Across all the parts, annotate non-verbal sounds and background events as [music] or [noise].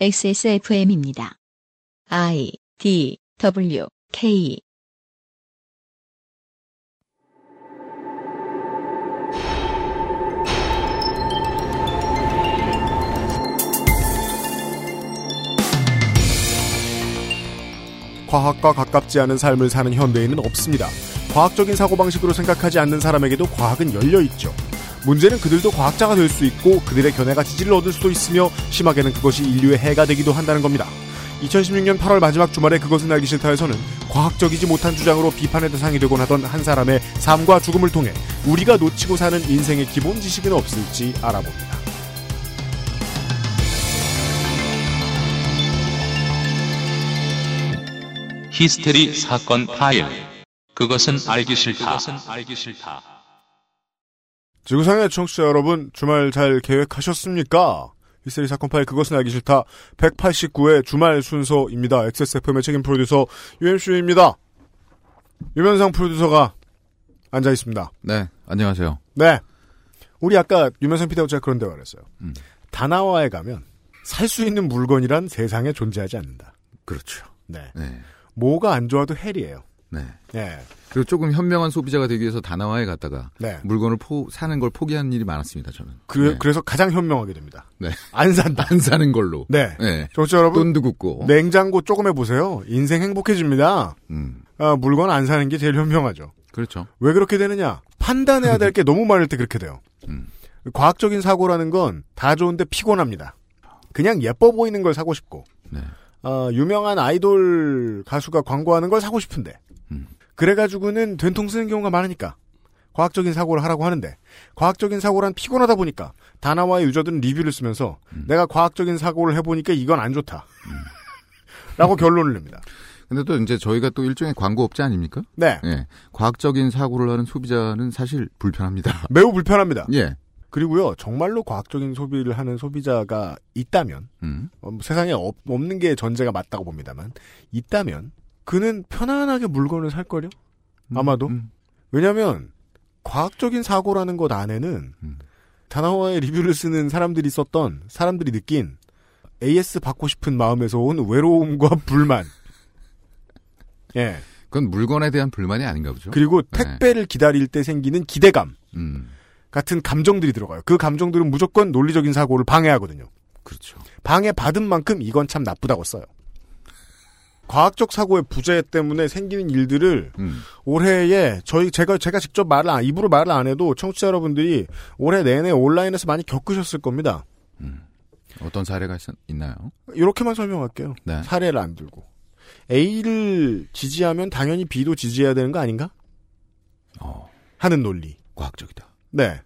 XSFM입니다. I D W K 과학과 가깝지 않은 삶을 사는 현대인은 없습니다. 과학적인 사고방식으로 생각하지 않는 사람에게도 과학은 열려있죠. 문제는 그들도 과학자가 될 수 있고 그들의 견해가 지지를 얻을 수도 있으며 심하게는 그것이 인류의 해가 되기도 한다는 겁니다. 2016년 8월 마지막 주말에 그것은 알기 싫다에서는 과학적이지 못한 주장으로 비판의 대상이 되곤 하던 한 사람의 삶과 죽음을 통해 우리가 놓치고 사는 인생의 기본 지식은 없을지 알아봅니다. 히스테리 사건 파일. 그것은 알기 싫다. 지구상의 청취자 여러분, 주말 잘 계획하셨습니까? 히스테리 사건 파일 그것은 알기 싫다. 189회 주말 순서입니다. XSFM의 책임 프로듀서 UMC입니다. 유면상 프로듀서가 앉아 있습니다. 네, 안녕하세요. 네. 우리 아까 유면상 PD하고 제가 그런 대화를 했어요. 음. 다나와에 가면 살 수 있는 물건이란 세상에 존재하지 않는다. 그렇죠. 네. 네, 뭐가 안 좋아도 hell이에요. 네. 네. 그리고 조금 현명한 소비자가 되기 위해서 다나와에 갔다가 네. 물건을 포, 사는 걸 포기하는 일이 많았습니다, 저는. 그래, 네. 그래서 가장 현명하게 됩니다. 네. 안 산다. 안 사는 걸로. 네. 네. 청취자 여러분, 돈도 굳고. 냉장고 조금 해보세요. 인생 행복해집니다. 음, 아, 물건 안 사는 게 제일 현명하죠. 그렇죠. 왜 그렇게 되느냐? 판단해야 될 게 너무 많을 때 그렇게 돼요. 음. 과학적인 사고라는 건 다 좋은데 피곤합니다. 그냥 예뻐 보이는 걸 사고 싶고, 네. 어, 유명한 아이돌 가수가 광고하는 걸 사고 싶은데, 음. 그래가지고는 된통 쓰는 경우가 많으니까, 과학적인 사고를 하라고 하는데, 과학적인 사고란 피곤하다 보니까, 다나와의 유저들은 리뷰를 쓰면서, 음. 내가 과학적인 사고를 해보니까 이건 안 좋다. 라고 결론을 냅니다. 근데 또 이제 저희가 또 일종의 광고업체 아닙니까? 네. 예. 과학적인 사고를 하는 소비자는 사실 불편합니다. 매우 불편합니다. [laughs] 예. 그리고요, 정말로 과학적인 소비를 하는 소비자가 있다면, 음. 어, 뭐 세상에 없, 없는 게 전제가 맞다고 봅니다만, 있다면, 그는 편안하게 물건을 살걸요? 음, 아마도? 음. 왜냐면, 과학적인 사고라는 것 안에는, 음. 다나와의 리뷰를 쓰는 사람들이 썼던, 사람들이 느낀, AS 받고 싶은 마음에서 온 외로움과 [laughs] 불만. 예. 그건 물건에 대한 불만이 아닌가 보죠. 그리고 네. 택배를 기다릴 때 생기는 기대감. 음. 같은 감정들이 들어가요. 그 감정들은 무조건 논리적인 사고를 방해하거든요. 그렇죠. 방해받은 만큼 이건 참 나쁘다고 써요. 과학적 사고의 부재 때문에 생기는 일들을 음. 올해에 저희 제가 제가 직접 말을 안, 입으로 말을 안 해도 청취자 여러분들이 올해 내내 온라인에서 많이 겪으셨을 겁니다. 어떤 사례가 있, 있나요? 이렇게만 설명할게요. 네. 사례를 안 들고 A를 지지하면 당연히 B도 지지해야 되는 거 아닌가? 어, 하는 논리. 과학적이다. 네.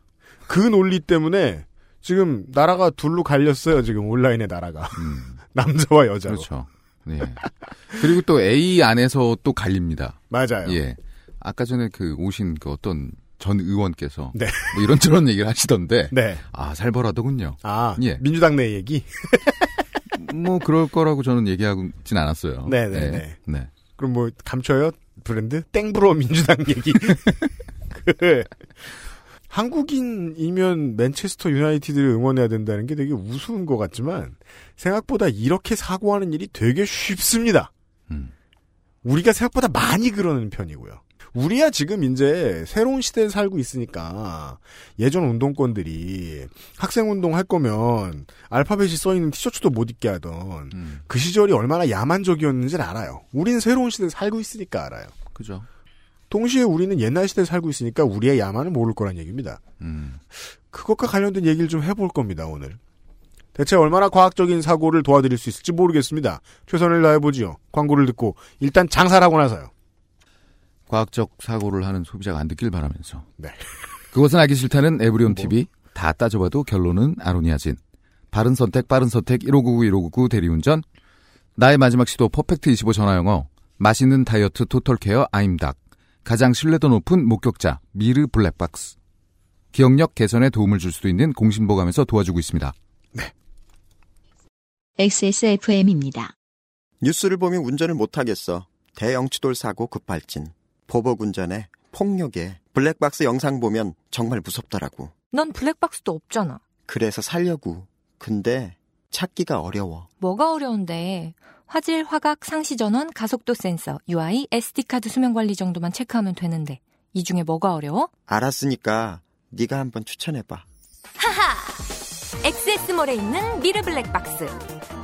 그 논리 때문에 지금 나라가 둘로 갈렸어요. 지금 온라인의 나라가 음. [laughs] 남자와 여자로. 그렇죠. 네. 그리고 또 A 안에서 또 갈립니다. 맞아요. 예. 아까 전에 그 오신 그 어떤 전 의원께서 네. 뭐 이런저런 얘기를 하시던데 네. 아 살벌하더군요. 아, 예. 민주당 내 얘기? [laughs] 뭐 그럴 거라고 저는 얘기하진 않았어요. 네네네. 네. 네. 그럼 뭐 감춰요? 브랜드? 땡브로 민주당 얘기. [laughs] 그 한국인이면 맨체스터 유나이티드를 응원해야 된다는 게 되게 우스운 것 같지만 생각보다 이렇게 사고하는 일이 되게 쉽습니다. 음. 우리가 생각보다 많이 그러는 편이고요. 우리야 지금 이제 새로운 시대에 살고 있으니까 예전 운동권들이 학생 운동 할 거면 알파벳이 써 있는 티셔츠도 못 입게 하던 음. 그 시절이 얼마나 야만적이었는지를 알아요. 우린 새로운 시대에 살고 있으니까 알아요. 그죠. 동시에 우리는 옛날 시대에 살고 있으니까 우리의 야만을 모를 거란 얘기입니다. 음. 그것과 관련된 얘기를 좀 해볼 겁니다, 오늘. 대체 얼마나 과학적인 사고를 도와드릴 수 있을지 모르겠습니다. 최선을 다해보지요. 광고를 듣고 일단 장사를 하고 나서요. 과학적 사고를 하는 소비자가 안 듣길 바라면서. 네. 그것은 알기 싫다는 에브리온 TV 다 따져봐도 결론은 아로니아진. 바른 선택 빠른 선택 1599 1599 대리운전. 나의 마지막 시도 퍼펙트 25 전화영어. 맛있는 다이어트 토털케어 아임닭. 가장 신뢰도 높은 목격자 미르 블랙박스. 기억력 개선에 도움을 줄 수도 있는 공신보감에서 도와주고 있습니다. XSFM입니다. 뉴스를 보면 운전을 못하겠어. 대영치돌 사고 급발진. 보복 운전에 폭력에 블랙박스 영상 보면 정말 무섭더라고. 넌 블랙박스도 없잖아. 그래서 살려고. 근데 찾기가 어려워. 뭐가 어려운데 화질, 화각, 상시 전원, 가속도 센서, UI, SD카드 수명 관리 정도만 체크하면 되는데 이 중에 뭐가 어려워? 알았으니까 네가 한번 추천해봐. 엑세스몰에 있는 미르 블랙박스.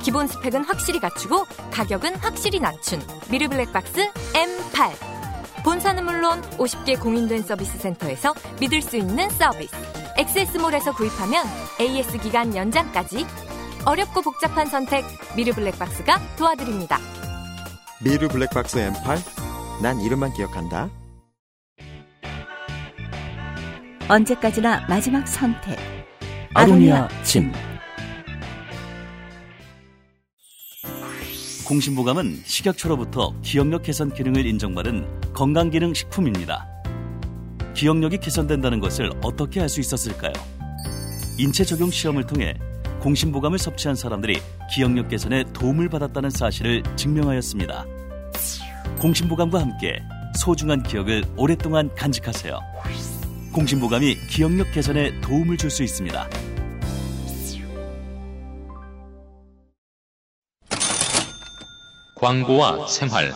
기본 스펙은 확실히 갖추고 가격은 확실히 낮춘 미르 블랙박스 M8. 본사는 물론 50개 공인된 서비스 센터에서 믿을 수 있는 서비스. 엑세스몰에서 구입하면 AS 기간 연장까지 어렵고 복잡한 선택 미르 블랙박스가 도와드립니다. 미르 블랙박스 M8? 난 이름만 기억한다. 언제까지나 마지막 선택. 아로니아 침. 공신보감은 식약처로부터 기억력 개선 기능을 인정받은 건강기능 식품입니다. 기억력이 개선된다는 것을 어떻게 알 수 있었을까요? 인체 적용 시험을 통해 공신보감을 섭취한 사람들이 기억력 개선에 도움을 받았다는 사실을 증명하였습니다. 공신보감과 함께 소중한 기억을 오랫동안 간직하세요. 공신보감이 기억력 개선에 도움을 줄 수 있습니다. 광고와 생활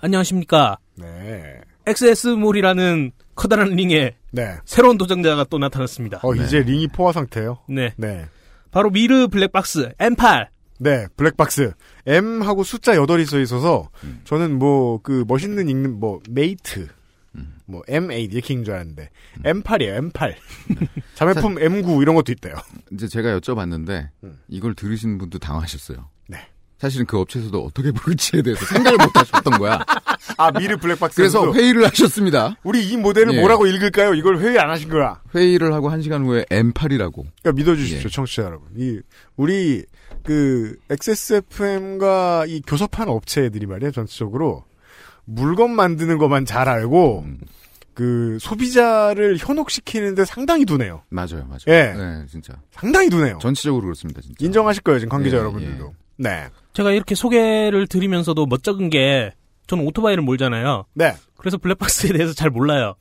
안녕하십니까. 네. XS몰이라는 커다란 링에 네. 새로운 도전자가 또 나타났습니다. 어, 이제 링이 포화 상태예요. 네. 네. 바로 미르 블랙박스 M8. 네, 블랙박스. M하고 숫자 8이 써 있어서, 저는 뭐, 그, 멋있는 읽는, 뭐, mate. 뭐, M8 이렇게 읽는 줄 알았는데, M8이에요, M8. 자매품 M9 이런 것도 있대요. 이제 제가 여쭤봤는데 음. 이걸 들으신 분도 당황하셨어요. 네. 사실은 그 업체에서도 어떻게 [laughs] 부를지에 대해서 생각을 못 하셨던 거야. 아, 미르 블랙박스. 그래서 회의를 하셨습니다. 우리 이 모델을 예. 뭐라고 읽을까요? 이걸 회의 안 하신 거야. 회의를 하고 한 시간 후에 M8이라고. 그러니까 믿어주십시오, 예. 청취자 여러분. 이, 우리, 그, XSFM과 이 교섭한 업체들이 말이에요, 전체적으로. 물건 만드는 것만 잘 알고, 음, 그, 소비자를 현혹시키는데 상당히 두네요. 맞아요, 맞아요. 예. 네, 진짜. 상당히 두네요. 전체적으로 그렇습니다, 진짜. 인정하실 거예요, 지금 관계자 예, 여러분들도. 네. 제가 이렇게 소개를 드리면서도 멋쩍은 게 저는 오토바이를 몰잖아요. 네. 그래서 블랙박스에 대해서 잘 몰라요.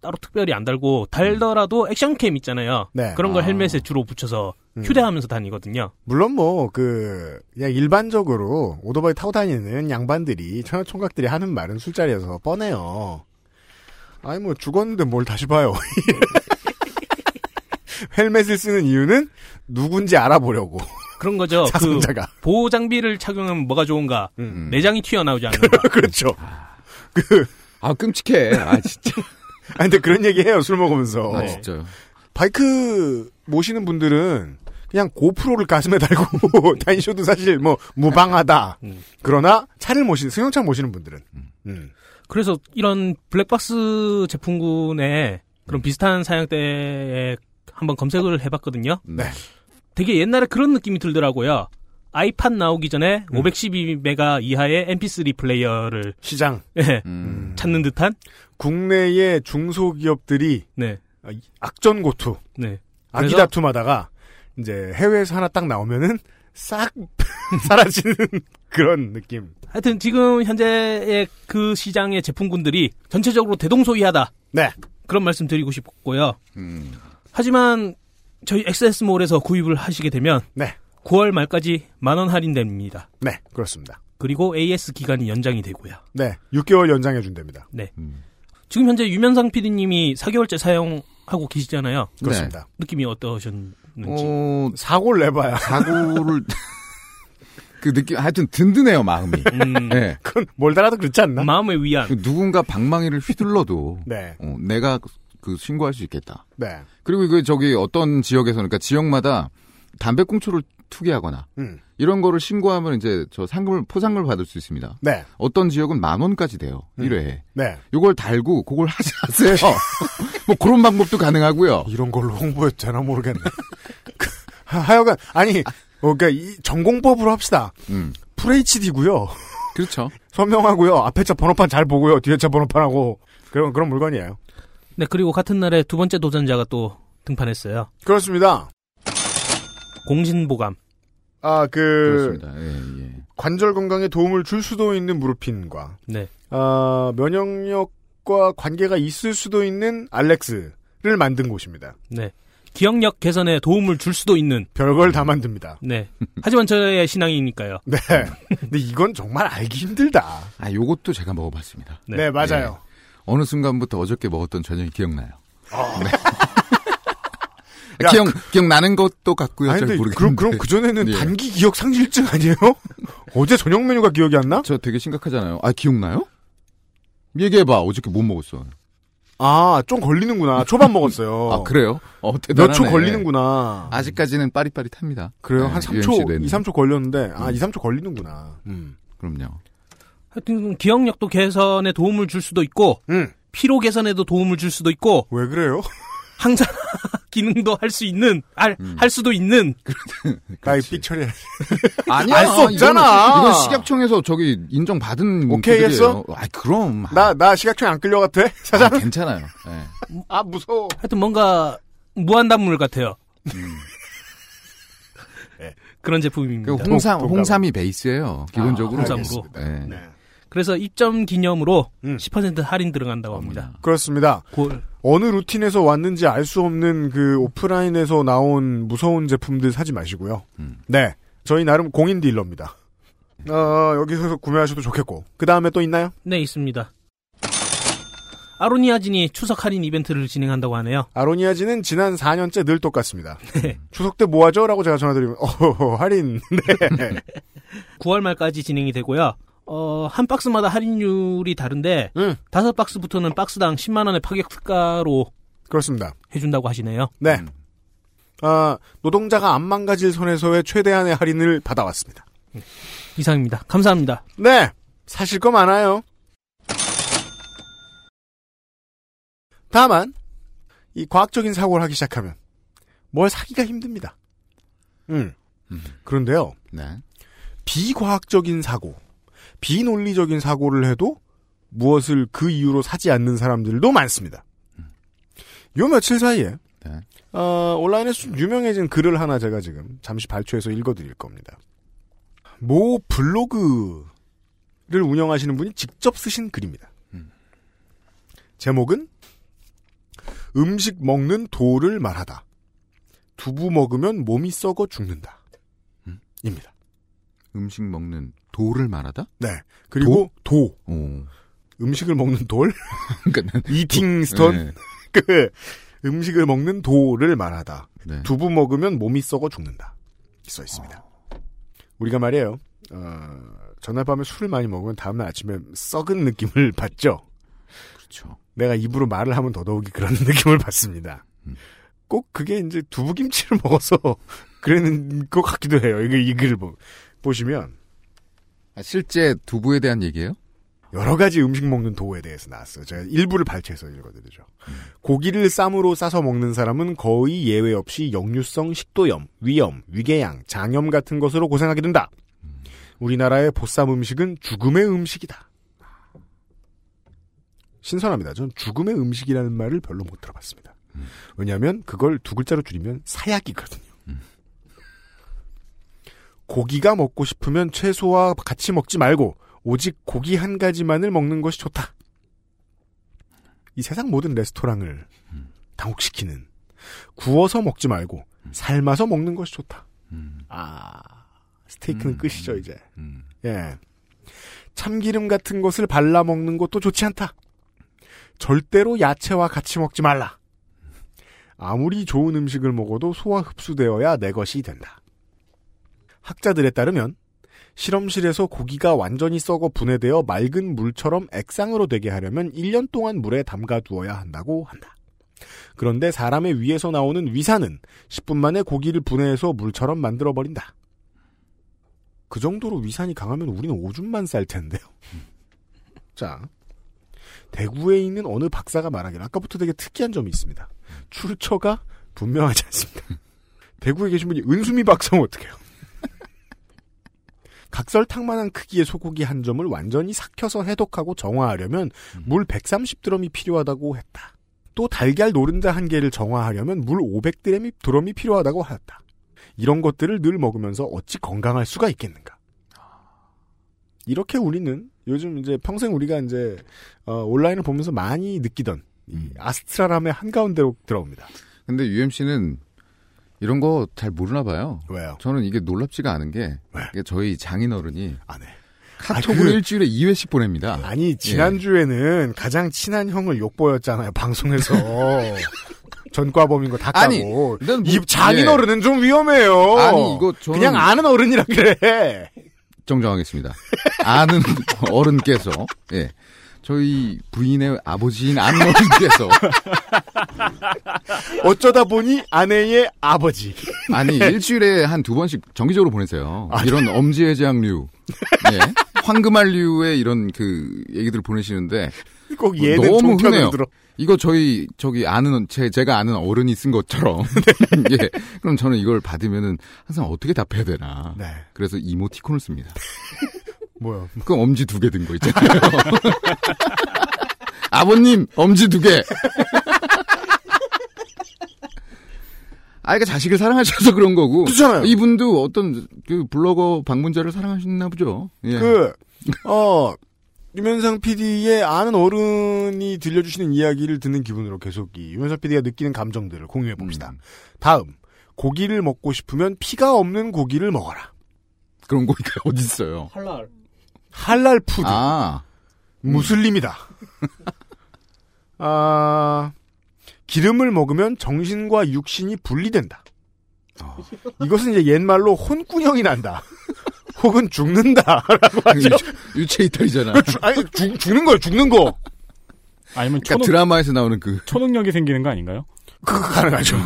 따로 특별히 안 달고 달더라도 액션캠 있잖아요. 네. 그런 걸 아. 헬멧에 주로 붙여서 음. 휴대하면서 다니거든요. 물론 뭐, 그, 그냥 일반적으로 오토바이 타고 다니는 양반들이, 청각들이 하는 말은 술자리에서 뻔해요. 아니, 뭐, 죽었는데 뭘 다시 봐요. [laughs] 헬멧을 쓰는 이유는 누군지 알아보려고. 그런 거죠. 그 사상자가. 보호 장비를 착용하면 뭐가 좋은가? 음. 내장이 튀어나오지 않는가? [laughs] 그렇죠. 그, 아, 끔찍해. 아, 진짜. [laughs] 아, 근데 그런 얘기 해요, 술 먹으면서. 아, 진짜요. 바이크 모시는 분들은 그냥 고프로를 가슴에 달고 [laughs] 다니셔도 사실 뭐 무방하다. 음. 그러나 차를 모시는 승용차 모시는 분들은 음. 그래서 이런 블랙박스 제품군의 그런 비슷한 사양대에 한번 검색을 해봤거든요. 네. 되게 옛날에 그런 느낌이 들더라고요. 아이팟 나오기 전에 음. 512메가 이하의 MP3 플레이어를 시장 예, 음. 찾는 듯한 국내의 중소기업들이 네, 악전고투 네. 아기 그래서- 다툼하다가 이제 해외에서 하나 딱 나오면은 싹 [laughs] 사라지는 그런 느낌. 하여튼 지금 현재의 그 시장의 제품군들이 전체적으로 대동소이하다. 네. 그런 말씀 드리고 싶고요. 음. 하지만 저희 XS몰에서 구입을 하시게 되면 네. 9월 말까지 만원 할인됩니다. 네, 그렇습니다. 그리고 AS 기간이 연장이 되고요. 네, 6개월 연장해 준답니다. 음. 지금 현재 유면상 PD님이 4개월째 사용하고 계시잖아요. 그렇습니다. 느낌이 어떠셨는지. 어, 사고를 내봐야 사고를, [laughs] 그 느낌, 하여튼 든든해요, 마음이. 음, 네. 그건 뭘 달아도 그렇지 않나? 마음의 위안. 그 누군가 방망이를 휘둘러도, 네, 어, 내가 그 신고할 수 있겠다. 네, 그리고 그 저기 어떤 지역에서, 그러니까 지역마다 담배꽁초를 투기하거나, 음, 이런 거를 신고하면 이제 저 상금을, 포상금을 받을 수 있습니다. 네, 어떤 지역은 만 원까지 돼요. 음. 1회에. 네. 요걸 달고 그걸 하지 마세요. [laughs] 뭐 그런 방법도 가능하고요. 이런 걸로 홍보해도 되나 모르겠네. [laughs] 그, 하- 하여간 아니, 어, 그러니까 이 전공법으로 합시다. 음. FHD고요. 그렇죠. [laughs] 선명하고요. 앞에 차 번호판 잘 보고요. 뒤에 차 번호판하고 그런 그런 물건이에요. 네, 그리고 같은 날에 두 번째 도전자가 또 등판했어요. 그렇습니다. 공신보감. 아, 그 그렇습니다. 예, 예. 관절 건강에 도움을 줄 수도 있는 무르핀과 네. 아, 면역력과 관계가 있을 수도 있는 알렉스를 만든 곳입니다. 네. 기억력 개선에 도움을 줄 수도 있는 별걸 다 만듭니다. 네. 하지만 저의 신앙이니까요. 네. [laughs] 근데 이건 정말 알기 힘들다. 아, 요것도 제가 먹어봤습니다. 네, 맞아요. 어느 순간부터 어저께 먹었던 저녁이 기억나요. 네. [laughs] 야, 기억, 기억 나는 것도 같고요. 아니, 잘 모르겠는데. 그럼, 그럼 그 전에는 예. 단기 기억 상실증 아니에요? [laughs] 어제 저녁 메뉴가 기억이 안 나? 저 되게 심각하잖아요. 아, 기억나요? 얘기해봐. 어저께 못 먹었어. 아, 좀 걸리는구나. 초반 먹었어요. [laughs] 아, 그래요? 어. 몇 초 걸리는구나. 아직까지는 빠릿빠릿합니다. 그래요? 네, 한 3초, UMC 는. 2, 3초 걸렸는데, 아, 2, 3초 걸리는구나. 음. 그럼요. 하여튼 기억력도 개선에 도움을 줄 수도 있고 음. 피로 개선에도 도움을 줄 수도 있고 왜 그래요? 항상 [laughs] 기능도 할 수 있는 할, 음. 할 수도 있는 [laughs] 나이 삐처리. [laughs] 아니야. 알수 없잖아. 이거는, 이건 식약청에서 저기 인정받은 오케이. 했어? 아, 그럼. 나, 나 시각청에 안 끌려갔대? 사장? 아, 괜찮아요. 네. 아, 무서워. 하여튼 뭔가 무한단물 같아요. 네. 그런 제품입니다. 그 홍삼, 동- 홍삼이 베이스예요. 기본적으로. 아, 홍삼으로. 네. 네. 그래서 입점 기념으로 음. 10% 할인 들어간다고 합니다. 그렇습니다. 골. 어느 루틴에서 왔는지 알 수 없는 그 오프라인에서 나온 무서운 제품들 사지 마시고요. 음. 네. 저희 나름 공인 딜러입니다. 어, 여기서 구매하셔도 좋겠고. 그 다음에 또 있나요? 네, 있습니다. 아로니아진이 추석 할인 이벤트를 진행한다고 하네요. 아로니아진은 지난 4년째 늘 똑같습니다. [laughs] 네. 추석 때 뭐 하죠? 라고 제가 전화드리면, [laughs] 어, 할인. 네. [laughs] 9월 말까지 진행이 되고요. 어, 한 박스마다 할인율이 다른데 음, 다섯 박스부터는 박스당 10만 원의 파격 특가로 그렇습니다. 해준다고 하시네요. 네. 아, 노동자가 안 망가질 선에서의 최대한의 할인을 받아왔습니다. 이상입니다. 감사합니다. 네. 사실 거 많아요. 다만, 이 과학적인 사고를 하기 시작하면, 뭘 사기가 힘듭니다. 음. 그런데요, 네. 비과학적인 사고, 비논리적인 사고를 해도 무엇을 그 이유로 사지 않는 사람들도 많습니다. 요 며칠 사이에, 네. 어, 온라인에서 좀 유명해진 글을 하나 제가 지금 잠시 발췌해서 읽어드릴 겁니다. 모 블로그를 운영하시는 분이 직접 쓰신 글입니다. 제목은 음식 먹는 도를 말하다. 두부 먹으면 몸이 썩어 죽는다. 입니다. 음식 먹는 도를 말하다? 네. 그리고 도. 오. 음식을 먹는 돌. [laughs] 그러니까 이팅 스톤. 네. [laughs] 그 음식을 먹는 도를 말하다. 네. 두부 먹으면 몸이 썩어 죽는다. 써 있습니다. 우리가 말이에요. 어, 전날 밤에 술을 많이 먹으면 다음날 아침에 썩은 느낌을 [laughs] 받죠. 그렇죠. 내가 입으로 말을 하면 더더욱이 그런 느낌을 받습니다. 음. 꼭 그게 이제 두부김치를 먹어서 그랬는 것 같기도 해요. 이거 이 글을 보, 보시면 아, 실제 두부에 대한 얘기예요? 여러 가지 음식 먹는 도에 대해서 나왔어요. 제가 일부를 발췌해서 읽어드리죠. 고기를 쌈으로 싸서 먹는 사람은 거의 예외 없이 역류성 식도염, 위염, 위궤양, 장염 같은 것으로 고생하게 된다. 우리나라의 보쌈 음식은 죽음의 음식이다. 신선합니다. 전 죽음의 음식이라는 말을 별로 못 들어봤습니다. 왜냐하면 그걸 두 글자로 줄이면 사약이거든요. 고기가 먹고 싶으면 채소와 같이 먹지 말고 오직 고기 한 가지만을 먹는 것이 좋다. 이 세상 모든 레스토랑을 당혹시키는 구워서 먹지 말고 삶아서 먹는 것이 좋다. 아 스테이크는 음. 끝이죠 이제. 음. 예. 참기름 같은 것을 발라 먹는 것도 좋지 않다. 절대로 야채와 같이 먹지 말라. 아무리 좋은 음식을 먹어도 소화 흡수되어야 내 것이 된다. 학자들에 따르면 실험실에서 고기가 완전히 썩어 분해되어 맑은 물처럼 액상으로 되게 하려면 1년 동안 물에 담가 두어야 한다고 한다. 그런데 사람의 위에서 나오는 위산은 10분 만에 고기를 분해해서 물처럼 만들어 버린다. 그 정도로 위산이 강하면 우리는 오줌만 쌀 텐데요. [laughs] 자, 대구에 있는 어느 박사가 말하기를 아까부터 되게 특이한 점이 있습니다. 출처가 분명하지 않습니다. [laughs] 대구에 계신 분이 은수미 박사면 어떡해요? 각설탕만한 크기의 소고기 한 점을 완전히 삭혀서 해독하고 정화하려면 물 130드럼이 필요하다고 했다. 또 달걀 노른자 한 개를 정화하려면 물 500드럼이 드럼이 필요하다고 하였다. 이런 것들을 늘 먹으면서 어찌 건강할 수가 있겠는가? 이렇게 우리는 요즘 이제 평생 우리가 이제 어, 온라인을 보면서 많이 느끼던 이 아스트라람의 한가운데로 들어옵니다. 근데 UMC는 이런 거 잘 모르나 봐요. 왜요? 저는 이게 놀랍지가 않은 게 왜? 저희 장인어른이 안 해. 카톡을 아, 그- 일주일에 2회씩 보냅니다. 아니 지난주에는 가장 친한 형을 욕보였잖아요 방송에서 [laughs] 전과범인 거 다 까고 아니, 난 뭐- 이 장인 어른은 좀 위험해요 아니, 이거 저는- 그냥 아는 어른이라 그래 정정하겠습니다. 아는 [laughs] 어른께서 예. 저희 부인의 아버지인 어른께서 [laughs] 어쩌다 보니 아내의 아버지 아니 일주일에 한 두 번씩 정기적으로 보내세요. 아, 이런 엄지해장류, 예, 황금알류의 이런 그 얘기들 을 보내시는데 꼭 얘는 너무 흔해요. 들어 이거 저희 저기 아는 제 제가 아는 어른이 쓴 것처럼 [laughs] [laughs] 예. 그럼 저는 이걸 받으면은 항상 어떻게 답해야 되나. 네 그래서 이모티콘을 씁니다. 뭐야 그 엄지 두 개 든 거 있잖아요. [laughs] 아버님 엄지 두 개. 아이가 자식을 사랑하셔서 그런 거고. 그렇잖아요. 이분도 어떤 그 블로거 방문자를 사랑하시나 보죠. 예. 그, 어, 유면상 PD의 아는 어른이 들려주시는 이야기를 듣는 기분으로 계속 이 유면상 PD가 느끼는 감정들을 공유해 봅시다. 음. 다음, 고기를 먹고 싶으면 피가 없는 고기를 먹어라. 그런 거니까 어디 있어요? 할랄. 할랄 food. 아, 무슬림이다. 아, 기름을 먹으면 정신과 육신이 분리된다. 어. 이것은 이제 옛말로 혼꾸녕이 난다. 혹은 죽는다라고 하죠. 유- 유체 이탈이잖아. 그 죽- 아니, 죽, 죽는 거예요, 죽는 거. 아니면 그러니까 초능, 드라마에서 나오는 그 초능력이 생기는 거 아닌가요? 그거 가능하죠.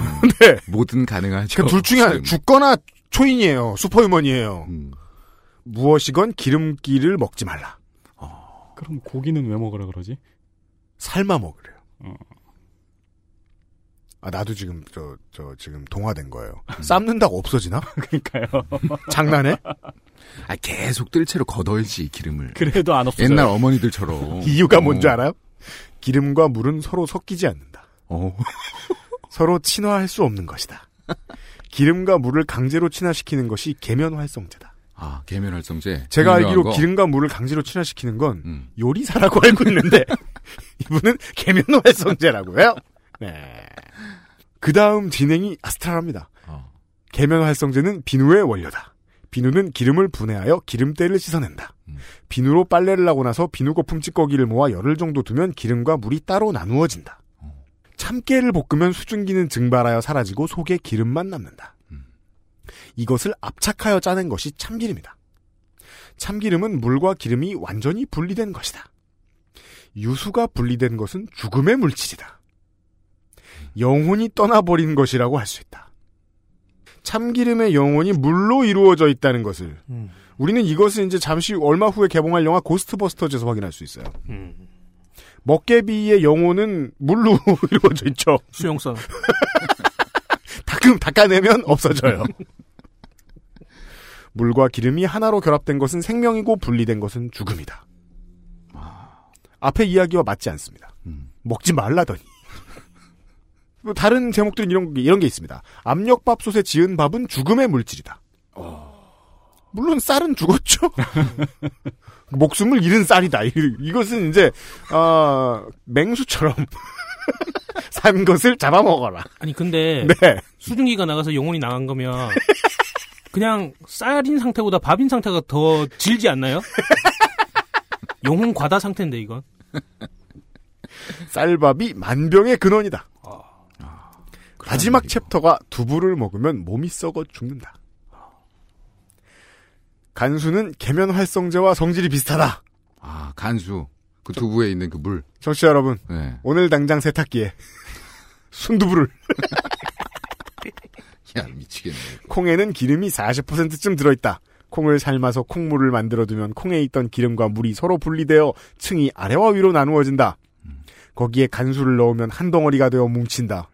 네. 뭐든 가능하죠. 그둘 중에 하나. 죽거나 초인이에요. 슈퍼휴먼이에요. 음. 무엇이건 기름기를 먹지 말라. 그럼 고기는 왜 먹으라 그러지? 삶아 먹으래요. 어. 아, 나도 지금, 저, 저, 지금 동화된 거예요. 삶는다고 없어지나? [laughs] 그러니까요. 장난해? 아, 계속 뜰 채로 걷어야지 기름을. 그래도 안 없어져요. 옛날 어머니들처럼. [laughs] 이유가 뭔지 어. 알아요? 기름과 물은 서로 섞이지 않는다. 어. [laughs] 서로 친화할 수 없는 것이다. 기름과 물을 강제로 친화시키는 것이 계면 활성제다. 아, 계면 활성제. 제가 알기로 거. 기름과 물을 강제로 친화시키는 건 음. 요리사라고 [laughs] 알고 있는데 [laughs] 이분은 계면 활성제라고요. 네. 그 다음 진행이 아스트랄합니다. 어. 계면 활성제는 비누의 원료다. 비누는 기름을 분해하여 기름때를 씻어낸다. 음. 비누로 빨래를 하고 나서 비누 거품 찌꺼기를 모아 열흘 정도 두면 기름과 물이 따로 나누어진다. 어. 참깨를 볶으면 수증기는 증발하여 사라지고 속에 기름만 남는다. 음. 이것을 압착하여 짜낸 것이 참기름이다. 참기름은 물과 기름이 완전히 분리된 것이다. 유수가 분리된 것은 죽음의 물질이다. 영혼이 떠나버린 것이라고 할 수 있다. 참기름의 영혼이 물로 이루어져 있다는 것을 음. 우리는 이것을 이제 잠시 얼마 후에 개봉할 영화 고스트버스터즈에서 확인할 수 있어요. 음. 먹개비의 영혼은 물로 [laughs] 이루어져 있죠. 수용성. [laughs] 닦음 닦아내면 없어져요. [laughs] 물과 기름이 하나로 결합된 것은 생명이고 분리된 것은 죽음이다. 앞에 이야기와 맞지 않습니다. 음. 먹지 말라더니. 또 [laughs] 다른 제목들은 이런, 게- 이런 게 있습니다. 압력밥솥에 지은 밥은 죽음의 물질이다. 물론 쌀은 죽었죠. [laughs] 목숨을 잃은 쌀이다. 이- 이것은 이제 어, 맹수처럼 [laughs] 산 것을 잡아먹어라. 아니 근데 네. 수증기가 나가서 영혼이 나간 거면 그냥 쌀인 상태보다 밥인 상태가 더 질지 않나요? [laughs] 영혼 과다 상태인데 이건. 쌀밥이 만병의 근원이다. 마지막 챕터가 두부를 먹으면 몸이 썩어 죽는다. 간수는 계면 활성제와 성질이 비슷하다. 아, 간수. 그 두부에 있는 그 물. 청취자 여러분, 네. 오늘 당장 세탁기에 [laughs] 순두부를 [laughs] 야, 미치겠네. 콩에는 기름이 40%쯤 들어있다. 콩을 삶아서 콩물을 만들어두면 콩에 있던 기름과 물이 서로 분리되어 층이 아래와 위로 나누어진다. 거기에 간수를 넣으면 한 덩어리가 되어 뭉친다.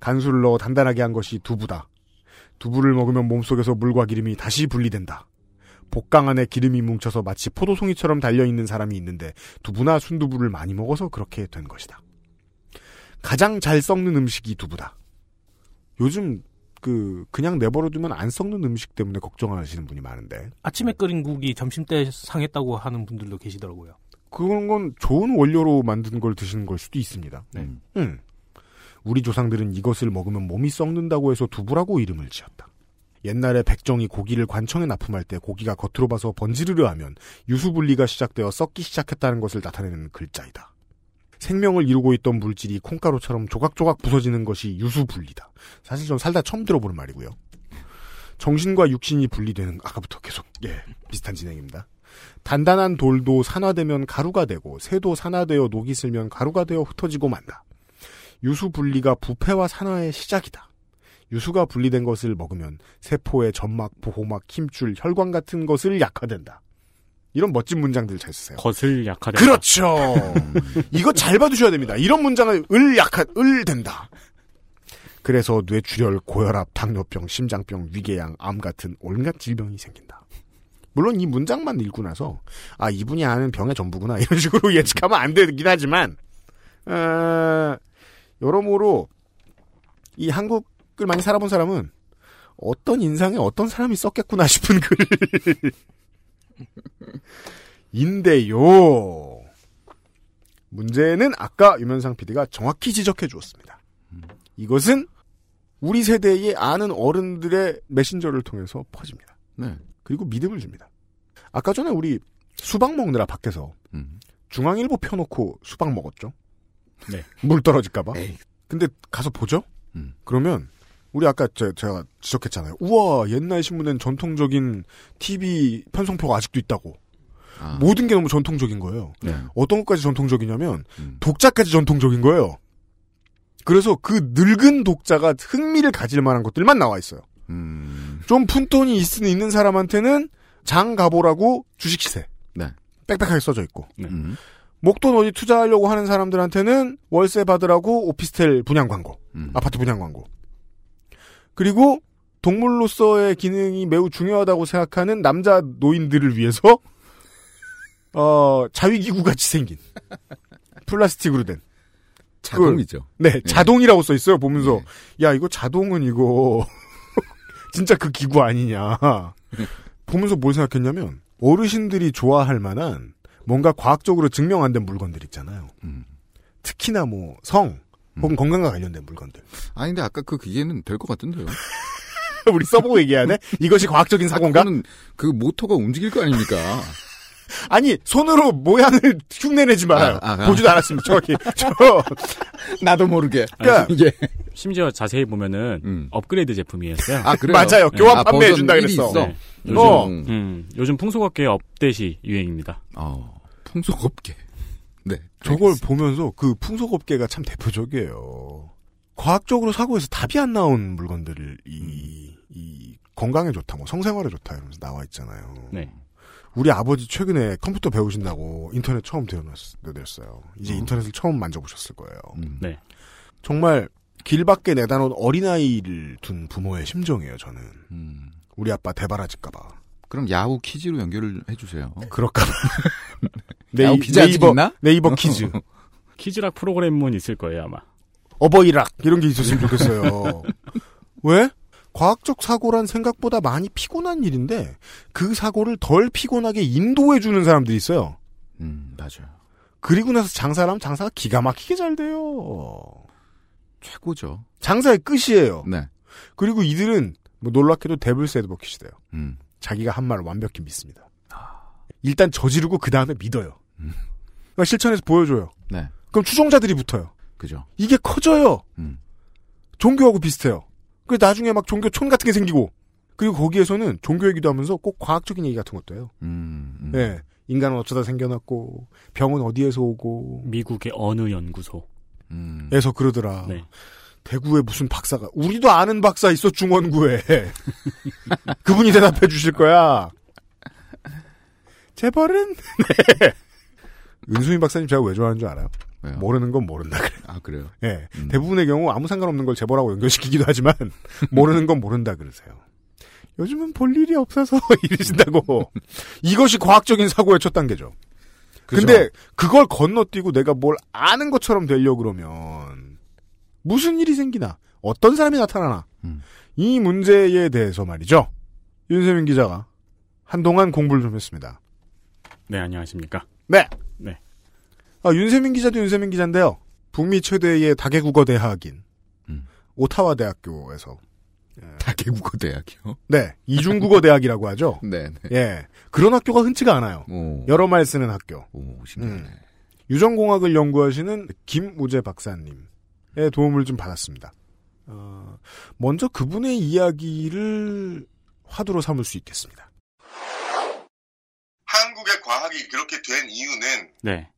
간수를 넣어 단단하게 한 것이 두부다. 두부를 먹으면 몸속에서 물과 기름이 다시 분리된다. 복강 안에 기름이 뭉쳐서 마치 포도송이처럼 달려있는 사람이 있는데 두부나 순두부를 많이 먹어서 그렇게 된 것이다. 가장 잘 썩는 음식이 두부다. 요즘 그 그냥 내버려두면 안 썩는 음식 때문에 걱정하시는 분이 많은데 아침에 끓인 국이 점심 때 상했다고 하는 분들도 계시더라고요. 그런 건 좋은 원료로 만든 걸 드시는 걸 수도 있습니다. 네. 음. 우리 조상들은 이것을 먹으면 몸이 썩는다고 해서 두부라고 이름을 지었다. 옛날에 백정이 고기를 관청에 납품할 때 고기가 겉으로 봐서 번지르르 하면 유수분리가 시작되어 썩기 시작했다는 것을 나타내는 글자이다. 생명을 이루고 있던 물질이 콩가루처럼 조각조각 부서지는 것이 유수분리다. 사실 전 살다 처음 들어보는 말이고요. 정신과 육신이 분리되는 아까부터 계속 예 비슷한 진행입니다. 단단한 돌도 산화되면 가루가 되고 새도 산화되어 녹이 슬면 가루가 되어 흩어지고 만다. 유수 분리가 부패와 산화의 시작이다. 유수가 분리된 것을 먹으면 세포의 점막, 보호막, 힘줄, 혈관 같은 것을 약화된다. 이런 멋진 문장들 잘 쓰세요. 것을 약화된다. 그렇죠. 이거 잘 봐두셔야 됩니다. 이런 문장을 을 약한 을 된다. 그래서 뇌출혈, 고혈압, 당뇨병, 심장병, 위궤양, 암 같은 온갖 질병이 생긴다. 물론 이 문장만 읽고 나서 아 이분이 아는 병의 전부구나 이런 식으로 [laughs] 예측하면 안 되긴 하지만 어, 여러모로 이 한국을 많이 살아본 사람은 어떤 인상에 어떤 사람이 썼겠구나 싶은 글 인데요. 문제는 아까 유면상 PD가 정확히 지적해 주었습니다. 이것은 우리 세대의 아는 어른들의 메신저를 통해서 퍼집니다. 네. 그리고 믿음을 줍니다. 아까 전에 우리 수박 먹느라 밖에서 음. 중앙일보 펴놓고 수박 먹었죠. 네. 물 떨어질까봐. 에이. 근데 가서 보죠. 음. 그러면 우리 아까 제, 제가 지적했잖아요. 우와 옛날 신문엔 전통적인 TV 편성표가 아직도 있다고. 아. 모든 게 너무 전통적인 거예요. 네. 어떤 것까지 전통적이냐면 음. 독자까지 전통적인 거예요. 그래서 그 늙은 독자가 흥미를 가질 만한 것들만 나와 있어요. 음. 좀 푼돈이 있, 있는 사람한테는 장 가보라고 주식 시세. 네. 빽빽하게 써져 있고. 음. 목돈 어디 투자하려고 하는 사람들한테는 월세 받으라고 오피스텔 분양 광고. 음. 아파트 분양 광고. 그리고 동물로서의 기능이 매우 중요하다고 생각하는 남자 노인들을 위해서 어, 자위기구 같이 생긴 플라스틱으로 된 자동이죠. 네, 자동이라고 써 있어요. 보면서 야 이거 자동은 이거 [laughs] 진짜 그 기구 아니냐. 보면서 뭘 생각했냐면 어르신들이 좋아할 만한 뭔가 과학적으로 증명 안 된 물건들 있잖아요. 음. 특히나 뭐 성 혹은 건강과 관련된 물건들. 아니 근데 아까 그 기계는 될 것 같던데요. [laughs] 우리 써보고 얘기하네. 이것이 과학적인 사고인가? 그거는 그 모터가 움직일 거 아닙니까? [laughs] 아니 손으로 모양을 흉내내지 말아요. 아, 아, 아. 보지도 않았습니다. 정확히. [laughs] 저 나도 모르게. 그러니까 이게 심지어 자세히 보면은 음. 업그레이드 제품이었어요. 아 그래요. 맞아요. 네. 교환 아, 판매해 준다 1이 그랬어. 네. 요즘 어. 음, 요즘 풍속업계 업데시 유행입니다. 어, 풍속업계. 네. 저걸 알겠습니다. 보면서 그 풍속업계가 참 대표적이에요. 과학적으로 사고에서 답이 안 나온 물건들을 이, 이 건강에 좋다, 뭐 성생활에 좋다 이러면서 나와 있잖아요. 네. 우리 아버지 최근에 컴퓨터 배우신다고 인터넷 처음 들여놨어요. 이제 어. 인터넷을 처음 만져보셨을 거예요. 음. 네. 정말 길 밖에 내다 놓은 어린아이를 둔 부모의 심정이에요, 저는. 음. 우리 아빠 대바라질까봐. 그럼 야후 퀴즈로 연결을 해주세요. 그럴까봐. 야후 [laughs] 퀴즈 네이버, 있나? 네이버 퀴즈. [laughs] 키즈락 프로그램은 있을 거예요 아마. 어버이락 이런 게 있었으면 좋겠어요. [laughs] 왜? 과학적 사고란 생각보다 많이 피곤한 일인데 그 사고를 덜 피곤하게 인도해 주는 사람들이 있어요. 음, 맞아요. 그리고 나서 장사를 하면 장사가 기가 막히게 잘 돼요. 최고죠. 장사의 끝이에요. 네. 그리고 이들은 뭐 놀랍게도 데블스 애드버킷이 돼요 음. 자기가 한 말을 완벽히 믿습니다. 일단 저지르고 그 다음에 믿어요. 음. 그러니까 실천해서 보여줘요. 네. 그럼 추종자들이 붙어요. 그죠. 이게 커져요. 음. 종교하고 비슷해요. 그래 나중에 막 종교촌 같은 게 생기고 그리고 거기에서는 종교 얘기도 하면서 꼭 과학적인 얘기 같은 것도 해요. 음, 음. 네. 인간은 어쩌다 생겨났고 병은 어디에서 오고 미국의 어느 연구소. 음. 에서 그러더라. 네. 대구에 무슨 박사가 우리도 아는 박사 있어 중원구에 [laughs] 그분이 대답해 주실 거야. 재벌은 [laughs] 네. 은수민 박사님 제가 왜 좋아하는 줄 알아요? 왜요? 모르는 건 모른다 그래. 아 그래요. 예. 음. 대부분의 경우 아무 상관없는 걸 재벌하고 연결시키기도 하지만 [laughs] 모르는 건 모른다 그러세요. 요즘은 볼 일이 없어서 이러신다고. 이것이 과학적인 사고의 첫 단계죠. 그죠? 근데 그걸 건너뛰고 내가 뭘 아는 것처럼 되려 그러면 무슨 일이 생기나 어떤 사람이 나타나나 음. 이 문제에 대해서 말이죠. 윤세민 기자가 한동안 공부를 좀 했습니다. 네 안녕하십니까. 네. 네. 아, 윤세민 기자도 윤세민 기자인데요. 북미 최대의 다개국어 대학인 오타와 대학교에서 다계국어 대학이요? 네 이중국어 [laughs] 대학이라고 하죠. 네, 네. 예 그런 학교가 흔치가 않아요. 오, 여러 말 쓰는 학교. 오, 신기하네. 음. 유전공학을 연구하시는 김우재 박사님의 도움을 좀 받았습니다. 어, 먼저 그분의 이야기를 화두로 삼을 수 있겠습니다. 한국의 과학이 그렇게 된 이유는 네.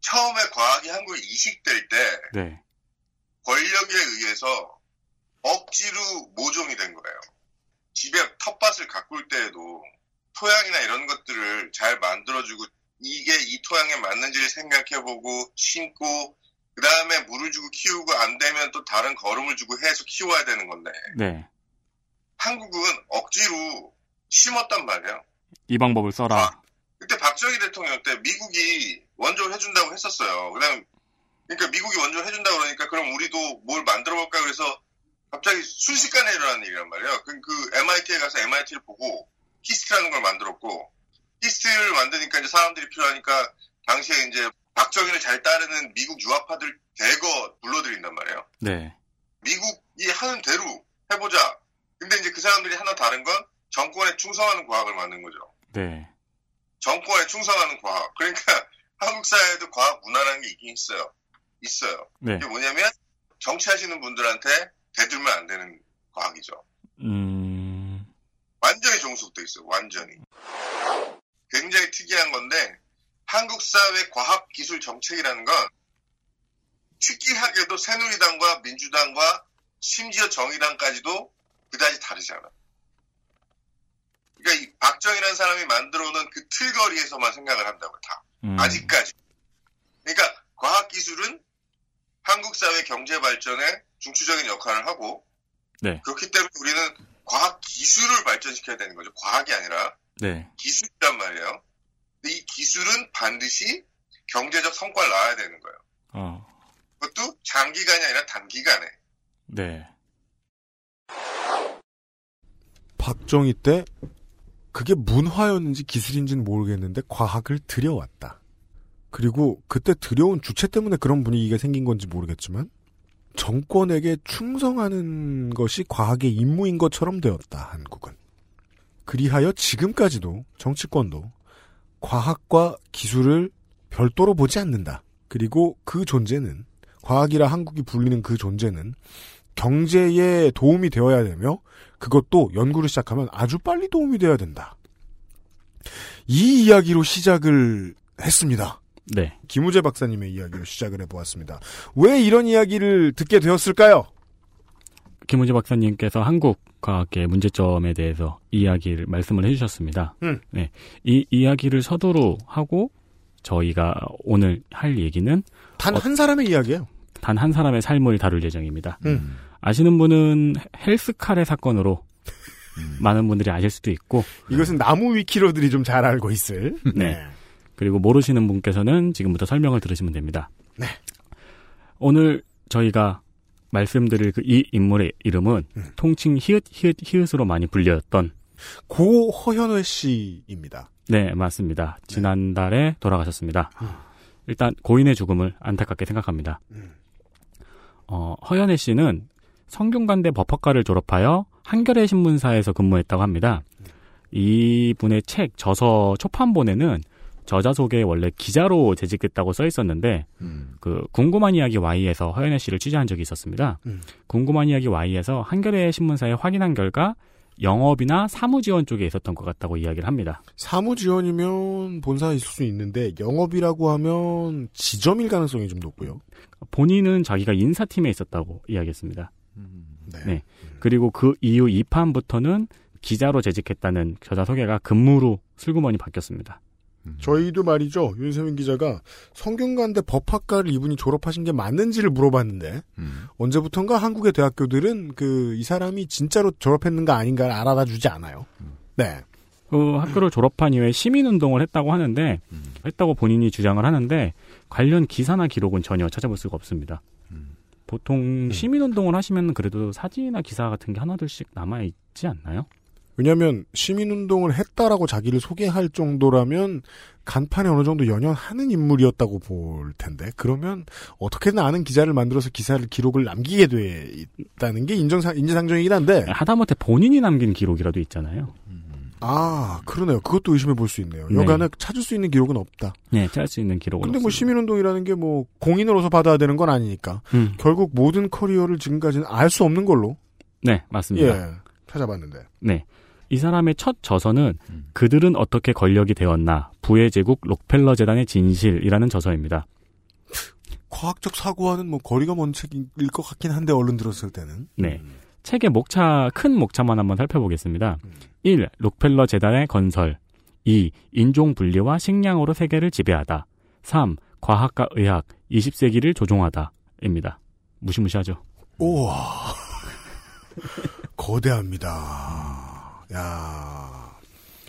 처음에 과학이 한국에 이식될 때 네. 권력에 의해서 억지로 모종이 된 거예요. 집에 텃밭을 가꿀 때에도 토양이나 이런 것들을 잘 만들어주고 이게 이 토양에 맞는지를 생각해보고 심고 그 다음에 물을 주고 키우고 안 되면 또 다른 거름을 주고 해서 키워야 되는 건데 네. 한국은 억지로 심었단 말이에요. 이 방법을 써라. 그때 박정희 대통령 때 미국이 원조를 해준다고 했었어요. 그다음 그러니까 미국이 원조를 해준다 고 그러니까 그럼 우리도 뭘 만들어 볼까 그래서 갑자기 순식간에 일어난 일이란 말이에요. 그, 그 MIT에 가서 MIT를 보고 KIST라는 걸 만들었고 KIST를 만드니까 이제 사람들이 필요하니까 당시에 이제 박정희를 잘 따르는 미국 유학파들 대거 불러들인단 말이에요. 네. 미국이 하는 대로 해보자. 근데 이제 그 사람들이 하나 다른 건 정권에 충성하는 과학을 만든 거죠. 네. 정권에 충성하는 과학. 그러니까 [laughs] 한국 사회에도 과학 문화라는 게 있긴 있어요. 있어요. 네. 이게 뭐냐면 정치하시는 분들한테 대들면 안 되는 과학이죠. 음. 완전히 종속돼 있어요. 완전히. 굉장히 특이한 건데 한국 사회 과학 기술 정책이라는 건 특이하게도 새누리당과 민주당과 심지어 정의당까지도 그다지 다르지 않아. 그러니까 이 박정희라는 사람이 만들어놓은 그 틀거리에서만 생각을 한다고요. 다. 음. 아직까지. 그러니까 과학 기술은 한국 사회 경제 발전에 중추적인 역할을 하고 네. 그렇기 때문에 우리는 과학 기술을 발전시켜야 되는 거죠. 과학이 아니라 네. 기술이란 말이에요. 이 기술은 반드시 경제적 성과를 낳아야 되는 거예요. 어. 그것도 장기간이 아니라 단기간에. 네. 박정희 때 그게 문화였는지 기술인지는 모르겠는데 과학을 들여왔다. 그리고 그때 들여온 주체 때문에 그런 분위기가 생긴 건지 모르겠지만 정권에게 충성하는 것이 과학의 임무인 것처럼 되었다. 한국은. 그리하여 지금까지도 정치권도 과학과 기술을 별도로 보지 않는다. 그리고 그 존재는 과학이라 한국이 불리는 그 존재는 경제에 도움이 되어야 되며 그것도 연구를 시작하면 아주 빨리 도움이 되어야 된다. 이 이야기로 시작을 했습니다. 네. 김우재 박사님의 이야기로 시작을 해보았습니다. 왜 이런 이야기를 듣게 되었을까요? 김우재 박사님께서 한국 과학의 문제점에 대해서 이야기를 말씀을 해주셨습니다. 음. 네, 이 이야기를 서두로 하고 저희가 오늘 할 얘기는 단한 사람의 이야기예요. 단 한 사람의 삶을 다룰 예정입니다. 음. 아시는 분은 헬스카레 사건으로 많은 분들이 아실 수도 있고 이것은 나무 위키로들이 좀 잘 알고 있을. 네. 그리고 모르시는 분께서는 지금부터 설명을 들으시면 됩니다. 네. 오늘 저희가 말씀드릴 그 이 인물의 이름은 음. 통칭 히읗 히읗 히읗으로 많이 불렸던 고 허현회 씨입니다. 네 맞습니다. 지난달에 돌아가셨습니다. 일단 고인의 죽음을 안타깝게 생각합니다. 음. 어, 허연애 씨는 성균관대 법학과를 졸업하여 한겨레 신문사에서 근무했다고 합니다. 이 분의 책 저서 초판본에는 저자 소개에 원래 기자로 재직했다고 써 있었는데 음. 그 궁금한 이야기 Y에서 허연애 씨를 취재한 적이 있었습니다. 음. 궁금한 이야기 Y에서 한겨레 신문사에 확인한 결과 영업이나 사무 지원 쪽에 있었던 것 같다고 이야기를 합니다. 사무 지원이면 본사에 있을 수 있는데 영업이라고 하면 지점일 가능성이 좀 높고요. 본인은 자기가 인사팀에 있었다고 이야기했습니다. 네. 네. 그리고 그 이후 2판부터는 기자로 재직했다는 저자 소개가 근무로 슬그머니 바뀌었습니다. 저희도 말이죠. 윤세민 기자가 성균관대 법학과를 이분이 졸업하신 게 맞는지를 물어봤는데 음. 언제부턴가 한국의 대학교들은 그 이 사람이 진짜로 졸업했는가 아닌가를 알아다 주지 않아요. 네. 그 학교를 졸업한 이후에 시민운동을 했다고 하는데 했다고 본인이 주장을 하는데 관련 기사나 기록은 전혀 찾아볼 수가 없습니다. 보통 시민운동을 하시면 그래도 사진이나 기사 같은 게 하나둘씩 남아 있지 않나요? 왜냐하면 시민운동을 했다라고 자기를 소개할 정도라면 간판에 어느 정도 연연하는 인물이었다고 볼 텐데 그러면 어떻게든 아는 기자를 만들어서 기사를 기록을 남기게 돼 있다는 게 인정상 인지상정이긴 한데 하다못해 본인이 남긴 기록이라도 있잖아요. 아 그러네요. 그것도 의심해 볼 수 있네요. 네. 여간에 찾을 수 있는 기록은 없다. 네, 찾을 수 있는 기록은 근데 뭐 없습니다. 시민운동이라는 게 뭐 공인으로서 받아야 되는 건 아니니까 음. 결국 모든 커리어를 지금까지는 알 수 없는 걸로 네, 맞습니다. 예 찾아봤는데 네. 이 사람의 첫 저서는 그들은 어떻게 권력이 되었나 부의 제국 록펠러 재단의 진실이라는 저서입니다. 과학적 사고와는 뭐 거리가 먼 책일 것 같긴 한데 얼른 들었을 때는 네. 책의 목차, 큰 목차만 한번 살펴보겠습니다. 1. 록펠러 재단의 건설. 2. 인종 분리와 식량으로 세계를 지배하다. 3. 과학과 의학, 20세기를 조종하다. 입니다. 무시무시하죠. 우와 [laughs] 거대합니다. 야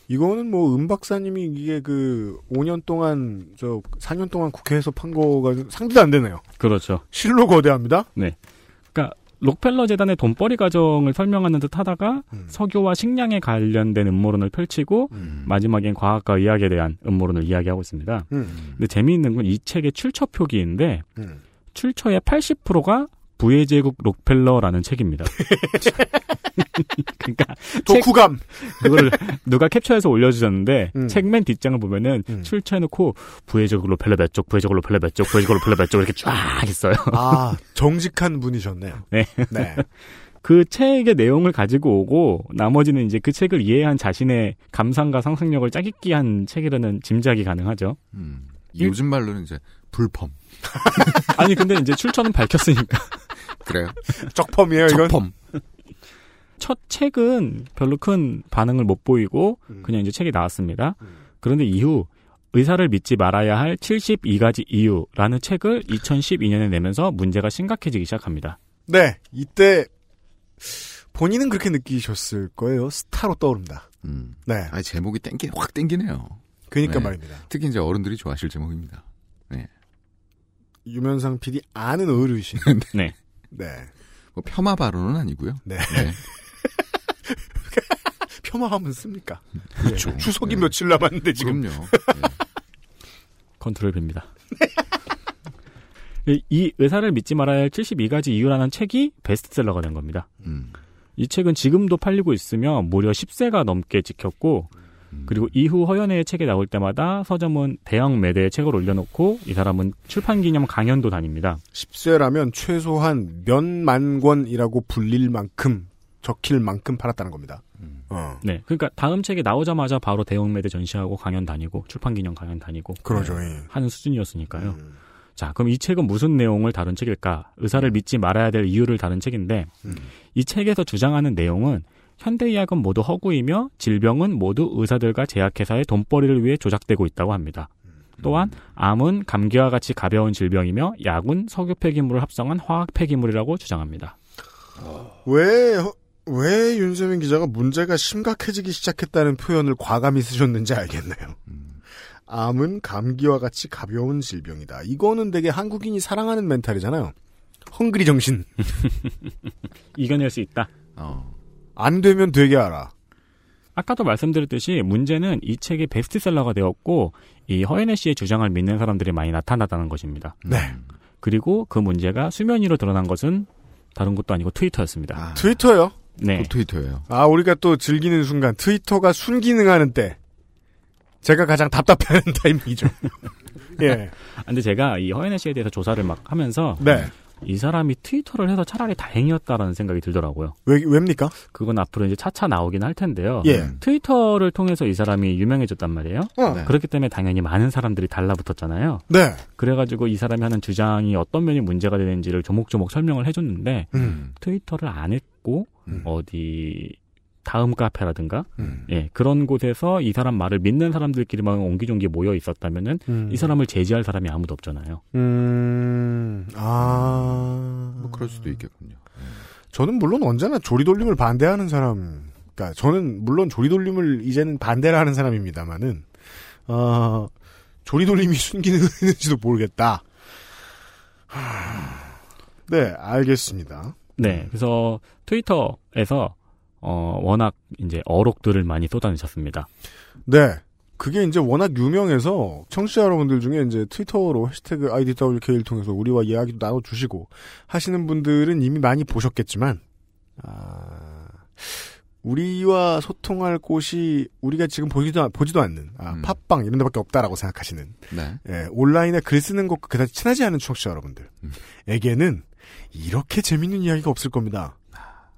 이거는 뭐 은 박사님이 이게 그 5년 동안 저 4년 동안 국회에서 판 거가 상대도 안 되네요. 그렇죠. 실로 거대합니다. 네. 그러니까 록펠러 재단의 돈벌이 과정을 설명하는 듯 하다가 석유와 식량에 관련된 음모론을 펼치고 마지막엔 과학과 의학에 대한 음모론을 이야기하고 있습니다. 음. 근데 재미있는 건 이 책의 출처 표기인데 음. 출처의 80%가 부의 제국 록펠러라는 책입니다. [laughs] 그러니까 독후감. 책- 그거를 누가 캡처해서 올려주셨는데 음. 책맨 뒷장을 보면은 출처해놓고 부의 제국 록펠러 몇 쪽, 부의 제국 록펠러 몇 쪽, 부의 제국 록펠러 몇 쪽 이렇게 쫙 있어요. 아 정직한 분이셨네요. [laughs] 네. 네. 그 책의 내용을 가지고 오고 나머지는 이제 그 책을 이해한 자신의 감상과 상상력을 짜깁기한 책이라는 짐작이 가능하죠. 요즘 말로는 이제 불펌. [laughs] 아니 근데 이제 출처는 밝혔으니까. [laughs] 그래요? 적펌이에요 이건. 적펌. 첫 책은 별로 큰 반응을 못 보이고 음. 그냥 이제 책이 나왔습니다. 그런데 이후 의사를 믿지 말아야 할 72가지 이유라는 책을 2012년에 내면서 문제가 심각해지기 시작합니다. 네 이때 본인은 그렇게 느끼셨을 거예요. 스타로 떠오른다. 음. 네. 아 제목이 땡기 확 땡기네요. 그러니까 네. 말입니다. 특히 이제 어른들이 좋아하실 제목입니다. 네. 유면상 PD 아는 어르신. [laughs] 네. 네. 뭐 폄하 발언은 아니고요. 네. [laughs] 폄하하면 씁니까? 그렇죠. 예. 추석이 네. 며칠 남았는데 지금. 그럼요. [laughs] 컨트롤 빕니다. 이- 이 의사를 믿지 말아야 할 72가지 이유라는 책이 베스트셀러가 된 겁니다. 음. 이 책은 지금도 팔리고 있으며 무려 10세가 넘게 찍혔고 그리고 이후 허연의 책이 나올 때마다 서점은 대형 매대에 책을 올려놓고 이 사람은 출판 기념 강연도 다닙니다. 10세라면 최소한 몇만 권이라고 불릴 만큼 적힐 만큼 팔았다는 겁니다. 어. 네, 그러니까 다음 책이 나오자마자 바로 대형 매대 전시하고 강연 다니고 출판 기념 강연 다니고 그러죠, 네, 예. 하는 수준이었으니까요. 음. 자, 그럼 이 책은 무슨 내용을 다룬 책일까? 의사를 믿지 말아야 될 이유를 다룬 책인데 음. 이 책에서 주장하는 내용은 현대의학은 모두 허구이며 질병은 모두 의사들과 제약회사의 돈벌이를 위해 조작되고 있다고 합니다. 또한 암은 감기와 같이 가벼운 질병이며 약은 석유 폐기물을 합성한 화학 폐기물이라고 주장합니다. 왜, 허- 왜 윤세민 기자가 문제가 심각해지기 시작했다는 표현을 과감히 쓰셨는지 알겠네요. 암은 감기와 같이 가벼운 질병이다. 이거는 되게 한국인이 사랑하는 멘탈이잖아요. 헝그리 정신. [laughs] 이겨낼 수 있다. 어. 안 되면 되게 알아. 아까도 말씀드렸듯이 문제는 이 책이 베스트셀러가 되었고 이 허연애 씨의 주장을 믿는 사람들이 많이 나타났다는 것입니다. 네. 그리고 그 문제가 수면 위로 드러난 것은 다른 것도 아니고 트위터였습니다. 트위터요? 네. 트위터예요. 아, 우리가 또 즐기는 순간 트위터가 순기능하는 때. 제가 가장 답답해하는 [laughs] 타이밍이죠. 예. [laughs] 근데 제가 이 허연애 씨에 대해서 조사를 막 하면서 네. 이 사람이 트위터를 해서 차라리 다행이었다라는 생각이 들더라고요. 왜, 왜입니까? 그건 앞으로 이제 차차 나오긴 할 텐데요. 예. 트위터를 통해서 이 사람이 유명해졌단 말이에요. 어. 네. 그렇기 때문에 당연히 많은 사람들이 달라붙었잖아요. 네. 그래가지고 이 사람이 하는 주장이 어떤 면이 문제가 되는지를 조목조목 설명을 해줬는데 음. 트위터를 안 했고 어디 다음 카페라든가 음. 예 그런 곳에서 이 사람 말을 믿는 사람들끼리만 옹기종기 모여 있었다면은 음. 이 사람을 제지할 사람이 아무도 없잖아요. 음, 아. 뭐 그럴 수도 있겠군요. 저는 물론 언제나 조리돌림을 반대하는 사람, 그러니까 저는 물론 조리돌림을 이제는 반대를 하는 사람입니다만은, 어, 조리돌림이 [laughs] 순기능을 했는지도 모르겠다. 하... 네, 알겠습니다. 네, 그래서 트위터에서 어, 워낙 이제 어록들을 많이 쏟아내셨습니다. 네. 그게 이제 워낙 유명해서 청취자 여러분들 중에 이제 트위터로 해시태그 IDWK를 통해서 우리와 이야기도 나눠주시고 하시는 분들은 이미 많이 보셨겠지만, 아, 우리와 소통할 곳이 우리가 지금 보지도, 보지도 않는, 아, 팟빵 이런 데밖에 없다라고 생각하시는, 네. 예, 온라인에 글 쓰는 것과 그다지 친하지 않은 청취자 여러분들에게는 이렇게 재밌는 이야기가 없을 겁니다.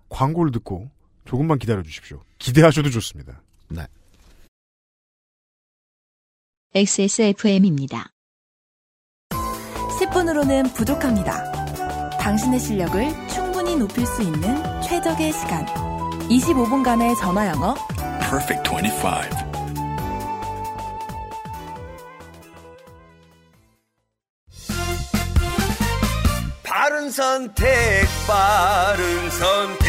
광고를 듣고 조금만 기다려 주십시오. 기대하셔도 좋습니다. 네. XSFM입니다. 10분으로는 부족합니다. 당신의 실력을 충분히 높일 수 있는 최적의 시간. 25분간의 전화 영어. Perfect 25. 바른 선택, 바른 선택.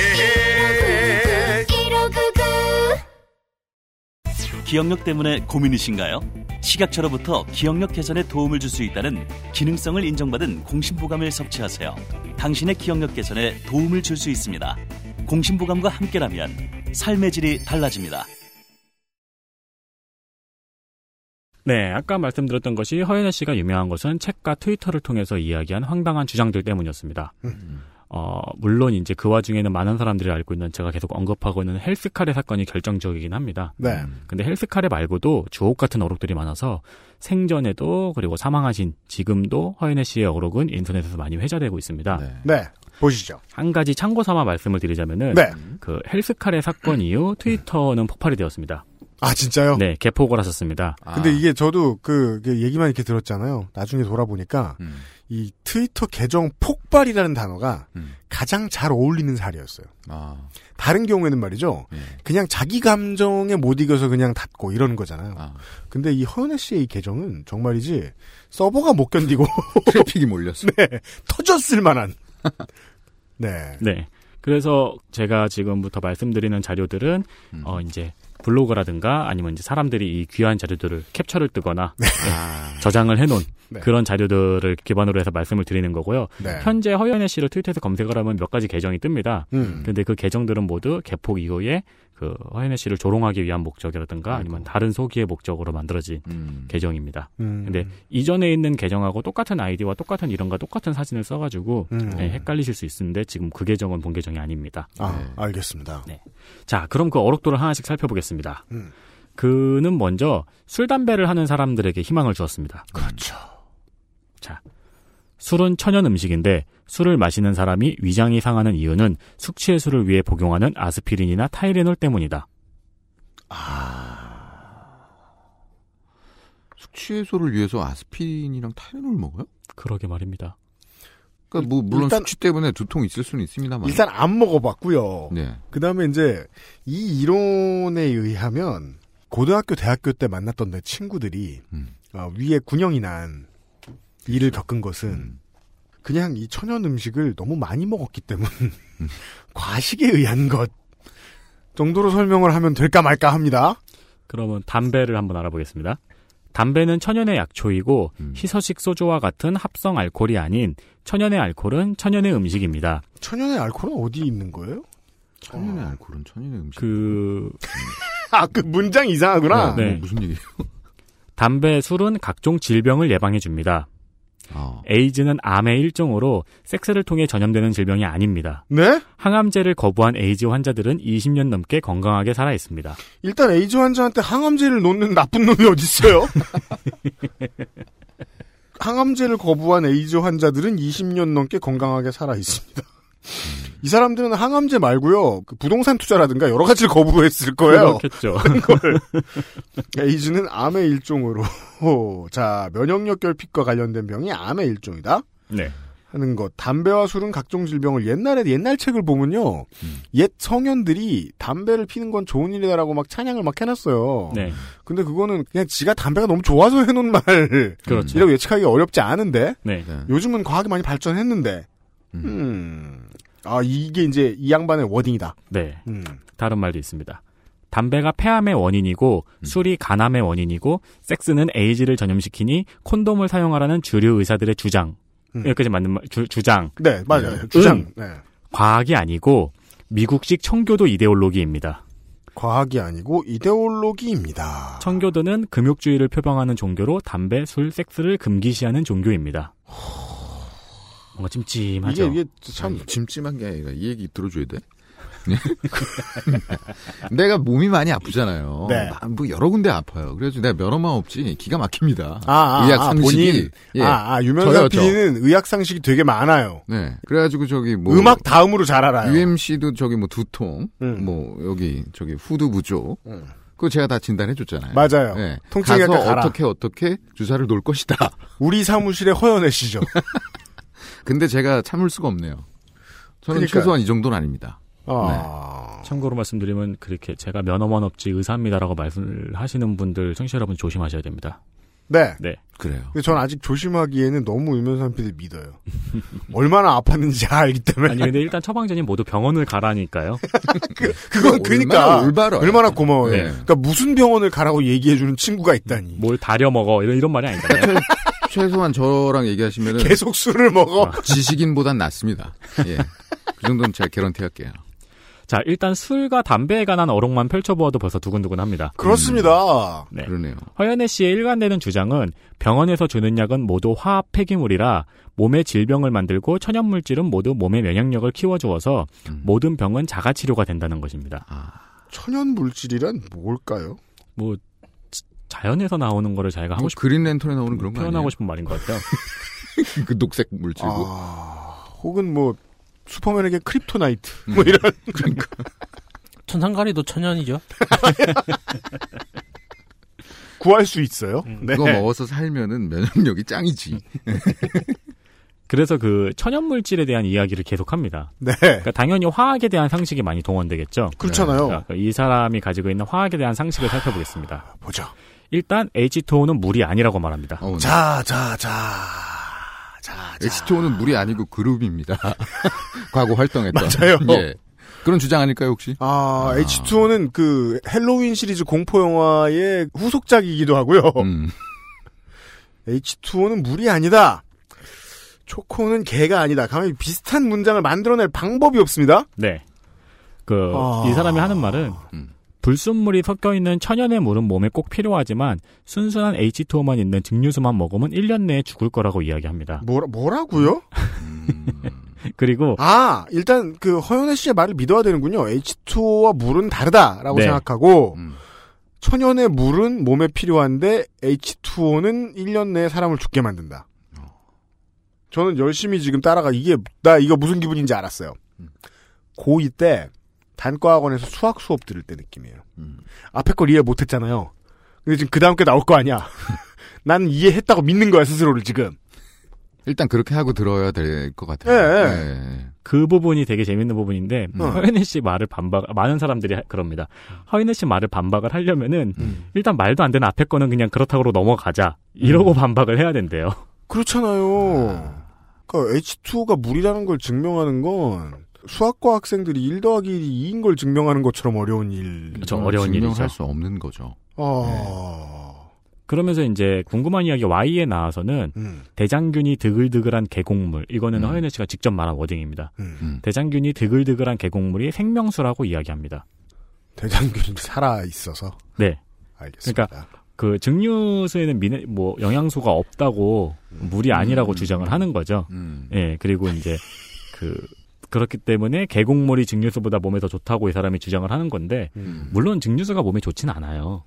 기억력 때문에 고민이신가요? 식약처로부터 기억력 개선에 도움을 줄 수 있다는 기능성을 인정받은 공심보감을 섭취하세요. 당신의 기억력 개선에 도움을 줄 수 있습니다. 공심보감과 함께라면 삶의 질이 달라집니다. 네, 아까 말씀드렸던 것이 허연애 씨가 유명한 것은 책과 트위터를 통해서 이야기한 황당한 주장들 때문이었습니다. 어, 물론 이제 그 와중에는 많은 사람들이 알고 있는 제가 계속 언급하고 있는 헬스카레 사건이 결정적이긴 합니다. 네. 근데 헬스카레 말고도 주옥 같은 어록들이 많아서 생전에도 그리고 사망하신 지금도 허연애 씨의 어록은 인터넷에서 많이 회자되고 있습니다. 네. 보시죠. 한 가지 참고 삼아 말씀을 드리자면은 네. 그 헬스카레 사건 이후 트위터는 폭발이 되었습니다. 아, 진짜요? 네, 개폭을 하셨습니다. 근데 이게 저도 그, 그 얘기만 이렇게 들었잖아요. 나중에 돌아보니까 이 트위터 계정 폭발이라는 단어가 가장 잘 어울리는 사례였어요. 다른 경우에는 말이죠. 그냥 자기 감정에 못 이겨서 그냥 닫고 이러는 거잖아요. 근데 이 허연애 씨의 이 계정은 정말이지 서버가 못 견디고 [laughs] 트래픽이 몰렸어. 네, 터졌을 만한. [laughs] 네. 네. 그래서 제가 지금부터 말씀드리는 자료들은 어 이제 블로그라든가 아니면 이제 사람들이 이 귀한 자료들을 캡처를 뜨거나 네, 저장을 해놓은 [laughs] 네. 그런 자료들을 기반으로 해서 말씀을 드리는 거고요. 네. 현재 허연애 씨를 트위터에서 검색을 하면 몇 가지 계정이 뜹니다. 음. 근데 그 계정들은 모두 개폭 이후에 그 허연애 씨를 조롱하기 위한 목적이라든가 아니면 다른 소기의 목적으로 만들어진 계정입니다. 음. 근데 이전에 있는 계정하고 똑같은 아이디와 똑같은 이름과 똑같은 사진을 써가지고 음. 네, 헷갈리실 수 있는데 지금 그 계정은 본 계정이 아닙니다. 아, 알겠습니다. 네. 자, 그럼 그 어록도를 하나씩 살펴보겠습니다. 음. 그는 먼저 술 담배를 하는 사람들에게 희망을 주었습니다. 그렇죠. 자, 술은 천연 음식인데 술을 마시는 사람이 위장이 상하는 이유는 숙취해소를 위해 복용하는 아스피린이나 타이레놀 때문이다. 숙취해소를 위해서 아스피린이랑 타이레놀 먹어요? 그러게 말입니다. 그러니까 뭐 물론 일단- 숙취 때문에 두통 있을 수는 있습니다만. 일단 안 먹어봤고요. 네. 그 다음에 이제 이 이론에 의하면 고등학교, 대학교 때 만났던 내 친구들이 어, 위에 군형이 난 일을 겪은 것은 그냥 이 천연 음식을 너무 많이 먹었기 때문 [laughs] 과식에 의한 것 정도로 설명을 하면 될까 말까 합니다. 그러면 담배를 한번 알아보겠습니다. 담배는 천연의 약초이고 희서식 소주와 같은 합성 알코올이 아닌 천연의 알코올은 천연의 음식입니다. 천연의 알코올은 어디 있는 거예요? 천연의 알코올은 천연의 음식. 그 [laughs] 아, 그 문장 이상하구나. 네. 뭐 무슨 얘기예요? 담배, 술은 각종 질병을 예방해 줍니다. 어. 에이즈는 암의 일종으로 섹스를 통해 전염되는 질병이 아닙니다. 네? 항암제를 거부한 에이즈 환자들은 20년 넘게 건강하게 살아 있습니다. 일단 에이즈 환자한테 항암제를 놓는 나쁜 놈이 어딨어요? [laughs] 항암제를 거부한 에이즈 환자들은 20년 넘게 건강하게 살아 있습니다. 이 사람들은 항암제 말고요, 그 부동산 투자라든가 여러 가지를 거부했을 거예요. 그렇겠죠. [laughs] 에이즈는 암의 일종으로, [laughs] 자, 면역력 결핍과 관련된 병이 암의 일종이다? 네. 하는 것. 담배와 술은 각종 질병을 옛날에 옛날 책을 보면요. 옛 성현들이 담배를 피는 건 좋은 일이다라고 막 찬양을 막 해놨어요. 네. 근데 그거는 그냥 지가 담배가 너무 좋아서 해놓은 말. 그렇죠. 이라고 예측하기 어렵지 않은데. 네. 요즘은 과학이 많이 발전했는데. 음. 아, 이게 이제 이 양반의 워딩이다. 네. 음. 다른 말도 있습니다. 담배가 폐암의 원인이고 술이 간암의 원인이고 섹스는 에이즈를 전염시키니 콘돔을 사용하라는 주류 의사들의 주장. 음. 여기까지 맞는 말, 주, 주장. 네, 맞아요. 주장. 네. 과학이 아니고 미국식 청교도 이데올로기입니다. 과학이 아니고 이데올로기입니다. 청교도는 금욕주의를 표방하는 종교로 담배, 술, 섹스를 금기시하는 종교입니다. 뭔가 찜찜하죠. 이게, 이게 참 찜찜한 게 아니라 이 얘기 들어줘야 돼. [laughs] 내가 몸이 많이 아프잖아요. 네. 뭐 여러 군데 아파요. 그래서 내가 면허만 없지 기가 막힙니다. 아, 아, 의학 아, 상식이 본인? 예. 아, 아, 유명상. PD는 의학 상식이 되게 많아요. 네. 그래가지고 저기 뭐 음악 다음으로 잘 알아요. UMC도 저기 뭐 두통, 뭐 여기 저기 후두 부조. 그거 제가 다 진단해 줬잖아요. 맞아요. 네. 통증에 가서. 어떻게 어떻게 주사를 놓을 것이다. 우리 사무실의 허연애 씨죠. 근데 제가 참을 수가 없네요. 저는 그러니까요. 최소한 이 정도는 아닙니다. 아. 참고로 말씀드리면 그렇게 제가 면허만 없지 의사입니다라고 말씀을 하시는 분들 청취자 여러분 조심하셔야 됩니다. 네. 네. 그래요. 근데 전 아직 조심하기에는 너무 유명상 PD 믿어요. [laughs] 얼마나 아팠는지 알기 때문에. 아니 근데 일단 처방전이 모두 병원을 가라니까요. [laughs] 그건 그러니까 얼마나. 얼마나 고마워요. 네. 그러니까 무슨 병원을 가라고 얘기해주는 친구가 있다니. 뭘 다려 먹어 이런 이런 말이 아니잖아요. [laughs] 최소한 저랑 얘기하시면은 계속 술을 먹어. 지식인보단 낫습니다. 예. 그 정도는 제가 개런티 할게요. 자 일단 술과 담배에 관한 어록만 펼쳐보아도 벌써 두근두근합니다. 그렇습니다. 네. 그러네요. 허연애 씨의 일관되는 주장은 병원에서 주는 약은 모두 화학 폐기물이라 몸의 질병을 만들고 천연물질은 모두 몸의 면역력을 키워주어서 음. 모든 병은 자가치료가 된다는 것입니다. 천연 물질이란 뭘까요? 뭐 지- 자연에서 나오는 거를 자기가 하고 뭐싶 그린 랜턴에 나오는 그런 거 표현하고 아니에요? 싶은 말인 것 같아요. [laughs] 그 녹색 물질고. 아, 혹은 뭐 슈퍼맨에게 kryptonite 음. 뭐 이런 그러니까. 청산가리도 천연이죠. [laughs] 구할 수 있어요. 네. 그거 먹어서 살면은 면역력이 짱이지. [laughs] 그래서 그 천연 물질에 대한 이야기를 계속합니다. 네. 그러니까 당연히 화학에 대한 상식이 많이 동원되겠죠. 그렇잖아요. 그러니까 이 사람이 가지고 있는 화학에 대한 상식을 살펴보겠습니다. 보죠. 일단 H2O는 물이 아니라고 말합니다. 어, 네. 자, 자, 자. H2O는 물이 아니고 그룹입니다. [laughs] 과거 활동했던. 맞아요. 예. 그런 주장 아닐까요, 혹시? 아, H2O는 그 헬로윈 시리즈 공포 영화의 후속작이기도 하고요. 음. H2O는 물이 아니다. 초코는 개가 아니다. 가만히 비슷한 문장을 만들어낼 방법이 없습니다. 네. 그, 아. 이 사람이 하는 말은, 음. 불순물이 섞여 있는 천연의 물은 몸에 꼭 필요하지만, 순수한 H2O만 있는 증류수만 먹으면 1년 내에 죽을 거라고 이야기합니다. 뭐라, 뭐라고요? [laughs] 그리고, 아, 일단 그 허연애 씨의 말을 믿어야 되는군요. H2O와 물은 다르다라고 네. 생각하고 음. 천연의 물은 몸에 필요한데 H2O는 1년 내에 사람을 죽게 만든다. 저는 열심히 지금 따라가 이게 나 이거 무슨 기분인지 알았어요. 고2 때 단과학원에서 수학 수업 들을 때 느낌이에요. 앞에 걸 이해 못했잖아요. 근데 지금 그 다음 게 나올 거 아니야. [laughs] 난 이해했다고 믿는 거야 스스로를 지금. 일단 그렇게 하고 들어야 될것 예. 같아요. 예. 예. 그 부분이 되게 재밌는 부분인데, 음. 허연애 씨 말을 반박, 많은 사람들이 하- 그럽니다. 허연애 씨 말을 반박을 하려면은, 일단 말도 안 되는 앞에 거는 그냥 그렇다고 넘어가자. 이러고 반박을 해야 된대요. 그렇잖아요. 그러니까 H2O가 물이라는 걸 증명하는 건 수학과 학생들이 1 더하기 1이 2인 걸 증명하는 것처럼 어려운 일. 그렇죠. 어려운 일이죠. 증명할 수 없는 거죠. 아, 그러면서 이제 궁금한 이야기 Y에 나와서는 음, 대장균이 드글드글한 계곡물 이거는 음. 허연애 씨가 직접 말한 워딩입니다. 음. 음. 대장균이 드글드글한 계곡물이 생명수라고 이야기합니다. 대장균이 살아 있어서. 네. 알겠습니다. 그러니까 그 증류수에는 미네 뭐 영양소가 없다고 물이 아니라고 주장을 하는 거죠. 음. 예. 그리고 이제 그 그렇기 때문에 계곡물이 증류수보다 몸에 더 좋다고 이 사람이 주장을 하는 건데 음. 물론 증류수가 몸에 좋진 않아요.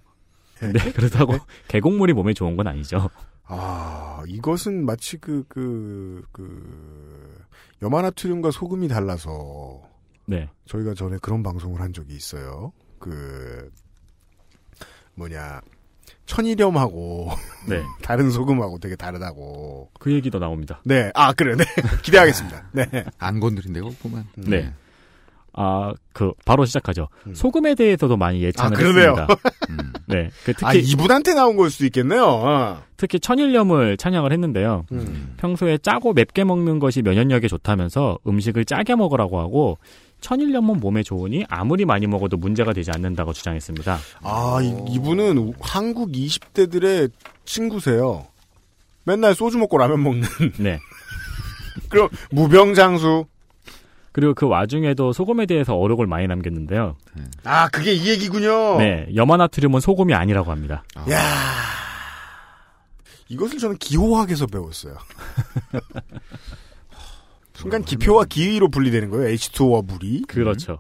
근데 그렇다고 [laughs] 계곡물이 몸에 좋은 건 아니죠. 아, 이것은 마치 그, 그, 그, 염화나트륨과 소금이 달라서 네. 저희가 전에 그런 방송을 한 적이 있어요. 그, 뭐냐, 천일염하고 네. [laughs] 다른 소금하고 되게 다르다고. 그 얘기도 나옵니다. 네, 아, 그래, 네. [laughs] 기대하겠습니다. 네. 안 건드린데요, 보면. 네. 아, 그, 바로 시작하죠. 소금에 대해서도 많이 예찬을 아, 그러네요. 했습니다. [laughs] 음. 네. 그 특히, 아, 이분한테 나온 걸 수도 있겠네요. 어. 특히 천일염을 찬양을 했는데요. 음. 평소에 짜고 맵게 먹는 것이 면역력에 좋다면서 음식을 짜게 먹으라고 하고, 천일염은 몸에 좋으니 아무리 많이 먹어도 문제가 되지 않는다고 주장했습니다. 아, 이, 이분은 한국 20대들의 친구세요. 맨날 소주 먹고 라면 먹는. [laughs] 네. 그럼 무병장수. 그리고 그 와중에도 소금에 대해서 어록을 많이 남겼는데요. 아, 그게 이 얘기군요. 네, 염화나트륨은 소금이 아니라고 합니다. 야 이것을 저는 기호학에서 배웠어요. [laughs] 순간 기표와 기의로 분리되는 거예요. H2O와 물이. 그렇죠.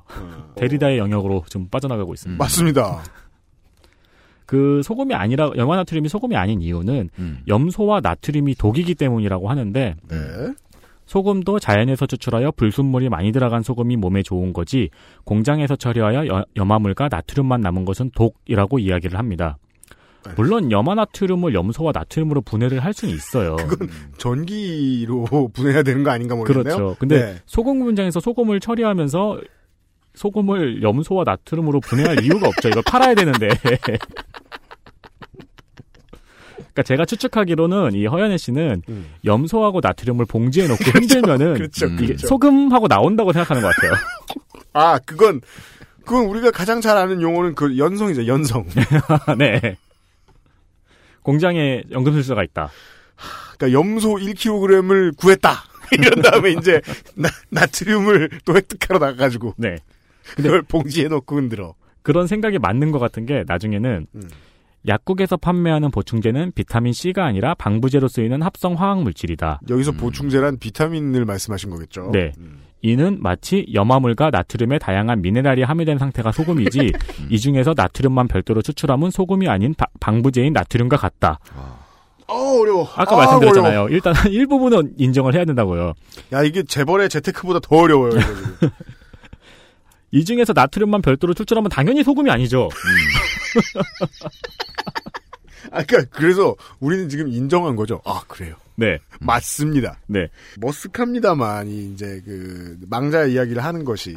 데리다의 영역으로 좀 빠져나가고 있습니다. 맞습니다. [laughs] 그 소금이 아니라 염화 나트륨이 소금이 아닌 이유는 염소와 나트륨이 독이기 때문이라고 하는데 네. 소금도 자연에서 추출하여 불순물이 많이 들어간 소금이 몸에 좋은 거지 공장에서 처리하여 여- 염화물과 나트륨만 남은 것은 독이라고 이야기를 합니다. 물론 염화나트륨을 염소와 나트륨으로 분해를 할 수는 있어요. 그건 전기로 [laughs] 분해해야 되는 거 아닌가 모르겠네요. 그렇죠. 근데 네. 소금 공장에서 소금을 처리하면서 소금을 염소와 나트륨으로 분해할 이유가 없죠. 이걸 팔아야 되는데. [laughs] 그러니까 제가 추측하기로는 이 허연애 씨는 염소하고 나트륨을 봉지에 넣고 [laughs] 흔들면은 음. 그렇죠, 이게 그렇죠. 소금하고 나온다고 생각하는 것 같아요. 아, 그건 그건 우리가 가장 잘 아는 용어는 그 연성이죠. 연성. 네. 공장에 연금술사가 있다. 그러니까 염소 1kg을 구했다. [laughs] 이런 다음에 이제 나, 나트륨을 또 획득하러 나가가지고 네. 그걸 봉지에 넣고 흔들어. 그런 생각이 맞는 것 같은 게 나중에는 음. 약국에서 판매하는 보충제는 비타민 C가 아니라 방부제로 쓰이는 합성 화학 물질이다. 여기서 보충제란 비타민을 말씀하신 거겠죠. 네. 이는 마치 염화물과 나트륨의 다양한 미네랄이 함유된 상태가 소금이지 [laughs] 이 중에서 나트륨만 별도로 추출하면 소금이 아닌 바- 방부제인 나트륨과 같다. 어, 어려워. 아까 아, 말씀드렸잖아요. 어려워. 일단 일부분은 인정을 해야 된다고요. 야, 이게 재벌의 재테크보다 더 어려워요. [laughs] 이 중에서 나트륨만 별도로 추출하면 당연히 소금이 아니죠. [laughs] 아, 그러니까 그래서 우리는 지금 인정한 거죠. 아, 그래요. 네. [laughs] 맞습니다. 네. 머쓱합니다만 이 이제 그 망자 이야기를 하는 것이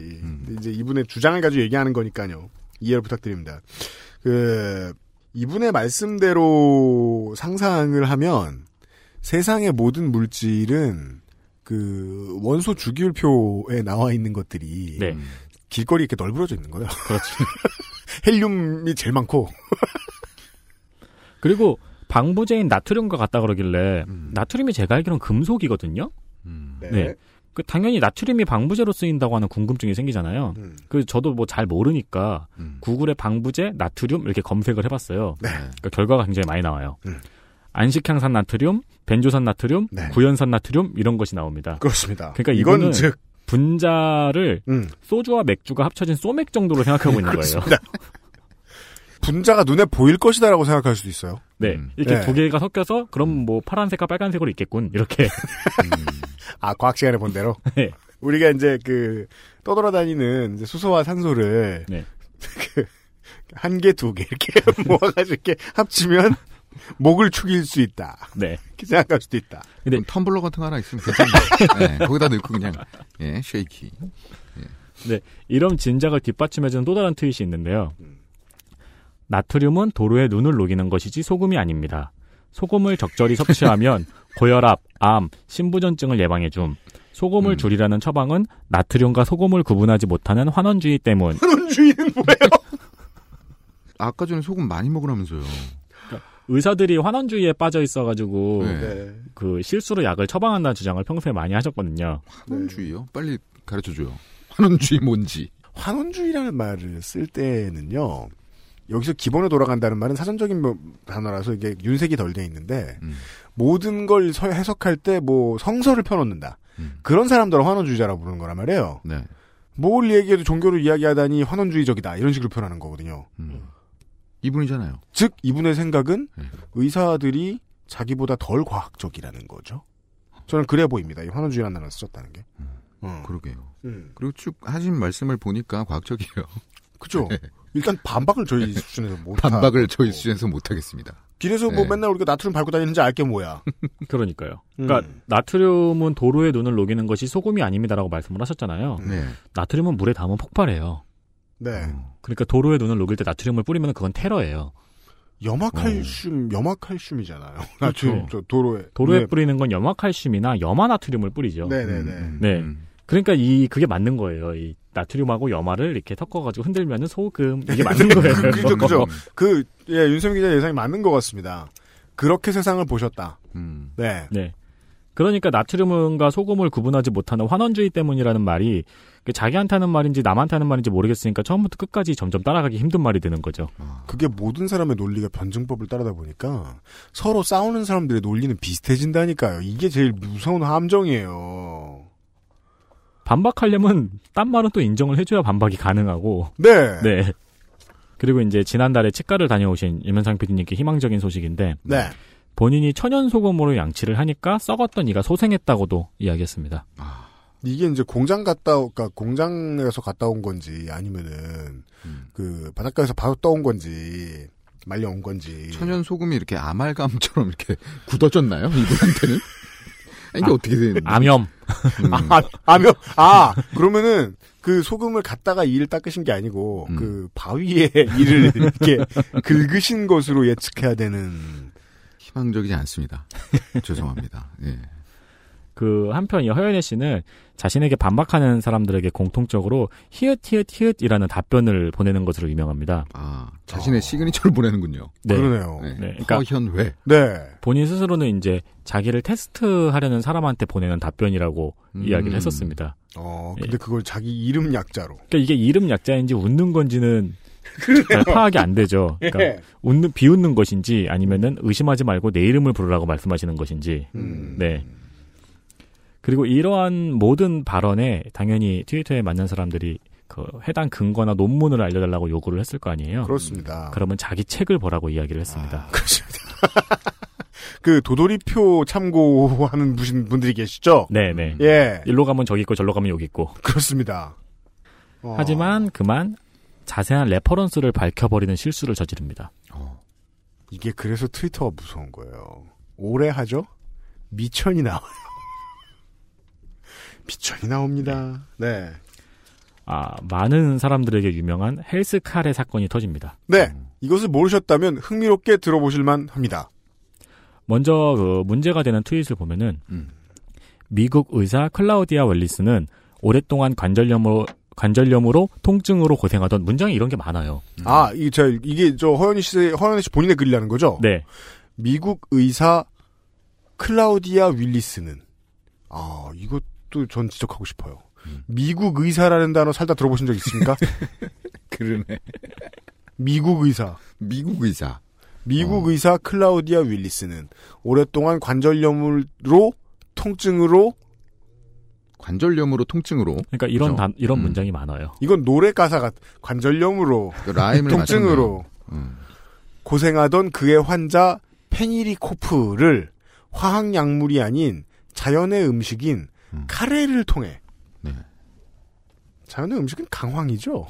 이제 이분의 주장을 가지고 얘기하는 거니까요. 이해를 부탁드립니다. 그 이분의 말씀대로 상상을 하면 세상의 모든 물질은 그 원소 주기율표에 나와 있는 것들이 네. 길거리 이렇게 널브러져 있는 거예요. 그렇죠. [laughs] 헬륨이 제일 많고 그리고 방부제인 나트륨과 같다 그러길래 나트륨이 제가 알기로는 금속이거든요. 네. 그 당연히 나트륨이 방부제로 쓰인다고 하는 궁금증이 생기잖아요. 그 저도 뭐 잘 모르니까 구글에 방부제 나트륨 이렇게 검색을 해봤어요. 그러니까 결과가 굉장히 많이 나와요. 안식향산 나트륨, 벤조산 나트륨, 구연산 나트륨 이런 것이 나옵니다. 그렇습니다. 그러니까 이건 이거는 즉 분자를 소주와 맥주가 합쳐진 소맥 정도로 생각하고 있는 [laughs] 거예요. 분자가 눈에 보일 것이다라고 생각할 수도 있어요. 네. 이렇게 네. 두 개가 섞여서 그럼 뭐 파란색과 빨간색으로 있겠군. 이렇게. [laughs] 아, 과학 시간에 본 대로. 네. 우리가 이제 그 떠돌아다니는 이제 수소와 산소를 네. [laughs] 그한 개, 두 개 이렇게 [laughs] 모아가지고 이렇게 합치면 목을 축일 수 있다. 네. 이렇게 생각할 수도 있다. 근데 텀블러 같은 거 하나 있으면 괜찮네. 네, 거기다 넣고 그냥 예, shake it. 네, 이런 진작을 뒷받침해주는 또 다른 트윗이 있는데요. 나트륨은 도로에 눈을 녹이는 것이지 소금이 아닙니다. 소금을 적절히 섭취하면 [laughs] 고혈압, 암, 신부전증을 예방해줌. 소금을 줄이라는 처방은 나트륨과 소금을 구분하지 못하는 환원주의 때문. 환원주의는 뭐예요? [laughs] 아까 전에 소금 많이 먹으라면서요. 의사들이 환원주의에 빠져 있어가지고 네. 그 실수로 약을 처방한다는 주장을 평소에 많이 하셨거든요. 환원주의요? 빨리 가르쳐줘요. 환원주의 뭔지. 환원주의라는 말을 쓸 때는요. 여기서 기본에 돌아간다는 말은 사전적인 뭐 단어라서 이게 윤색이 덜 돼 있는데 모든 걸 서- 해석할 때 뭐 성서를 펴놓는다. 그런 사람들을 환원주의자라고 부르는 거란 말이에요. 네. 뭘 얘기해도 종교를 이야기하다니 환원주의적이다 이런 식으로 표현하는 거거든요. 이분이잖아요. 즉 이분의 생각은 의사들이 자기보다 덜 과학적이라는 거죠. 저는 그래 보입니다. 이 환원주의라는 단어를 썼다는 게. 어. 그러게요. 음. 그리고 쭉 하신 말씀을 보니까 과학적이에요. 그죠? [laughs] 일단 반박을 저희 [laughs] 수준에서 못 반박을. 저희 수준에서 못 하겠습니다. 길에서 뭐 네. 맨날 우리가 나트륨 밟고 다니는지 알게 뭐야. [laughs] 그러니까요. 음. 그러니까 나트륨은 도로에 눈을 녹이는 것이 소금이 아닙니다라고 말씀을 하셨잖아요. 네. 나트륨은 물에 닿으면 폭발해요. 네. 그러니까 도로에 눈을 녹일 때 나트륨을 뿌리면 그건 테러예요. 염화칼슘, 염화칼슘이잖아요. 나트륨 저 도로에. 도로에 네. 뿌리는 건 염화칼슘이나 염화나트륨을 뿌리죠. 네네네. 네. 그러니까 이 그게 맞는 거예요. 이 나트륨하고 염화를 이렇게 섞어가지고 흔들면은 소금 이게 맞는 거예요. [laughs] 그죠, 그죠. 그, 예, 윤세민 기자 예상이 맞는 것 같습니다. 그렇게 세상을 보셨다. 음. 네. 네. 그러니까 나트륨과 소금을 구분하지 못하는 환원주의 때문이라는 말이 그 자기한테 하는 말인지 남한테 하는 말인지 모르겠으니까 처음부터 끝까지 점점 따라가기 힘든 말이 되는 거죠. 그게 모든 사람의 논리가 변증법을 따르다 보니까 서로 싸우는 사람들의 논리는 비슷해진다니까요. 이게 제일 무서운 함정이에요. 반박하려면 딴 말은 또 인정을 해줘야 반박이 가능하고. 네. 네. 그리고 이제 지난달에 치과를 다녀오신 유면상 PD님께 희망적인 소식인데. 네. 본인이 천연 소금으로 양치를 하니까 썩었던 이가 소생했다고도 이야기했습니다. 이게 이제 공장 갔다, 오- 그러니까 공장에서 갔다 온 건지 아니면은 그 바닷가에서 바로 떠온 건지 말려온 건지. 천연 소금이 이렇게 아말감처럼 이렇게 굳어졌나요? 이분한테는? [laughs] 이게 아, 어떻게 되는? 암염. [laughs] 아, 아면 아 그러면은 그 소금을 갖다가 이를 닦으신 게 아니고 그 바위에 [laughs] 이를 이렇게 긁으신 것으로 예측해야 되는 희망적이지 않습니다. 죄송합니다. 예. 그 한편 이 허연애 씨는 자신에게 반박하는 사람들에게 공통적으로 히읗 히읗 히읗이라는 답변을 보내는 것으로 유명합니다. 아, 자신의 시그니처를 보내는군요. 네. 그러네요. 네. 그러니까 허현회. 네. 본인 스스로는 이제 자기를 테스트하려는 사람한테 보내는 답변이라고 음. 이야기를 했었습니다. 어 근데 그걸 자기 이름 약자로. 그러니까 이게 이름 약자인지 웃는 건지는 잘 파악이 안 되죠. 그러니까 예. 웃는 비웃는 것인지 아니면은 의심하지 말고 내 이름을 부르라고 말씀하시는 것인지. 음. 네. 그리고 이러한 모든 발언에 당연히 트위터의 많은 사람들이 그 해당 근거나 논문을 알려달라고 요구를 했을 거 아니에요. 그렇습니다. 그러면 자기 책을 보라고 이야기를 했습니다. 그렇습니다. [laughs] 그 도돌이표 참고하는 분- 분들이 계시죠? 네네. 예. 일로 가면 저기 있고 절로 가면 여기 있고. 그렇습니다. 어. 하지만 그만 자세한 reference를 밝혀버리는 실수를 저지릅니다. 이게 그래서 트위터가 무서운 거예요. 오래 하죠? 미천이 나와요. 미천이 나옵니다. 네. 아, 많은 사람들에게 유명한 헬스 카레 사건이 터집니다. 네. 이것을 모르셨다면 흥미롭게 들어보실만 합니다. 먼저 그 문제가 되는 트윗을 보면은 미국 의사 클라우디아 웰리스는 오랫동안 관절염으로 관절염으로 통증으로 고생하던 문장이 이런 게 많아요. 아, 이, 저, 이게 저 허연희 씨, 허연희 씨 본인의 글이라는 거죠? 네. 미국 의사 클라우디아 윌리스는, 아, 이 것도 전 지적하고 싶어요. 미국 의사라는 단어 살다 들어보신 적 있습니까? [laughs] 그러네. 미국 의사. 미국 의사. 미국 의사 클라우디아 윌리스는 오랫동안 관절염으로 통증으로 관절염으로 통증으로. 그러니까 이런 그죠? 단, 이런 음. 문장이 많아요. 이건 노래 가사가 관절염으로 그 라임을 통증으로 음. 고생하던 그의 환자 페니리코프를 화학 약물이 아닌 자연의 음식인 카레를 통해 네. 자연의 음식은 강황이죠.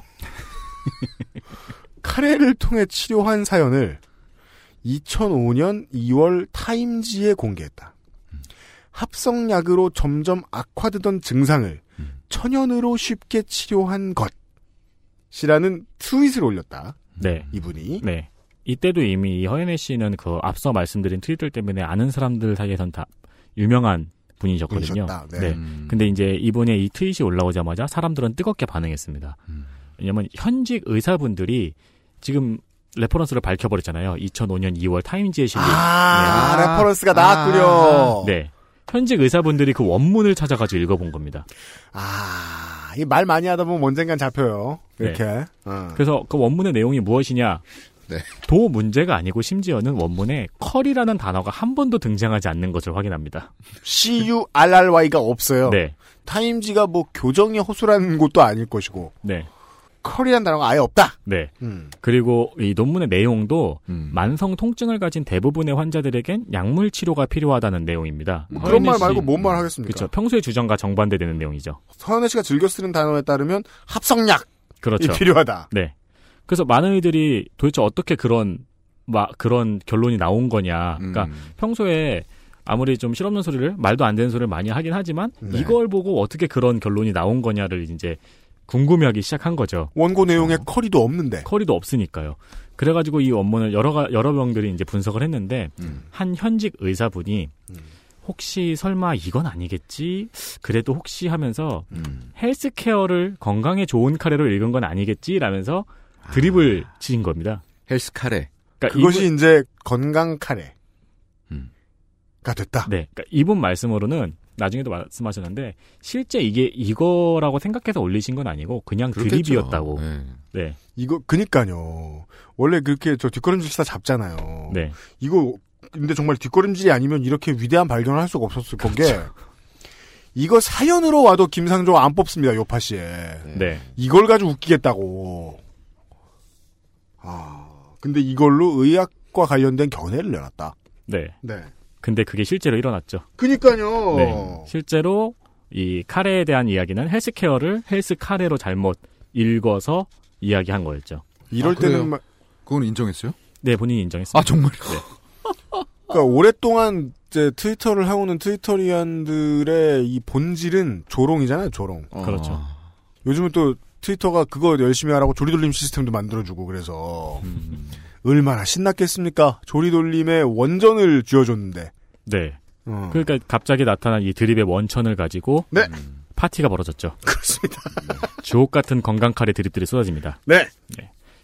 [laughs] 카레를 통해 치료한 사연을 2005년 2월 타임지에 공개했다. 합성약으로 점점 악화되던 증상을 천연으로 쉽게 치료한 것이라는 트윗을 올렸다. 네. 이분이. 네. 이때도 이미 이 허현회 씨는 그 앞서 말씀드린 트윗들 때문에 아는 사람들 사이에선 다 유명한 분이셨거든요. 네. 네. 근데 이제 이분의 이 트윗이 올라오자마자 사람들은 뜨겁게 반응했습니다. 왜냐면 현직 의사분들이 지금 reference를 밝혀버렸잖아요. 2005년 2월 타임지에 실린. 아, 네. reference가 나왔군요. 네. 현직 의사분들이 그 원문을 찾아가지고 읽어본 겁니다. 아, 이 말 많이 하다 보면 언젠간 잡혀요. 이렇게. 네. 어. 그래서 그 원문의 내용이 무엇이냐? 네. 도 문제가 아니고 심지어는 원문에 컬이라는 단어가 한 번도 등장하지 않는 것을 확인합니다. CURRY가 없어요. 네. 타임지가 뭐 교정이 허술한 곳도 아닐 것이고. 네. 컬이란 단어가 아예 없다. 네. 음. 그리고 이 논문의 내용도 음. 만성 통증을 가진 대부분의 환자들에겐 약물 치료가 필요하다는 내용입니다. 뭐 그런 말 말고 뭔 말 하겠습니까? 그렇죠. 평소의 주장과 정반대되는 내용이죠. 서현애 씨가 즐겨 쓰는 단어에 따르면 합성약이 그렇죠. 필요하다. 네. 그래서 많은 이들이 도대체 어떻게 그런 막 그런 결론이 나온 거냐. 그러니까 음. 평소에 아무리 좀 실없는 소리를 말도 안 되는 소리를 많이 하긴 하지만 네. 이걸 보고 어떻게 그런 결론이 나온 거냐를 이제 궁금해하기 시작한 거죠. 원고 내용에 컬이도 없는데. 커리도 없으니까요. 그래가지고 이 원문을 여러 가- 여러 명들이 이제 분석을 했는데 음. 한 현직 의사분이 혹시 설마 이건 아니겠지? 그래도 혹시 하면서 음. 헬스케어를 건강에 좋은 카레로 읽은 건 아니겠지? 라면서 드립을 치신 겁니다. 헬스 카레. 그러니까 그것이 이분- 이제 건강 카레. 됐다. 네. 그러니까 이분 말씀으로는 나중에도 말씀하셨는데 실제 이게 이거라고 생각해서 올리신 건 아니고 그냥 그렇겠죠. 드립이었다고. 네. 네. 이거 그니까요. 원래 그렇게 저 뒷걸음질 치다 잡잖아요. 네. 이거 근데 정말 뒷걸음질이 아니면 이렇게 위대한 발견을 할 수가 없었을 건게 그렇죠. 이거 사연으로 와도 김상조 안 뽑습니다. 요파 씨에. 네. 이걸 가지고 웃기겠다고. 아 근데 이걸로 의학과 관련된 견해를 내놨다. 네. 네. 근데 그게 실제로 일어났죠. 그니까요. 네. 실제로 이 카레에 대한 이야기는 헬스케어를 헬스 카레로 잘못 읽어서 이야기한 거였죠. 이럴 아? 때는 막 그건 인정했어요? 네, 본인이 인정했습니다. 아 정말? [laughs] 그러니까 오랫동안 이제 트위터를 하고는 트위터리안들의 이 본질은 조롱이잖아요, 조롱. 그렇죠. 요즘은 또 트위터가 그거 열심히 하라고 조리돌림 시스템도 만들어주고 그래서 얼마나 신났겠습니까? 조리돌림의 원전을 쥐어줬는데. 네. 어. 그러니까 갑자기 나타난 이 드립의 원천을 가지고 네. 파티가 벌어졌죠. 그렇습니다. 주옥 같은 건강 카레 드립들이 쏟아집니다. 네.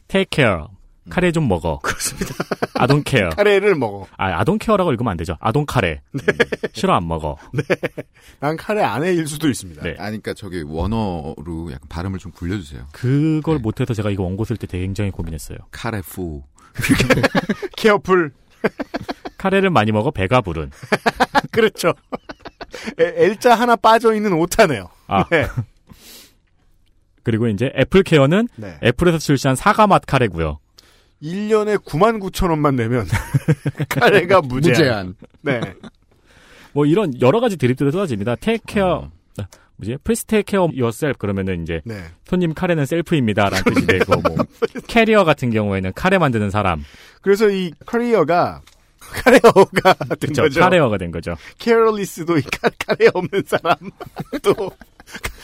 Take care. 카레 좀 먹어. 그렇습니다. [laughs] I don't care. 카레를 먹어. 아, I don't care라고 읽으면 안 되죠. I don't 카레. 싫어 안 먹어. [laughs] 네. 난 카레 안 해일 수도 있습니다. 네. 아니, 그러니까 저기 원어로 약간 발음을 좀 굴려주세요. 그걸 못해서 제가 이거 원고 쓸 때 굉장히 고민했어요. 카레풀. [laughs] Careful. 카레를 많이 먹어 배가 부른. 그렇죠. 에- L자 하나 빠져있는 오타네요. 아. 네. 그리고 이제 애플 케어는 네. 애플에서 출시한 사과 맛 카레고요. 1년에 9만 9천 원만 내면 [laughs] 카레가 무제한. 무제한. 네. 뭐 이런 여러 가지 드립들이 쏟아집니다. Take care 아, 뭐지? please take care yourself 그러면은 이제 네. 손님 카레는 셀프입니다라는 뜻이 되고 뭐 [laughs] 캐리어 같은 경우에는 카레 만드는 사람. 그래서 이 career가 카레어가 된 그쵸, 거죠. 카레어가 된 거죠. careless도 이 카, 카레 없는 사람 또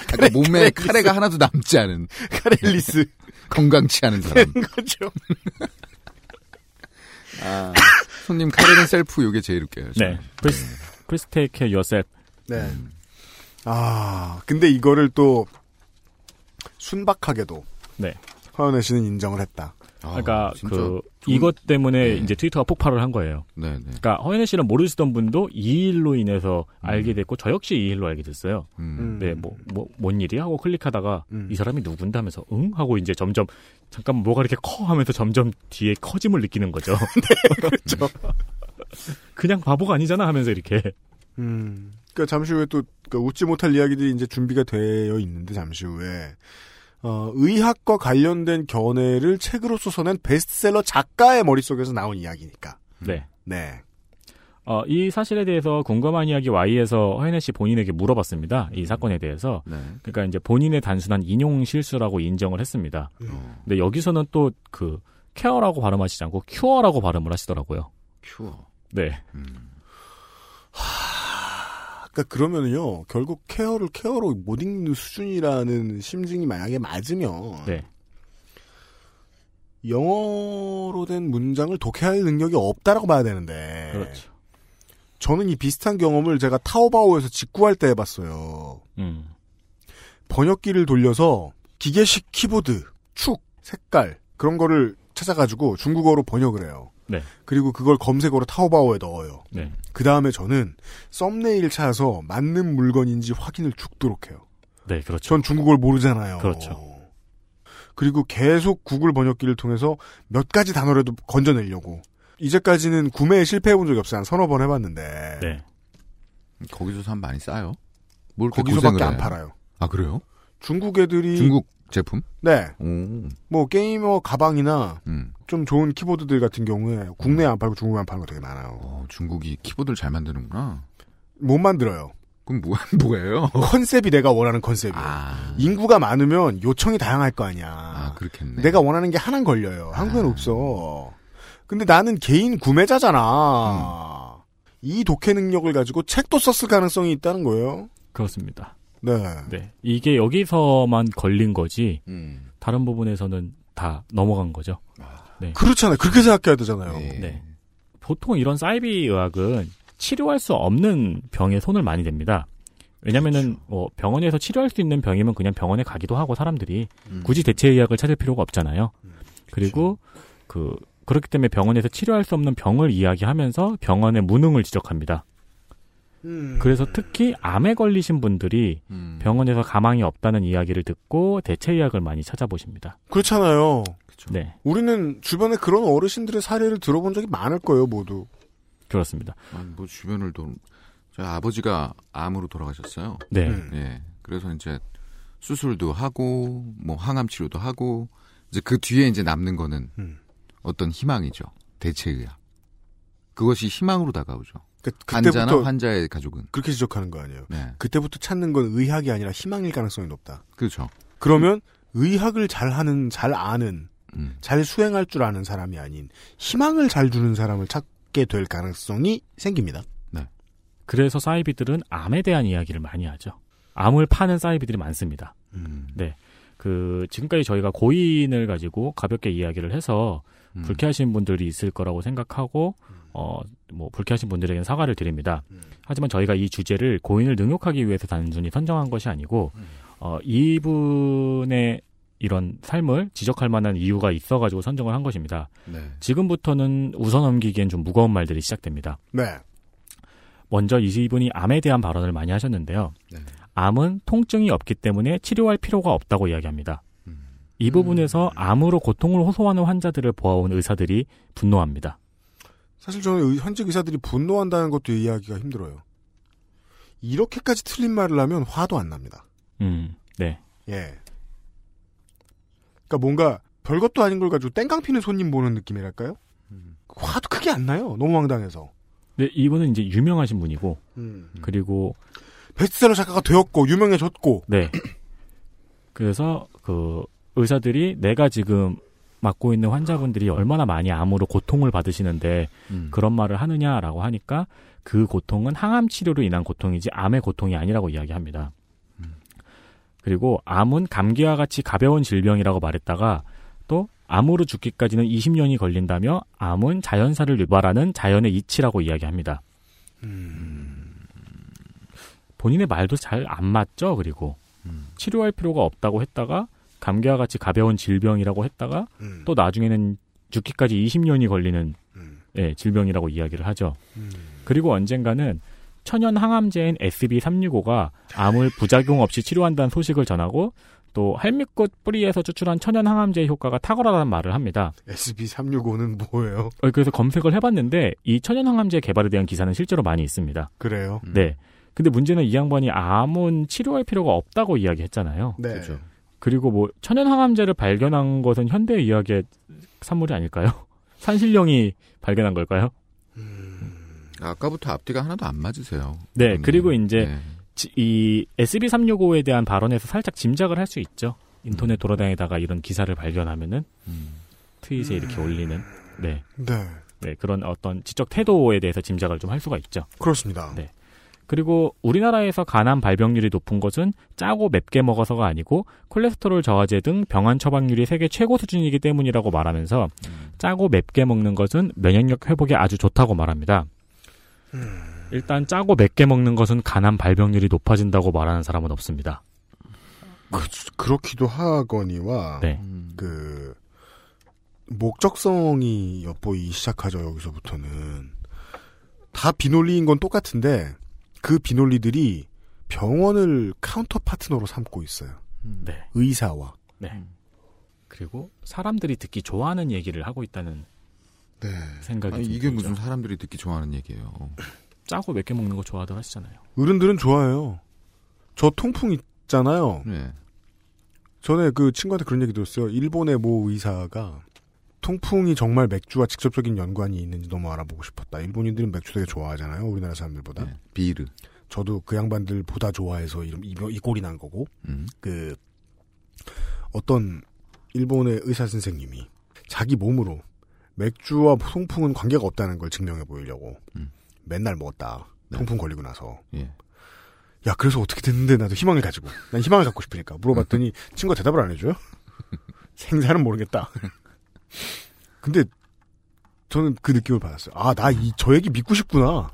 그러니까 몸에 카레가 하나도 남지 않은. 카렐리스. 건강치 않은 사람. 된 거죠. [laughs] 아, 손님 카레는 셀프 요게 제일 웃겨요. 네. 플리스 플리스 테이크 케어 yourself. 네. 아 근데 이거를 또 순박하게도 네. 허연애 씨는 인정을 했다. 그러니까 진짜 그 이것 때문에 네. 이제 트위터가 폭발을 한 거예요. 네, 네. 그러니까 허연애 씨는 모르시던 분도 이 일로 인해서 알게 됐고 저 역시 이 일로 알게 됐어요. 음. 네, 뭐, 뭐, 뭔 일이야? 하고 클릭하다가 음. 이 사람이 누군데 하면서 응? 하고 이제 점점 잠깐 뭐가 이렇게 커 하면서 점점 뒤에 커짐을 느끼는 거죠. [laughs] 그렇죠. [laughs] 그냥 바보가 아니잖아 하면서 이렇게. 음. 그러니까 잠시 후에 또 그러니까 웃지 못할 이야기들이 이제 준비가 되어 있는데 잠시 후에 어, 의학과 관련된 견해를 책으로 써서낸 베스트셀러 작가의 머릿속에서 나온 이야기니까. 네. 네. 어, 이 사실에 대해서 궁금한 이야기 Y에서 허연애 씨 본인에게 물어봤습니다. 이 사건에 대해서. 네. 그러니까 이제 본인의 단순한 인용 실수라고 인정을 했습니다. 근데 여기서는 또 그 케어라고 발음하시지 않고 큐어라고 발음을 하시더라고요. 큐어. 네. 그러니까 그러면은요 결국 케어를 케어로 못 읽는 수준이라는 심증이 만약에 맞으면 네. 영어로 된 문장을 독해할 능력이 없다라고 봐야 되는데 그렇죠. 저는 이 비슷한 경험을 제가 타오바오에서 직구할 때 해봤어요. 음. 번역기를 돌려서 기계식 키보드, 축, 색깔 그런 거를 찾아가지고 중국어로 번역을 해요. 네. 그리고 그걸 검색어로 타오바오에 넣어요. 네. 그 다음에 저는 썸네일 찾아서 맞는 물건인지 확인을 죽도록 해요. 네, 그렇죠. 전 중국어를 모르잖아요. 그렇죠. 그리고 계속 구글 번역기를 통해서 몇 가지 단어라도 건져내려고. 이제까지는 구매에 실패해본 적이 없어요. 한 서너 번 해봤는데. 네. 거기서 사면 많이 싸요? 뭘 거기서밖에 안? 팔아요. 아, 그래요? 중국 애들이. 중국 제품? 네. 오. 뭐 게이머 가방이나 음. 좀 좋은 키보드들 같은 경우에 국내에 안 팔고 중국에 안 파는 거 되게 많아요. 어, 중국이 키보드를 잘 만드는구나. 못 만들어요. 그럼 뭐, [laughs] 뭐예요? 컨셉이 내가 원하는 컨셉이에요. 아, 인구가 많으면 요청이 다양할 거 아니야. 아, 그렇겠네. 내가 원하는 게 하나는 걸려요. 한국엔 없어. 근데 나는 개인 구매자잖아. 이 독해 능력을 가지고 책도 썼을 가능성이 있다는 거예요. 그렇습니다. 네. 네. 이게 여기서만 걸린 거지, 음. 다른 부분에서는 다 넘어간 거죠. 네. 그렇잖아요. 그렇게 생각해야 되잖아요. 네. 보통 이런 사이비 의학은 치료할 수 없는 병에 손을 많이 댑니다. 왜냐면은 뭐 병원에서 치료할 수 있는 병이면 그냥 병원에 가기도 하고 사람들이 음. 굳이 대체 의학을 찾을 필요가 없잖아요. 그리고 그 그렇기 때문에 병원에서 치료할 수 없는 병을 이야기하면서 병원의 무능을 지적합니다. 음. 그래서 특히 암에 걸리신 분들이 음. 병원에서 가망이 없다는 이야기를 듣고 대체 의학을 많이 찾아보십니다. 그렇잖아요. 네, 우리는 주변에 그런 어르신들의 사례를 들어본 적이 많을 거예요, 모두. 그렇습니다. 아니, 뭐 주변을 돈 저희 아버지가 암으로 돌아가셨어요. 네. 음. 예. 그래서 이제 수술도 하고 뭐 항암 치료도 하고 이제 그 뒤에 이제 남는 거는 음. 어떤 희망이죠. 대체 의학. 그것이 희망으로 다가오죠. 그, 환자나 그때부터 환자의 가족은. 그렇게 지적하는 거 아니에요. 네. 그때부터 찾는 건 의학이 아니라 희망일 가능성이 높다. 그렇죠. 그러면 의학을 잘하는, 잘 아는, 음. 잘 수행할 줄 아는 사람이 아닌 희망을 잘 주는 사람을 찾게 될 가능성이 생깁니다. 그래서 사이비들은 암에 대한 이야기를 많이 하죠. 암을 파는 사이비들이 많습니다. 음. 네. 그 지금까지 저희가 고인을 가지고 가볍게 이야기를 해서 음. 불쾌하신 분들이 있을 거라고 생각하고 어 뭐 불쾌하신 분들에게는 사과를 드립니다. 하지만 저희가 이 주제를 고인을 능욕하기 위해서 단순히 선정한 것이 아니고 어 이분의 이런 삶을 지적할 만한 이유가 있어가지고 선정을 한 것입니다. 네. 지금부터는 웃어 넘기기엔 좀 무거운 말들이 시작됩니다. 네. 먼저 이분이 암에 대한 발언을 많이 하셨는데요. 네. 암은 통증이 없기 때문에 치료할 필요가 없다고 이야기합니다. 이 부분에서 암으로 고통을 호소하는 환자들을 보아온 의사들이 분노합니다. 사실 저는 의- 현직 의사들이 분노한다는 것도 이해하기가 힘들어요. 이렇게까지 틀린 말을 하면 화도 안 납니다. 음, 네. 예. 그러니까 뭔가 별것도 아닌 걸 가지고 땡깡 피는 손님 보는 느낌이랄까요? 화도 크게 안 나요. 너무 황당해서. 네, 이분은 이제 유명하신 분이고, 음. 그리고, 베스트셀러 작가가 되었고 유명해졌고 네. 그래서 그 의사들이 내가 지금 맡고 있는 환자분들이 얼마나 많이 암으로 고통을 받으시는데 음. 그런 말을 하느냐라고 하니까 그 고통은 항암 치료로 인한 고통이지 암의 고통이 아니라고 이야기합니다. 그리고 암은 감기와 같이 가벼운 질병이라고 말했다가 또 암으로 죽기까지는 20년이 걸린다며 암은 자연사를 유발하는 자연의 이치라고 이야기합니다. 본인의 말도 잘 안 맞죠. 그리고 치료할 필요가 없다고 했다가 감기와 같이 가벼운 질병이라고 했다가 음. 또 나중에는 죽기까지 20년이 걸리는 예, 질병이라고 이야기를 하죠. 그리고 언젠가는 천연 항암제인 SB365가 암을 부작용 없이 치료한다는 소식을 전하고 또 할미꽃 뿌리에서 추출한 천연 항암제의 효과가 탁월하다는 말을 합니다. SB365는 뭐예요? 어, 그래서 검색을 해봤는데 이 천연 항암제 개발에 대한 기사는 실제로 많이 있습니다. 그래요? 네. 근데 문제는 이 양반이 암은 치료할 필요가 없다고 이야기했잖아요. 네. 그렇죠. 그리고 뭐 천연 항암제를 발견한 것은 현대 의학의 산물이 아닐까요? [laughs] 산신령이 발견한 걸까요? 아까부터 앞뒤가 하나도 안 맞으세요. 네, 음, 그리고 이제 네. 지- 이 SB365에 대한 발언에서 살짝 짐작을 할 수 있죠. 인터넷 돌아다니다가 이런 기사를 발견하면은 트윗에 이렇게 올리는 네. 네. 네, 그런 어떤 지적 태도에 대해서 짐작을 좀 할 수가 있죠. 그렇습니다. 네. 그리고 우리나라에서 간암 발병률이 높은 것은 짜고 맵게 먹어서가 아니고 콜레스테롤 저하제 등 병환 처방률이 세계 최고 수준이기 때문이라고 말하면서 짜고 맵게 먹는 것은 면역력 회복에 아주 좋다고 말합니다. 일단 짜고 맵게 먹는 것은 간암 발병률이 높아진다고 말하는 사람은 없습니다. 그, 렇기도 하거니와 네. 그 목적성이 엿보이기 시작하죠 여기서부터는 다 비논리인 건 똑같은데 그 비논리들이 병원을 counter partner로 삼고 있어요. 네. 의사와 네. 그리고 사람들이 듣기 좋아하는 얘기를 하고 있다는 생각이 아니, 좀 이게 들죠. 무슨 사람들이 듣기 좋아하는 얘기예요. 짜고 맵게 먹는 거 좋아하더 하시잖아요. 어른들은 좋아해요. 저 통풍 있잖아요. 네. 전에 그 친구한테 그런 얘기 들었어요. 일본의 모 의사가 통풍이 정말 맥주와 직접적인 연관이 있는지 너무 알아보고 싶었다. 일본인들은 맥주 되게 좋아하잖아요. 우리나라 사람들보다. 네. 비르. 저도 그 양반들 보다 좋아해서 이, 이, 이 꼴이 난 거고. 음. 그 어떤 일본의 의사 선생님이 자기 몸으로 맥주와 통풍은 관계가 없다는 걸 증명해 보이려고 맨날 먹었다. 통풍 걸리고 나서. 예. 야, 그래서 어떻게 됐는데 나도 희망을 가지고. 난 희망을 갖고 싶으니까. 물어봤더니 친구가 대답을 안 해줘요? [laughs] 생사는 모르겠다. 근데 저는 그 느낌을 받았어요. 아, 나 이, 저 얘기 믿고 싶구나.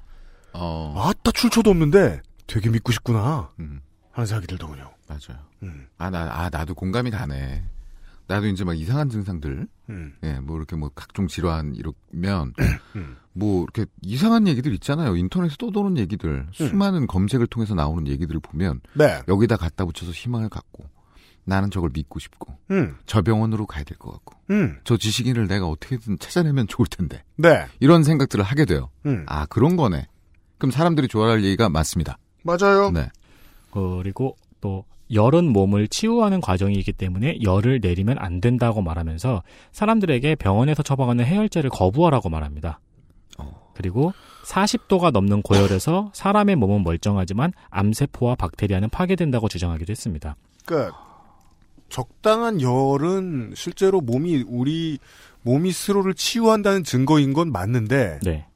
어. 아따, 출처도 없는데 되게 믿고 싶구나. 음. 하는 생각이 들더군요. 맞아요. 음. 아, 나, 아, 나도 공감이 가네. 나도 이제 막 이상한 증상들, 음. 예, 뭐 이렇게 뭐 각종 질환 이러면 뭐 이렇게 이상한 얘기들 있잖아요. 인터넷에 떠도는 얘기들, 수많은 검색을 통해서 나오는 얘기들을 보면 네. 여기다 갖다 붙여서 희망을 갖고 나는 저걸 믿고 싶고 음. 저 병원으로 가야 될 것 같고 음. 저 지식인을 내가 어떻게든 찾아내면 좋을 텐데 네. 이런 생각들을 하게 돼요. 음. 아 그런 거네. 그럼 사람들이 좋아할 얘기가 많습니다. 맞아요. 네. 그리고 또 열은 몸을 치유하는 과정이기 때문에 열을 내리면 안 된다고 말하면서 사람들에게 병원에서 처방하는 해열제를 거부하라고 말합니다. 그리고 40도가 넘는 고열에서 [laughs] 사람의 몸은 멀쩡하지만 암세포와 박테리아는 파괴된다고 주장하기도 했습니다. 그러니까 적당한 열은 실제로 몸이 우리 몸이 스스로를 치유한다는 증거인 건 맞는데 네.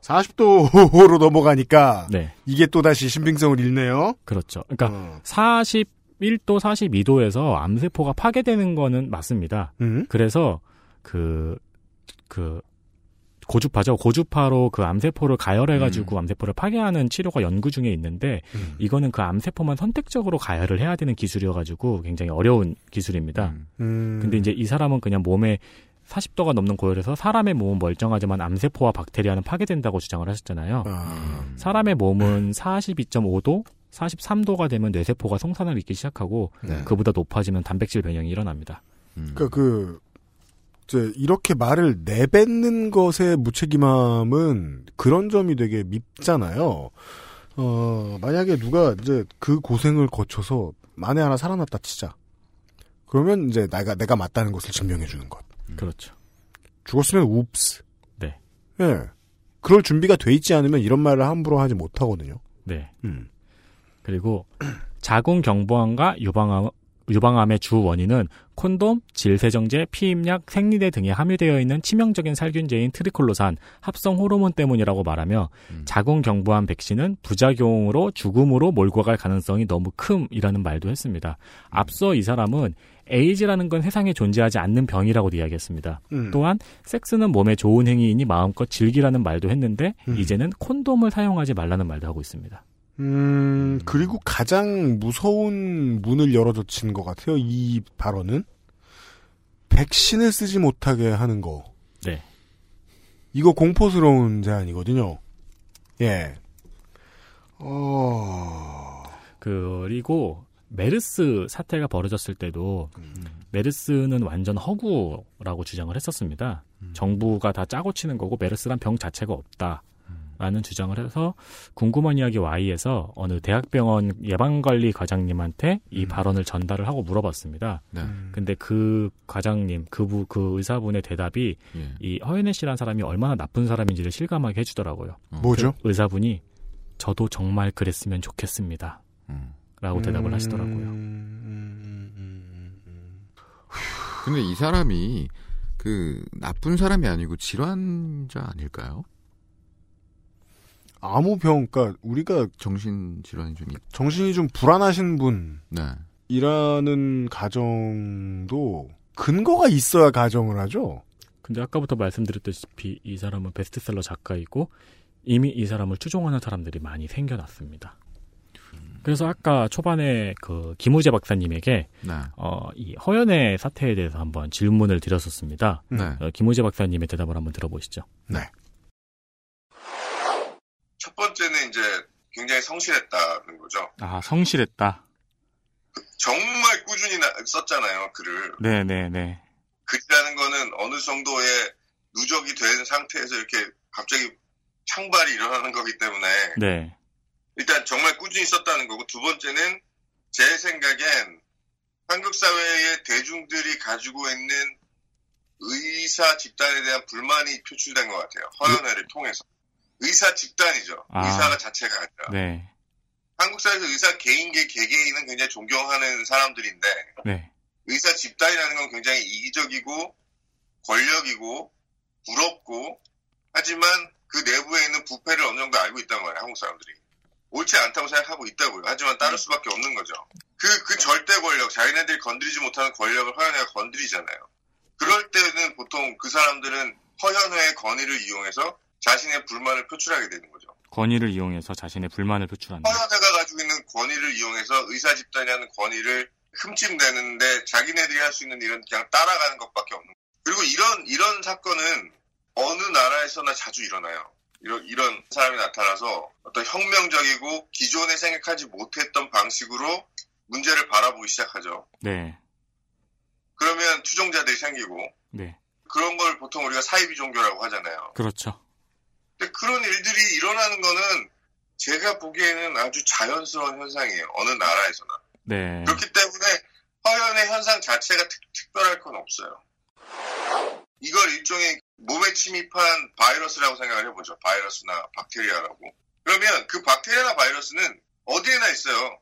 40도로 [laughs] 넘어가니까 네. 이게 또 다시 신빙성을 잃네요. 그렇죠. 그러니까 41도, 42도에서 암세포가 파괴되는 거는 맞습니다. 음? 그래서 그, 그, 고주파죠. 고주파로 그 암세포를 가열해가지고 암세포를 파괴하는 치료가 연구 중에 있는데 이거는 그 암세포만 선택적으로 가열을 해야 되는 기술이어가지고 굉장히 어려운 기술입니다. 음. 근데 이제 이 사람은 그냥 몸에 40도가 넘는 고열에서 사람의 몸은 멀쩡하지만 암세포와 박테리아는 파괴된다고 주장을 하셨잖아요. 사람의 몸은 42.5도, 43도가 되면 뇌세포가 송산을 잊기 시작하고 네. 그보다 높아지면 단백질 변형이 일어납니다. 그러니까 그 이제 이렇게 말을 내뱉는 것의 무책임함은 그런 점이 되게 밉잖아요. 어, 만약에 누가 이제 그 고생을 거쳐서 만에 하나 살아났다 치자. 그러면 이제 내가 내가 맞다는 것을 증명해 주는 것. 그렇죠. 죽었으면 웁스. 네. 예. 그럴 준비가 돼 있지 않으면 이런 말을 함부로 하지 못하거든요. 네. 음. 그리고 [clears throat] 자궁 경부암과 유방암 유방암의 주 원인은 콘돔, 질세정제, 피임약, 생리대 등에 함유되어 있는 치명적인 살균제인 트리콜로산, 합성 호르몬 때문이라고 말하며 자궁 경부암 백신은 부작용으로 죽음으로 몰고 갈 가능성이 너무 큼이라는 말도 했습니다. 앞서 이 사람은 에이즈라는 건 세상에 존재하지 않는 병이라고 이야기했습니다. 음. 또한 섹스는 몸에 좋은 행위이니 마음껏 즐기라는 말도 했는데 음. 이제는 콘돔을 사용하지 말라는 말도 하고 있습니다. 음, 그리고 가장 무서운 문을 열어젖힌 것 같아요. 이 발언은 백신을 쓰지 못하게 하는 거. 네. 이거 공포스러운 제안이거든요. 예. 어. 그리고 메르스 사태가 벌어졌을 때도 메르스는 완전 허구라고 주장을 했었습니다. 정부가 다 짜고 치는 거고 메르스란 병 자체가 없다. 라는 주장을 해서 궁금한 이야기 Y에서 어느 대학병원 예방관리 과장님한테 이 발언을 전달을 하고 물어봤습니다. 네. 근데 그 과장님, 그부, 그 의사분의 대답이 예. 이 허연애 씨란 사람이 얼마나 나쁜 사람인지를 실감하게 해주더라고요. 뭐죠? 그 의사분이 저도 정말 그랬으면 좋겠습니다. 라고 대답을 하시더라고요. 근데 이 사람이 그 나쁜 사람이 아니고 질환자 아닐까요? 아무 병, 그러니까 우리가 정신 질환이 좀 있... 정신이 좀 불안하신 분. 네. 이라는 가정도 근거가 있어야 가정을 하죠. 근데 아까부터 말씀드렸다시피 이 사람은 베스트셀러 작가이고 이미 이 사람을 추종하는 사람들이 많이 생겨났습니다. 그래서 아까 초반에 그 김우재 박사님에게 네. 어, 이 허연의 사태에 대해서 한번 질문을 드렸었습니다. 네. 어, 김우재 박사님의 대답을 한번 들어보시죠. 네. 첫 번째는 이제 굉장히 성실했다는 거죠. 아 성실했다. 정말 꾸준히 나- 썼잖아요, 글을. 네네네. 글이라는 거는 어느 정도의 누적이 된 상태에서 이렇게 갑자기 창발이 일어나는 거기 때문에 네. 일단 정말 꾸준히 썼다는 거고 두 번째는 제 생각엔 한국 사회의 대중들이 가지고 있는 의사 집단에 대한 불만이 표출된 것 같아요. 허연회를 통해서. 의사 집단이죠. 아. 의사가 자체가 아니라. 네. 한국 사회에서 의사 개인계 개개인은 굉장히 존경하는 사람들인데 네. 의사 집단이라는 건 굉장히 이기적이고 권력이고 부럽고 하지만 그 내부에 있는 부패를 어느 정도 알고 있단 말이에요 한국 사람들이 옳지 않다고 생각하고 있다고요 하지만 따를 수밖에 없는 거죠 그, 그 절대 권력 자기네들이 건드리지 못하는 권력을 허연회가 건드리잖아요 그럴 때는 보통 그 사람들은 허연회의 권위를 이용해서 자신의 불만을 표출하게 되는 거죠 권위를 이용해서 자신의 불만을 표출한다. 허연회가 가지고 있는 권위를 이용해서 의사 집단이라는 권위를 흠집내는데 자기네들이 할 수 있는 일은 그냥 따라가는 것밖에 없는 거예요. 그리고 이런 이런 사건은 어느 나라에서나 자주 일어나요. 이런 이런 사람이 나타나서 어떤 혁명적이고 기존에 생각하지 못했던 방식으로 문제를 바라보기 시작하죠. 네. 그러면 추종자들이 생기고 네. 그런 걸 보통 우리가 사이비 종교라고 하잖아요. 그렇죠. 근데 그런 일들이 일어나는 거는 제가 보기에는 아주 자연스러운 현상이에요. 어느 나라에서나. 네. 그렇기 때문에 화연의 현상 자체가 특, 특별할 건 없어요. 이걸 일종의 몸에 침입한 바이러스라고 생각을 해보죠. 바이러스나 박테리아라고. 그러면 그 박테리아나 바이러스는 어디에나 있어요.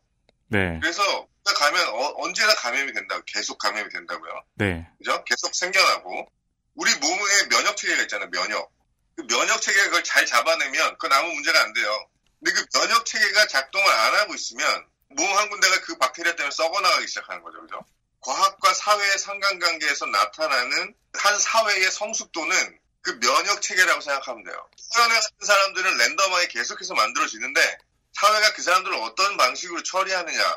네. 그래서 가면 어- 언제나 감염이 된다고 계속 감염이 된다고요. 네. 그죠? 계속 생겨나고 우리 몸에 면역 체계가 있잖아요. 면역. 그 면역 체계가 그걸 잘 잡아내면 그건 아무 문제가 안 돼요. 근데 그 면역 체계가 작동을 안 하고 있으면 몸 한 군데가 그 박테리아 때문에 썩어나가기 시작하는 거죠. 그죠? 과학과 사회의 상관관계에서 나타나는 한 사회의 성숙도는 그 면역 체계라고 생각하면 돼요. 수련회 같은 사람들은 랜덤하게 계속해서 만들어지는데 사회가 그 사람들을 어떤 방식으로 처리하느냐의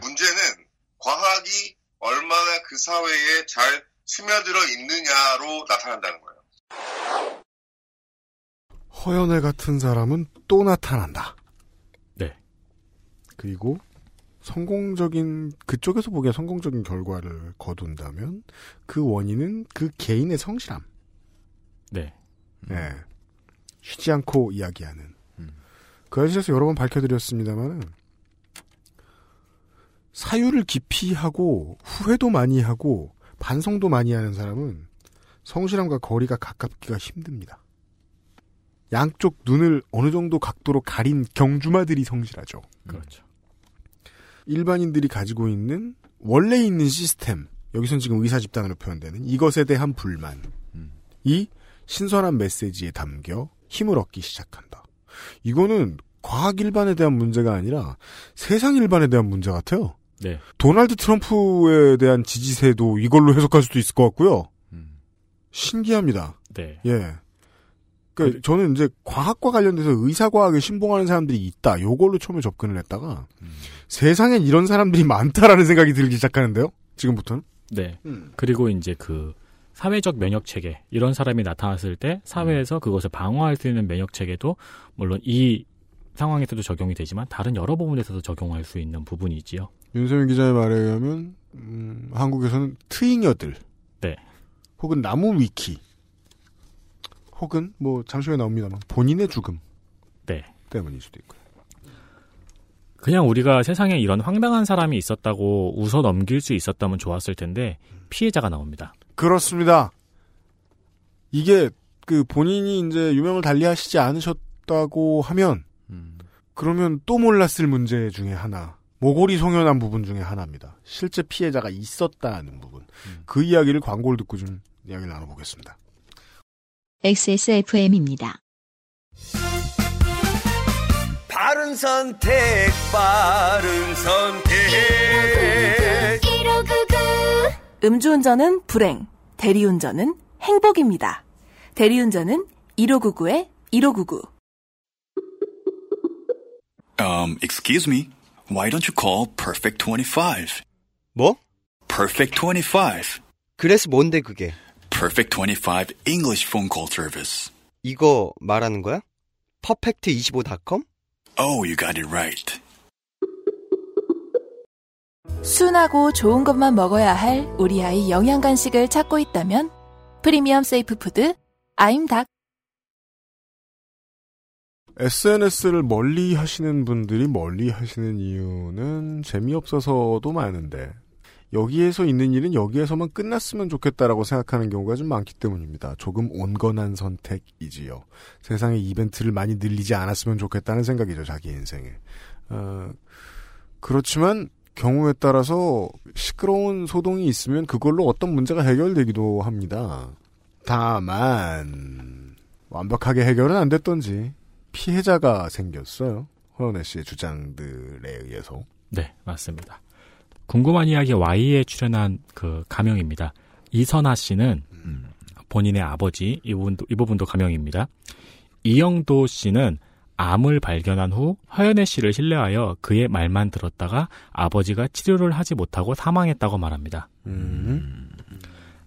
문제는 과학이 얼마나 그 사회에 잘 스며들어 있느냐로 나타난다는 거예요. 허연애 같은 사람은 또 나타난다. 네. 그리고 성공적인 그쪽에서 보기에 성공적인 결과를 거둔다면 그 원인은 그 개인의 성실함. 네. 예. 쉬지 않고 이야기하는. 그 아시에서 여러 번 밝혀드렸습니다만은 사유를 깊이 하고 후회도 많이 하고 반성도 많이 하는 사람은 성실함과 거리가 가깝기가 힘듭니다. 양쪽 눈을 어느 정도 각도로 가린 경주마들이 성실하죠. 그렇죠. 일반인들이 가지고 있는 원래 있는 시스템 여기선 지금 의사 집단으로 표현되는 이것에 대한 불만 이 신선한 메시지에 담겨 힘을 얻기 시작한다. 이거는 과학 일반에 대한 문제가 아니라 세상 일반에 대한 문제 같아요. 네. 도널드 트럼프에 대한 지지세도 이걸로 해석할 수도 있을 것 같고요. 신기합니다. 네. 예. 그러니까 저는 이제 과학과 관련돼서 의사과학에 신봉하는 사람들이 있다. 요걸로 처음에 접근을 했다가 세상엔 이런 사람들이 많다라는 생각이 들기 시작하는데요. 지금부터는. 네. 음. 그리고 이제 그 사회적 면역 체계 이런 사람이 나타났을 때 사회에서 그것을 방어할 수 있는 면역 체계도 물론 이 상황에서도 적용이 되지만 다른 여러 부분에서도 적용할 수 있는 부분이지요. 윤세민 기자의 말에 의하면 음, 한국에서는 트잉여들 네. 혹은 나무 위키 혹은 뭐 잠시 후에 나옵니다만 본인의 죽음 네. 때문일 수도 있고요. 그냥 우리가 세상에 이런 황당한 사람이 있었다고 웃어 넘길 수 있었다면 좋았을 텐데 피해자가 나옵니다. 그렇습니다. 이게 그 본인이 이제 유명을 달리하시지 않으셨다고 하면 그러면 또 몰랐을 문제 중에 하나 모골이 송연한 부분 중에 하나입니다. 실제 피해자가 있었다는 부분. 그 이야기를 광고를 듣고 좀 이야기를 나눠보겠습니다. XSFM입니다. 바른 선택, 바른 선택. 음주운전은 불행, 대리운전은 행복입니다. 대리운전은 1599에 1599. Um, excuse me. Why don't you call Perfect 25? 뭐? Perfect 25. 그래서 뭔데 그게? Perfect 25 English phone call service. 이거 말하는 거야? 퍼펙트25.com? Oh, you got it right. 순하고 좋은 것만 먹어야 할 우리 아이 영양 간식을 찾고 있다면 프리미엄 safe food 아임닭 SNS를 멀리 하시는 분들이 멀리 하시는 이유는 재미없어서도 많은데 여기에서 있는 일은 여기에서만 끝났으면 좋겠다라고 생각하는 경우가 좀 많기 때문입니다. 조금 온건한 선택이지요. 세상에 이벤트를 많이 늘리지 않았으면 좋겠다는 생각이죠. 자기 인생에. 어, 그렇지만 경우에 따라서 시끄러운 소동이 있으면 그걸로 어떤 문제가 해결되기도 합니다. 다만 완벽하게 해결은 안 됐던지 피해자가 생겼어요. 허연애 씨의 주장들에 의해서. 네, 맞습니다. 궁금한 이야기 Y에 출연한 그 가명입니다. 이선아 씨는 본인의 아버지 이 부분도 이 부분도 가명입니다. 이영도 씨는 암을 발견한 후 허연애 씨를 신뢰하여 그의 말만 들었다가 아버지가 치료를 하지 못하고 사망했다고 말합니다.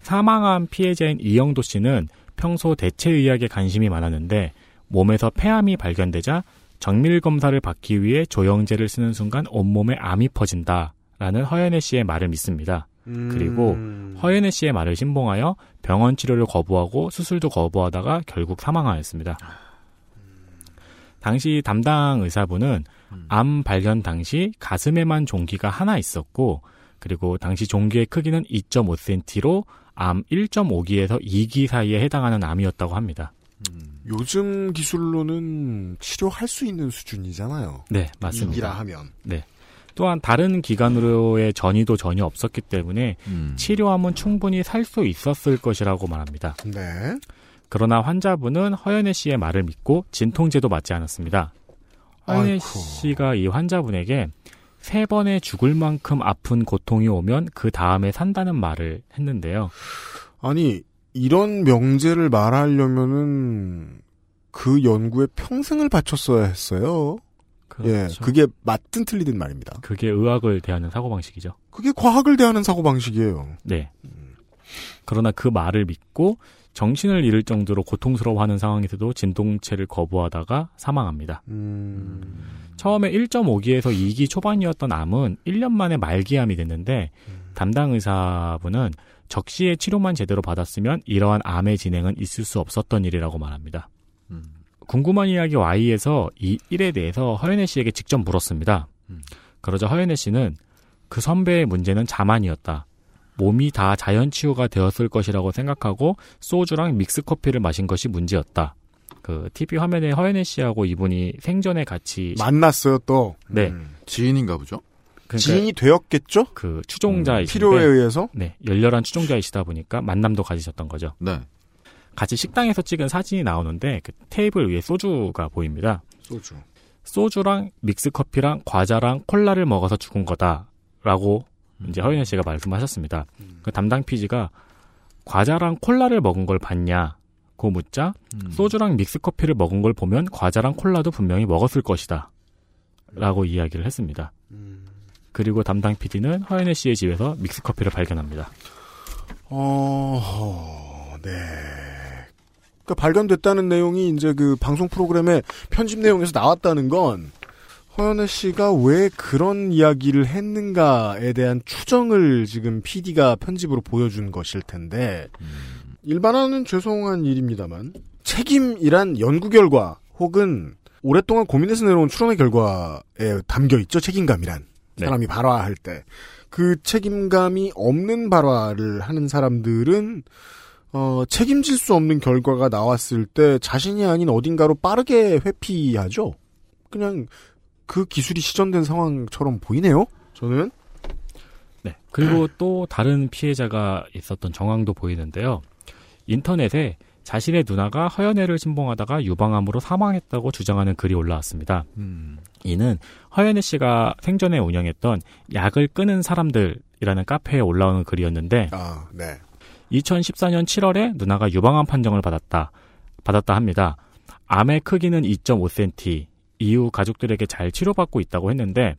사망한 피해자인 이영도 씨는 평소 대체의학에 관심이 많았는데 몸에서 폐암이 발견되자 정밀 검사를 받기 위해 조영제를 쓰는 순간 온몸에 암이 퍼진다 라는 허연애 씨의 말을 믿습니다. 그리고 허연애 씨의 말을 신봉하여 병원 치료를 거부하고 수술도 거부하다가 결국 사망하였습니다. 당시 담당 의사분은 암 발견 당시 가슴에만 종기가 하나 있었고 그리고 당시 종기의 크기는 2.5cm로 암 1.5기에서 2기 사이에 해당하는 암이었다고 합니다. 요즘 기술로는 치료할 수 있는 수준이잖아요. 네, 맞습니다. 이기라 하면. 네. 또한 다른 기관으로의 전이도 전혀 없었기 때문에 치료하면 충분히 살 수 있었을 것이라고 말합니다. 네. 그러나 환자분은 허연애 씨의 말을 믿고 진통제도 맞지 않았습니다. 허연애 아이쿠. 씨가 이 환자분에게 세 번의 죽을 만큼 아픈 고통이 오면 그 다음에 산다는 말을 했는데요. 아니 이런 명제를 말하려면은 그 연구에 평생을 바쳤어야 했어요. 예, 그렇죠. 그게 맞든 틀리든 말입니다. 그게 의학을 대하는 사고방식이죠. 그게 과학을 대하는 사고 방식이에요. 네. 그러나 그 말을 믿고 정신을 잃을 정도로 고통스러워하는 상황에서도 진통제를 거부하다가 사망합니다. 음. 처음에 1.5기에서 2기 초반이었던 암은 1년 만에 말기암이 됐는데 담당 의사분은 적시에 치료만 제대로 받았으면 이러한 암의 진행은 있을 수 없었던 일이라고 말합니다. 궁금한 이야기 Y에서 이 일에 대해서 허연애 씨에게 직접 물었습니다. 그러자 허연애 씨는 그 선배의 문제는 자만이었다. 몸이 다 자연 치유가 되었을 것이라고 생각하고 소주랑 믹스 커피를 마신 것이 문제였다. 그 TV 화면에 허연애 씨하고 이분이 생전에 같이 만났어요 또. 네. 지인인가 보죠? 지인이 되었겠죠? 그 추종자이신데 필요에 의해서? 네 열렬한 추종자이시다 보니까 만남도 가지셨던 거죠. 네. 같이 식당에서 찍은 사진이 나오는데 그 테이블 위에 소주가 보입니다. 소주. 소주랑 믹스 커피랑 과자랑 콜라를 먹어서 죽은 거다라고 이제 허윤혜 씨가 말씀하셨습니다. 그 담당 PG가 과자랑 콜라를 먹은 걸 봤냐 고 묻자 소주랑 믹스 커피를 먹은 걸 보면 과자랑 콜라도 분명히 먹었을 것이다. 라고 이야기를 했습니다. 그리고 담당 PD는 허연혜 씨의 집에서 믹스 커피를 발견합니다. 어, 네. 그러니까 발견됐다는 내용이 이제 그 방송 프로그램의 편집 내용에서 나왔다는 건 허연애 씨가 왜 그런 이야기를 했는가에 대한 추정을 지금 PD가 편집으로 보여준 것일 텐데 일반화는 죄송한 일입니다만 책임이란 연구 결과 혹은 오랫동안 고민해서 내려온 추론의 결과에 담겨 있죠 책임감이란. 사람이 발화할 때. 그 책임감이 없는 발화를 하는 사람들은 어, 책임질 수 없는 결과가 나왔을 때 자신이 아닌 어딘가로 빠르게 회피하죠. 그냥 그 기술이 시전된 상황처럼 보이네요. 저는 네. 그리고 또 다른 피해자가 있었던 정황도 보이는데요. 인터넷에 자신의 누나가 허연애를 신봉하다가 유방암으로 사망했다고 주장하는 글이 올라왔습니다. 이는 허연애 씨가 생전에 운영했던 약을 끄는 사람들이라는 카페에 올라오는 글이었는데 아, 네. 2014년 7월에 누나가 유방암 판정을 받았다. 받았다 합니다. 암의 크기는 2.5cm. 이후 가족들에게 잘 치료받고 있다고 했는데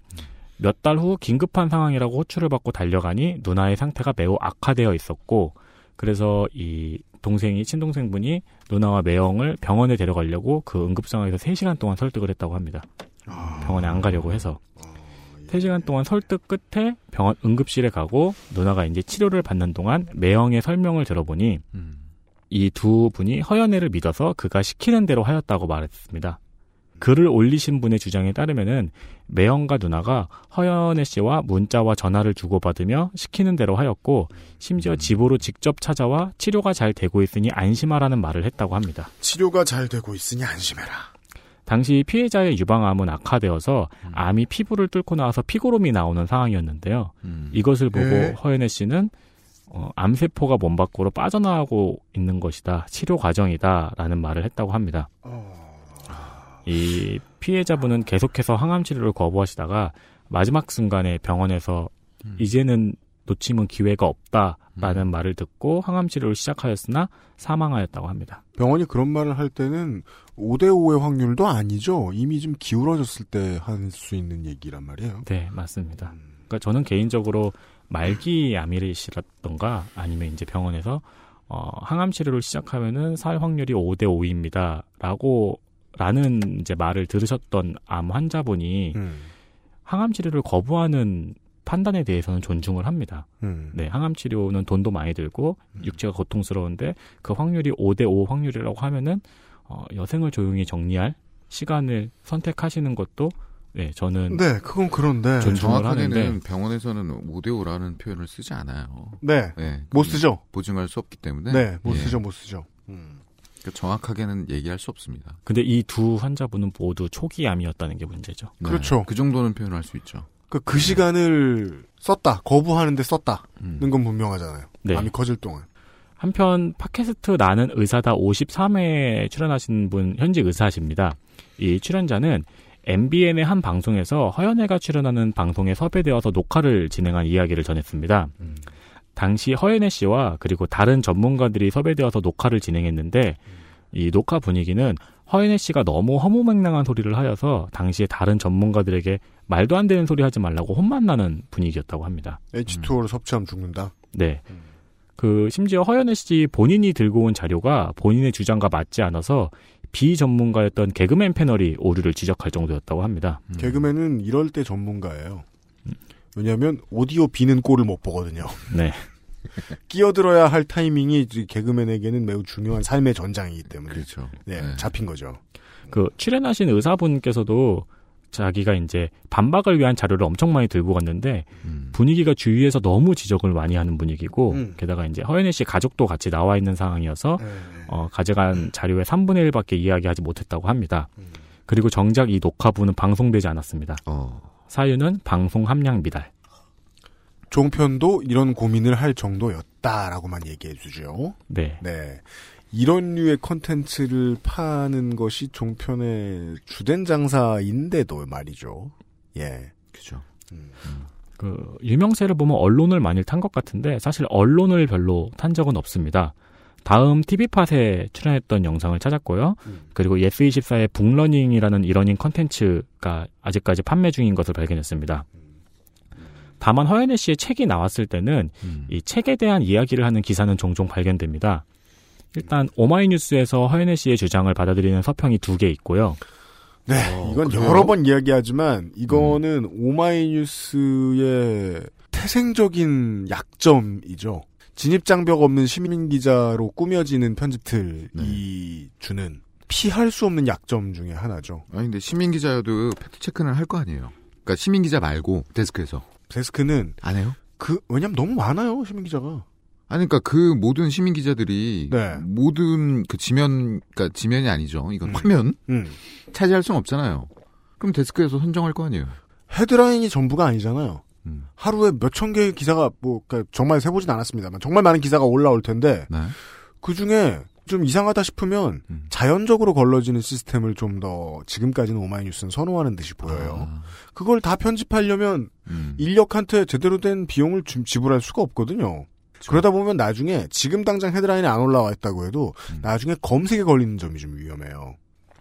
몇 달 후 긴급한 상황이라고 호출을 받고 달려가니 누나의 상태가 매우 악화되어 있었고 그래서 이 동생이 친동생분이 누나와 매형을 병원에 데려가려고 그 응급 상황에서 3시간 동안 설득을 했다고 합니다. 병원에 안 가려고 해서 3시간 동안 설득 끝에 병원 응급실에 가고 누나가 이제 치료를 받는 동안 매형의 설명을 들어보니 이두 분이 허연애를 믿어서 그가 시키는 대로 하였다고 말했습니다. 글을 올리신 분의 주장에 따르면은 매형과 누나가 허연애 씨와 문자와 전화를 주고받으며 시키는 대로 하였고 심지어 집으로 직접 찾아와 치료가 잘 되고 있으니 안심하라는 말을 했다고 합니다. 치료가 잘 되고 있으니 안심해라. 당시 피해자의 유방암은 악화되어서 암이 피부를 뚫고 나와서 피고름이 나오는 상황이었는데요. 이것을 보고 네. 허연애 씨는 어, 암세포가 몸 밖으로 빠져나가고 있는 것이다. 치료 과정이다라는 말을 했다고 합니다. 이 피해자분은 계속해서 항암 치료를 거부하시다가 마지막 순간에 병원에서 이제는 놓치면 기회가 없다. 라는 말을 듣고 항암 치료를 시작하였으나 사망하였다고 합니다. 병원이 그런 말을 할 때는 5대5의 확률도 아니죠. 이미 좀 기울어졌을 때 할 수 있는 얘기란 말이에요. 네, 맞습니다. 그러니까 저는 개인적으로 말기 아미레시라던가 아니면 이제 병원에서 어, 항암 치료를 시작하면은 살 확률이 5대 5입니다 라고 라는 이제 말을 들으셨던 암 환자분이 음. 항암 치료를 거부하는 판단에 대해서는 존중을 합니다. 음. 네, 항암 치료는 돈도 많이 들고 육체가 고통스러운데 그 확률이 5대 5 확률이라고 하면은 어, 여생을 조용히 정리할 시간을 선택하시는 것도 네, 저는 네, 그건 그런데 존중을 정확하게는 하는데 병원에서는 5대 5라는 표현을 쓰지 않아요. 네. 못 쓰죠. 보증할 수 없기 때문에. 네, 못 예. 쓰죠, 못 쓰죠. 그러니까 정확하게는 얘기할 수 없습니다. 근데 이 두 환자분은 모두 초기 암이었다는 게 문제죠. 네, 그렇죠. 그 정도는 표현할 수 있죠. 그, 그 시간을 썼다, 거부하는데 썼다는 음. 건 분명하잖아요. 네. 암이 커질 동안. 한편 팟캐스트 나는 의사다 53회에 출연하신 분 현직 의사십니다. 이 출연자는 MBN의 한 방송에서 허연애가 출연하는 방송에 섭외되어서 녹화를 진행한 이야기를 전했습니다. 당시 허연애 씨와 그리고 다른 전문가들이 섭외되어서 녹화를 진행했는데 이 녹화 분위기는 허연애 씨가 너무 허무맹랑한 소리를 하여서 당시에 다른 전문가들에게 말도 안 되는 소리 하지 말라고 혼만 나는 분위기였다고 합니다. H2O를 섭취하면 죽는다. 네. 그 심지어 허연애 씨 본인이 들고 온 자료가 본인의 주장과 맞지 않아서 비전문가였던 개그맨 패널이 오류를 지적할 정도였다고 합니다. 개그맨은 이럴 때 전문가예요. 왜냐하면 오디오 비는 꼴을 못 보거든요. 네. [laughs] [laughs] 끼어들어야 할 타이밍이 이 개그맨에게는 매우 중요한 삶의 전장이기 때문에. 그렇죠. 네, 잡힌 거죠. 그 출연하신 의사분께서도 자기가 이제 반박을 위한 자료를 엄청 많이 들고 갔는데 분위기가 주위에서 너무 지적을 많이 하는 분위기고 음. 게다가 이제 허연애 씨 가족도 같이 나와 있는 상황이어서 네. 어, 가져간 자료의 3분의 1밖에 이야기하지 못했다고 합니다. 그리고 정작 이 녹화부는 방송되지 않았습니다. 사유는 방송 함량 미달. 종편도 이런 고민을 할 정도였다라고만 얘기해 주죠. 네. 네. 이런 류의 컨텐츠를 파는 것이 종편의 주된 장사인데도 말이죠. 예. 그죠. 그 유명세를 보면 언론을 많이 탄 것 같은데 사실 언론을 별로 탄 적은 없습니다. 다음 TV팟에 출연했던 영상을 찾았고요. 그리고 예스24의 book learning이라는 e-learning 컨텐츠가 아직까지 판매 중인 것을 발견했습니다. 다만 허현회 씨의 책이 나왔을 때는 이 책에 대한 이야기를 하는 기사는 종종 발견됩니다. 일단 오마이뉴스에서 허연애 씨의 주장을 받아들이는 서평이 두 개 있고요. 네, 이건 여러 번 이야기하지만 이거는 오마이뉴스의 태생적인 약점이죠. 진입장벽 없는 시민 기자로 꾸며지는 편집틀이 주는 피할 수 없는 약점 중에 하나죠. 아니 근데 시민 기자여도 팩트 체크는 할 거 아니에요. 그러니까 시민 기자 말고 데스크에서 데스크는 안 해요? 그 왜냐면 너무 많아요 시민 기자가. 아니 그러니까 그 모든 시민 기자들이 네. 모든 그 지면 그러니까 지면이 아니죠. 이건 화면 음. 차지할 수는 없잖아요. 그럼 데스크에서 선정할 거 아니에요. 헤드라인이 전부가 아니잖아요. 음. 하루에 몇 천 개의 기사가 뭐 그러니까 정말 세보진 않았습니다만 정말 많은 기사가 올라올 텐데 네. 그 중에 좀 이상하다 싶으면 음. 자연적으로 걸러지는 시스템을 좀 더 지금까지는 오마이뉴스는 선호하는 듯이 보여요. 아. 그걸 다 편집하려면 음. 인력한테 제대로 된 비용을 지- 지불할 수가 없거든요. 그러다 보면 나중에 지금 당장 헤드라인에 안 올라와 있다고 해도 음. 나중에 검색에 걸리는 점이 좀 위험해요.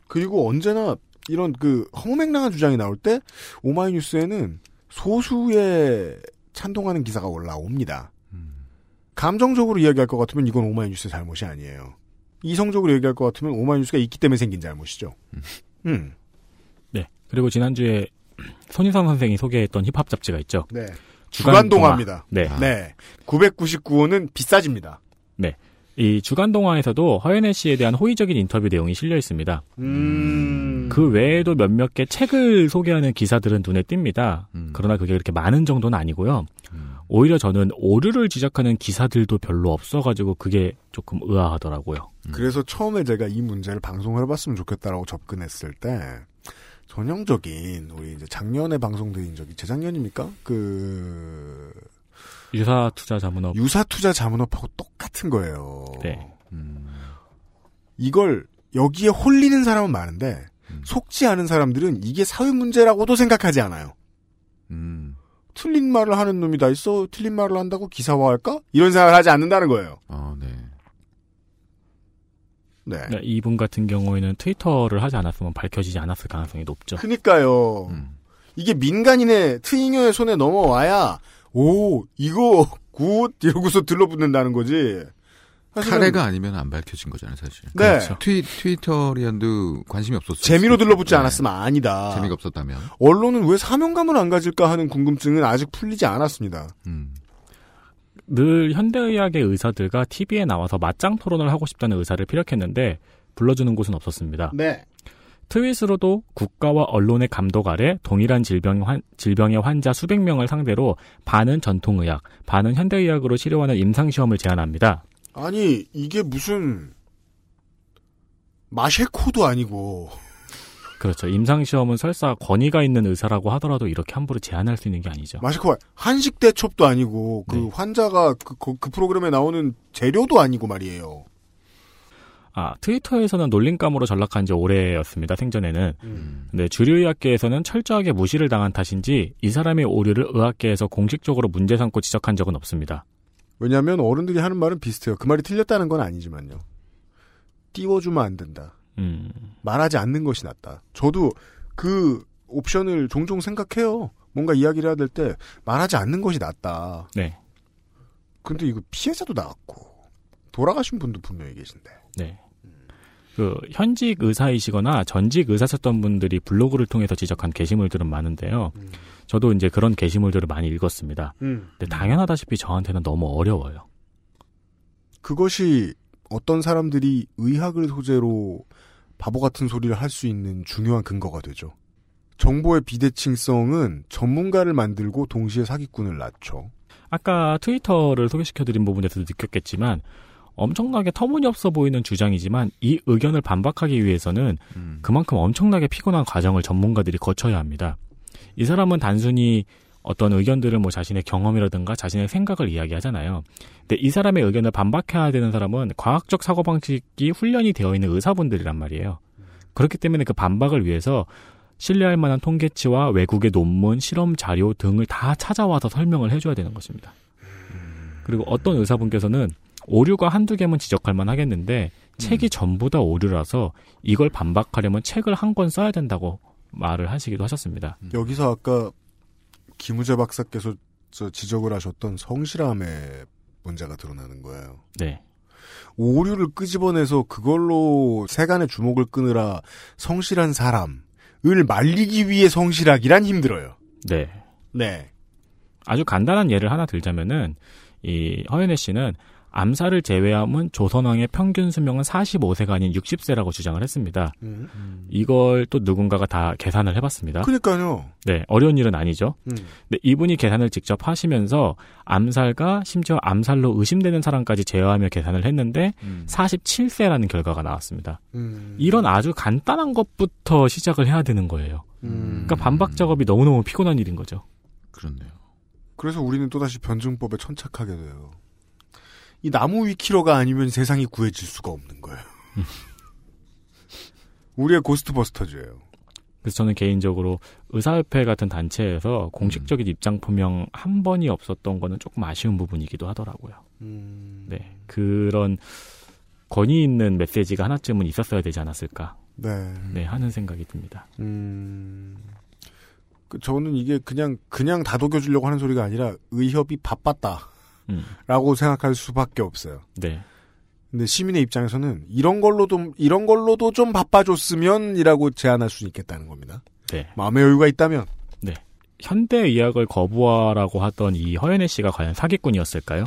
그리고 언제나 이런 그 허무맹랑한 주장이 나올 때 오마이뉴스에는 소수의 찬동하는 기사가 올라옵니다. 감정적으로 이야기할 것 같으면 이건 오마이뉴스의 잘못이 아니에요. 이성적으로 얘기할 것 같으면 오마이뉴스가 있기 때문에 생긴 잘못이죠. 음. 네. 그리고 지난주에 손희상 선생이 소개했던 힙합 잡지가 있죠. 네. 주간 주간동화입니다. 네. 네. 999호는 비싸집니다. 네. 이 주간 동화에서도 허연애 씨에 대한 호의적인 인터뷰 내용이 실려 있습니다. 음. 그 외에도 몇몇 개 책을 소개하는 기사들은 눈에 띕니다. 그러나 그게 그렇게 많은 정도는 아니고요. 오히려 저는 오류를 지적하는 기사들도 별로 없어가지고 그게 조금 의아하더라고요. 그래서 처음에 제가 이 문제를 방송을 해봤으면 좋겠다라고 접근했을 때 전형적인 우리 이제 작년에 방송드린 적이 재작년입니까? 그 유사 투자 자문업. 유사 투자 자문업하고 똑같은 거예요. 네. 이걸 여기에 홀리는 사람은 많은데 속지 않은 사람들은 이게 사회 문제라고도 생각하지 않아요. 음. 틀린 말을 하는 놈이 다 있어. 틀린 말을 한다고 기사화할까? 이런 생각을 하지 않는다는 거예요. 어, 네. 네. 네, 이분 같은 경우에는 트위터를 하지 않았으면 밝혀지지 않았을 가능성이 높죠. 그니까요. 이게 민간인의 트잉여의 손에 넘어와야 오 이거 [laughs] good 이러고서 들러붙는다는 거지. 카레가 아니면 안 밝혀진 거잖아요, 사실. 네. 트위, 트위터리안도 관심이 없었어요. 재미로 들러붙지 않았으면 아니다. 재미가 없었다면. 언론은 왜 사명감을 안 가질까 하는 궁금증은 아직 풀리지 않았습니다. 늘 현대의학의 의사들과 TV에 나와서 맞짱 토론을 하고 싶다는 의사를 피력했는데 불러주는 곳은 없었습니다. 네. 트윗으로도 국가와 언론의 감독 아래 동일한 질병 환, 질병의 환자 수백 명을 상대로 반은 전통의학, 반은 현대의학으로 치료하는 임상시험을 제안합니다. 아니 이게 무슨 마셰코도 아니고 그렇죠. 임상시험은 설사 권위가 있는 의사라고 하더라도 이렇게 함부로 제안할 수 있는 게 아니죠. 마셰코 한식 대첩도 아니고 그 네. 환자가 그, 그, 그 프로그램에 나오는 재료도 아니고 말이에요. 아, 트위터에서는 놀림감으로 전락한 지 오래였습니다, 생전에는. 근데 주류의학계에서는 철저하게 무시를 당한 탓인지 이 사람의 오류를 의학계에서 공식적으로 문제 삼고 지적한 적은 없습니다. 왜냐하면 어른들이 하는 말은 비슷해요. 그 말이 틀렸다는 건 아니지만요. 띄워주면 안 된다. 음. 말하지 않는 것이 낫다. 저도 그 옵션을 종종 생각해요. 뭔가 이야기를 해야 될 때 말하지 않는 것이 낫다. 네. 근데 이거 피해자도 나왔고 돌아가신 분도 분명히 계신데. 네. 그 현직 의사이시거나 전직 의사셨던 분들이 블로그를 통해서 지적한 게시물들은 많은데요. 저도 이제 그런 게시물들을 많이 읽었습니다. 음. 근데 당연하다시피 저한테는 너무 어려워요. 그것이 어떤 사람들이 의학을 소재로 바보 같은 소리를 할 수 있는 중요한 근거가 되죠. 정보의 비대칭성은 전문가를 만들고 동시에 사기꾼을 낳죠. 아까 트위터를 소개시켜드린 부분에서도 느꼈겠지만 엄청나게 터무니없어 보이는 주장이지만 이 의견을 반박하기 위해서는 그만큼 엄청나게 피곤한 과정을 전문가들이 거쳐야 합니다. 이 사람은 단순히 어떤 의견들을 뭐 자신의 경험이라든가 자신의 생각을 이야기하잖아요. 근데 이 사람의 의견을 반박해야 되는 사람은 과학적 사고방식이 훈련이 되어 있는 의사분들이란 말이에요. 그렇기 때문에 그 반박을 위해서 신뢰할 만한 통계치와 외국의 논문, 실험 자료 등을 다 찾아와서 설명을 해줘야 되는 것입니다. 그리고 어떤 의사분께서는 오류가 한두 개면 지적할 만 하겠는데 책이 전부 다 오류라서 이걸 반박하려면 책을 한 권 써야 된다고 말을 하시기도 하셨습니다. 여기서 아까 김우재 박사께서 저 지적을 하셨던 성실함의 문제가 드러나는 거예요. 네. 오류를 끄집어내서 그걸로 세간의 주목을 끄느라 성실한 사람을 말리기 위해 성실하기란 힘들어요. 네. 네. 아주 간단한 예를 하나 들자면은 이 허연애 씨는 암살을 제외하면 조선왕의 평균 수명은 45세가 아닌 60세라고 주장을 했습니다. 이걸 또 누군가가 다 계산을 해봤습니다. 그러니까요. 네, 어려운 일은 아니죠. 음. 근데 이분이 계산을 직접 하시면서 암살과 심지어 암살로 의심되는 사람까지 제어하며 계산을 했는데 47세라는 결과가 나왔습니다. 음. 이런 아주 간단한 것부터 시작을 해야 되는 거예요. 그러니까 반박 작업이 너무너무 피곤한 일인 거죠. 그렇네요. 그래서 우리는 또다시 변증법에 천착하게 돼요. 이 나무 위키로가 아니면 세상이 구해질 수가 없는 거예요. [laughs] 우리의 고스트버스터즈예요. 그래서 저는 개인적으로 의사협회 같은 단체에서 공식적인 입장 표명 한 번이 없었던 거는 조금 아쉬운 부분이기도 하더라고요. 네. 그런 권위 있는 메시지가 하나쯤은 있었어야 되지 않았을까. 네. 네, 하는 생각이 듭니다. 음, 그 저는 이게 그냥 그냥 다독여 주려고 하는 소리가 아니라 의협이 바빴다. 음. 라고 생각할 수밖에 없어요. 네. 근데 시민의 입장에서는 이런 걸로도 이런 걸로도 좀 바빠줬으면이라고 제안할 수 있겠다는 겁니다. 네. 마음의 여유가 있다면. 네. 현대 의학을 거부하라고 하던 이 허연애 씨가 과연 사기꾼이었을까요?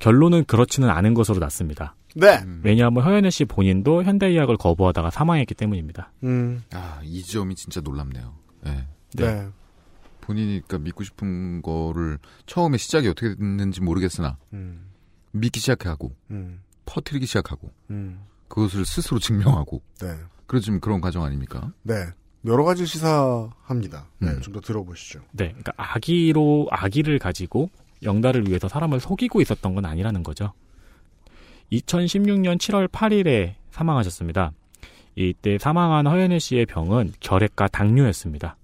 결론은 그렇지는 않은 것으로 났습니다. 네. 왜냐하면 허연애 씨 본인도 현대 의학을 거부하다가 사망했기 때문입니다. 음. 아, 이 점이 진짜 놀랍네요. 네. 네. 본인이 그러니까 믿고 싶은 거를 처음에 시작이 어떻게 됐는지 모르겠으나 음. 믿기 시작하고 음. 퍼뜨리기 시작하고 음. 그것을 스스로 증명하고 네. 그런 좀 그런 과정 아닙니까? 네. 여러 가지 시사합니다. 네. 음. 좀더 들어보시죠. 네, 그러니까 아기로 아기를 가지고 영달을 위해서 사람을 속이고 있었던 건 아니라는 거죠. 2016년 7월 8일에 사망하셨습니다. 이때 사망한 허연애 씨의 병은 결핵과 당뇨였습니다.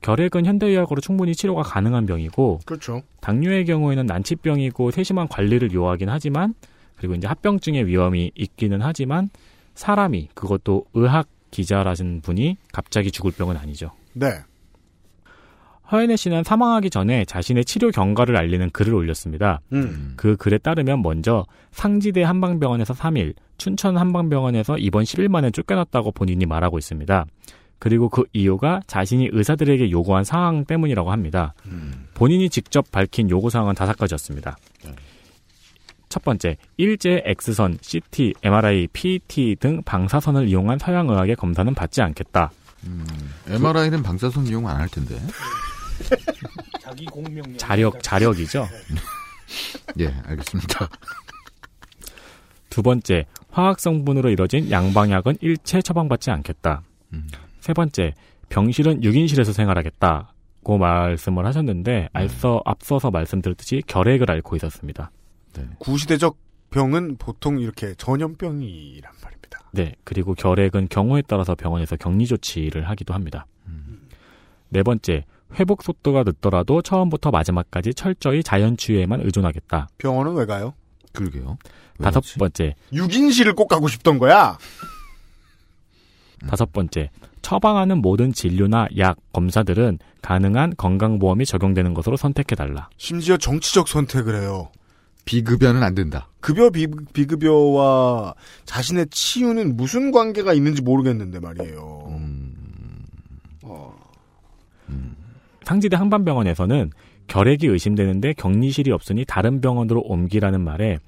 결핵은 현대의학으로 충분히 치료가 가능한 병이고 그렇죠. 당뇨의 경우에는 난치병이고 세심한 관리를 요하긴 하지만 그리고 이제 합병증의 위험이 있기는 하지만 사람이 그것도 의학 기자라신 분이 갑자기 죽을 병은 아니죠. 네. 허연애 씨는 사망하기 전에 자신의 치료 경과를 알리는 글을 올렸습니다. 음. 그 글에 따르면 먼저 상지대 한방병원에서 3일, 춘천 한방병원에서 입원 10일 만에 쫓겨났다고 본인이 말하고 있습니다. 그리고 그 이유가 자신이 의사들에게 요구한 사항 때문이라고 합니다. 본인이 직접 밝힌 요구 사항은 다섯 가지였습니다. 첫 번째, 일제 X선, CT, MRI, PT 등 방사선을 이용한 서양 의학의 검사는 받지 않겠다. MRI는 방사선 이용 안 할 텐데. [laughs] 자기 공명 자력, 자력이죠. 예, 알겠습니다. 두 번째, 화학 성분으로 이뤄진 양방약은 일체 처방받지 않겠다. 세 번째, 병실은 6인실에서 생활하겠다고 말씀을 하셨는데 앞서 앞서서 말씀드렸듯이 결핵을 앓고 있었습니다. 구시대적 병은 보통 이렇게 전염병이란 말입니다. 네, 그리고 결핵은 경우에 따라서 병원에서 격리 조치를 하기도 합니다. 네 번째, 회복 속도가 늦더라도 처음부터 마지막까지 철저히 자연 치유에만 의존하겠다. 병원은 왜 가요? 그러게요. 다섯 번째, 6인실을 꼭 가고 싶던 거야. 다섯 번째, 처방하는 모든 진료나 약, 검사들은 가능한 건강보험이 적용되는 것으로 선택해달라. 심지어 정치적 선택을 해요. 비급여는 안 된다. 급여 비, 비급여와 자신의 치유는 무슨 관계가 있는지 모르겠는데 말이에요. 어. 상지대 한반병원에서는 결핵이 의심되는데 격리실이 없으니 다른 병원으로 옮기라는 말에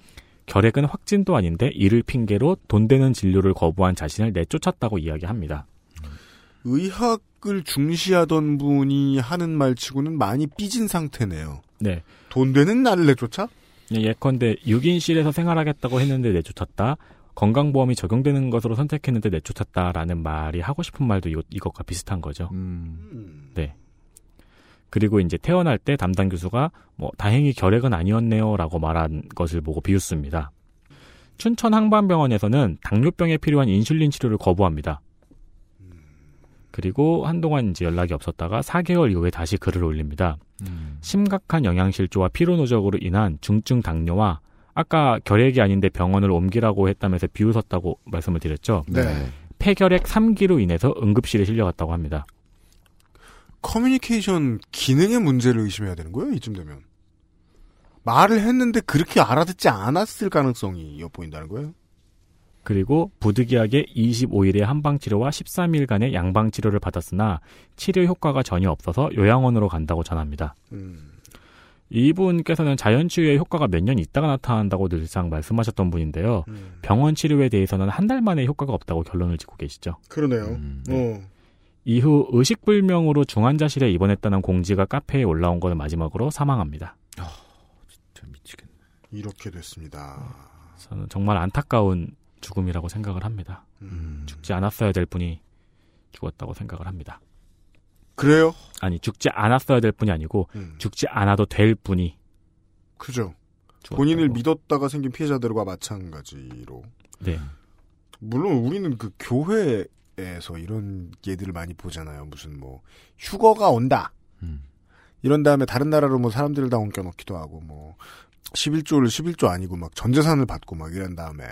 결핵은 확진도 아닌데 이를 핑계로 돈 되는 진료를 거부한 자신을 내쫓았다고 이야기합니다. 의학을 중시하던 분이 하는 말치고는 많이 삐진 상태네요. 네. 돈 되는 나를 내쫓아? 예, 예컨대 6인실에서 생활하겠다고 했는데 내쫓았다. 건강보험이 적용되는 것으로 선택했는데 내쫓았다라는 말이 하고 싶은 말도 이것, 이것과 비슷한 거죠. 네. 그리고 이제 태어날 때 담당 교수가 뭐 다행히 결핵은 아니었네요라고 말한 것을 보고 비웃습니다. 춘천 항반병원에서는 당뇨병에 필요한 인슐린 치료를 거부합니다. 그리고 한동안 이제 연락이 없었다가 4개월 이후에 다시 글을 올립니다. 심각한 영양실조와 피로 누적으로 인한 중증 당뇨와 아까 결핵이 아닌데 병원을 옮기라고 했다면서 비웃었다고 말씀을 드렸죠. 네. 폐결핵 3기로 인해서 응급실에 실려갔다고 합니다. 커뮤니케이션 기능의 문제를 의심해야 되는 거예요, 이쯤 되면. 말을 했는데 그렇게 알아듣지 않았을 가능성이 엿보인다는 거예요. 그리고 부득이하게 25일의 한방치료와 13일간의 양방치료를 받았으나 치료 효과가 전혀 없어서 요양원으로 간다고 전합니다. 이분께서는 자연치유의 효과가 몇 년 있다가 나타난다고 늘상 말씀하셨던 분인데요. 병원 치료에 대해서는 한 달 만에 효과가 없다고 결론을 짓고 계시죠. 그러네요. 어. 이후 의식불명으로 중환자실에 입원했다는 공지가 카페에 올라온 것을 마지막으로 사망합니다. 이렇게 됐습니다. 저는 정말 안타까운 죽음이라고 생각을 합니다. 음. 죽지 않았어야 될 분이 죽었다고 생각을 합니다. 그래요? 아니 죽지 않았어야 될 분이 아니고 음. 죽지 않아도 될 분이 그죠. 본인을 믿었다가 생긴 피해자들과 마찬가지로. 네. 물론 우리는 그 교회 에서 이런 예들을 많이 보잖아요. 무슨 뭐 휴거가 온다. 이런 다음에 다른 나라로 뭐 사람들을 다 옮겨놓기도 하고 뭐 11조를 11조 아니고 막 전재산을 받고 막 이런 다음에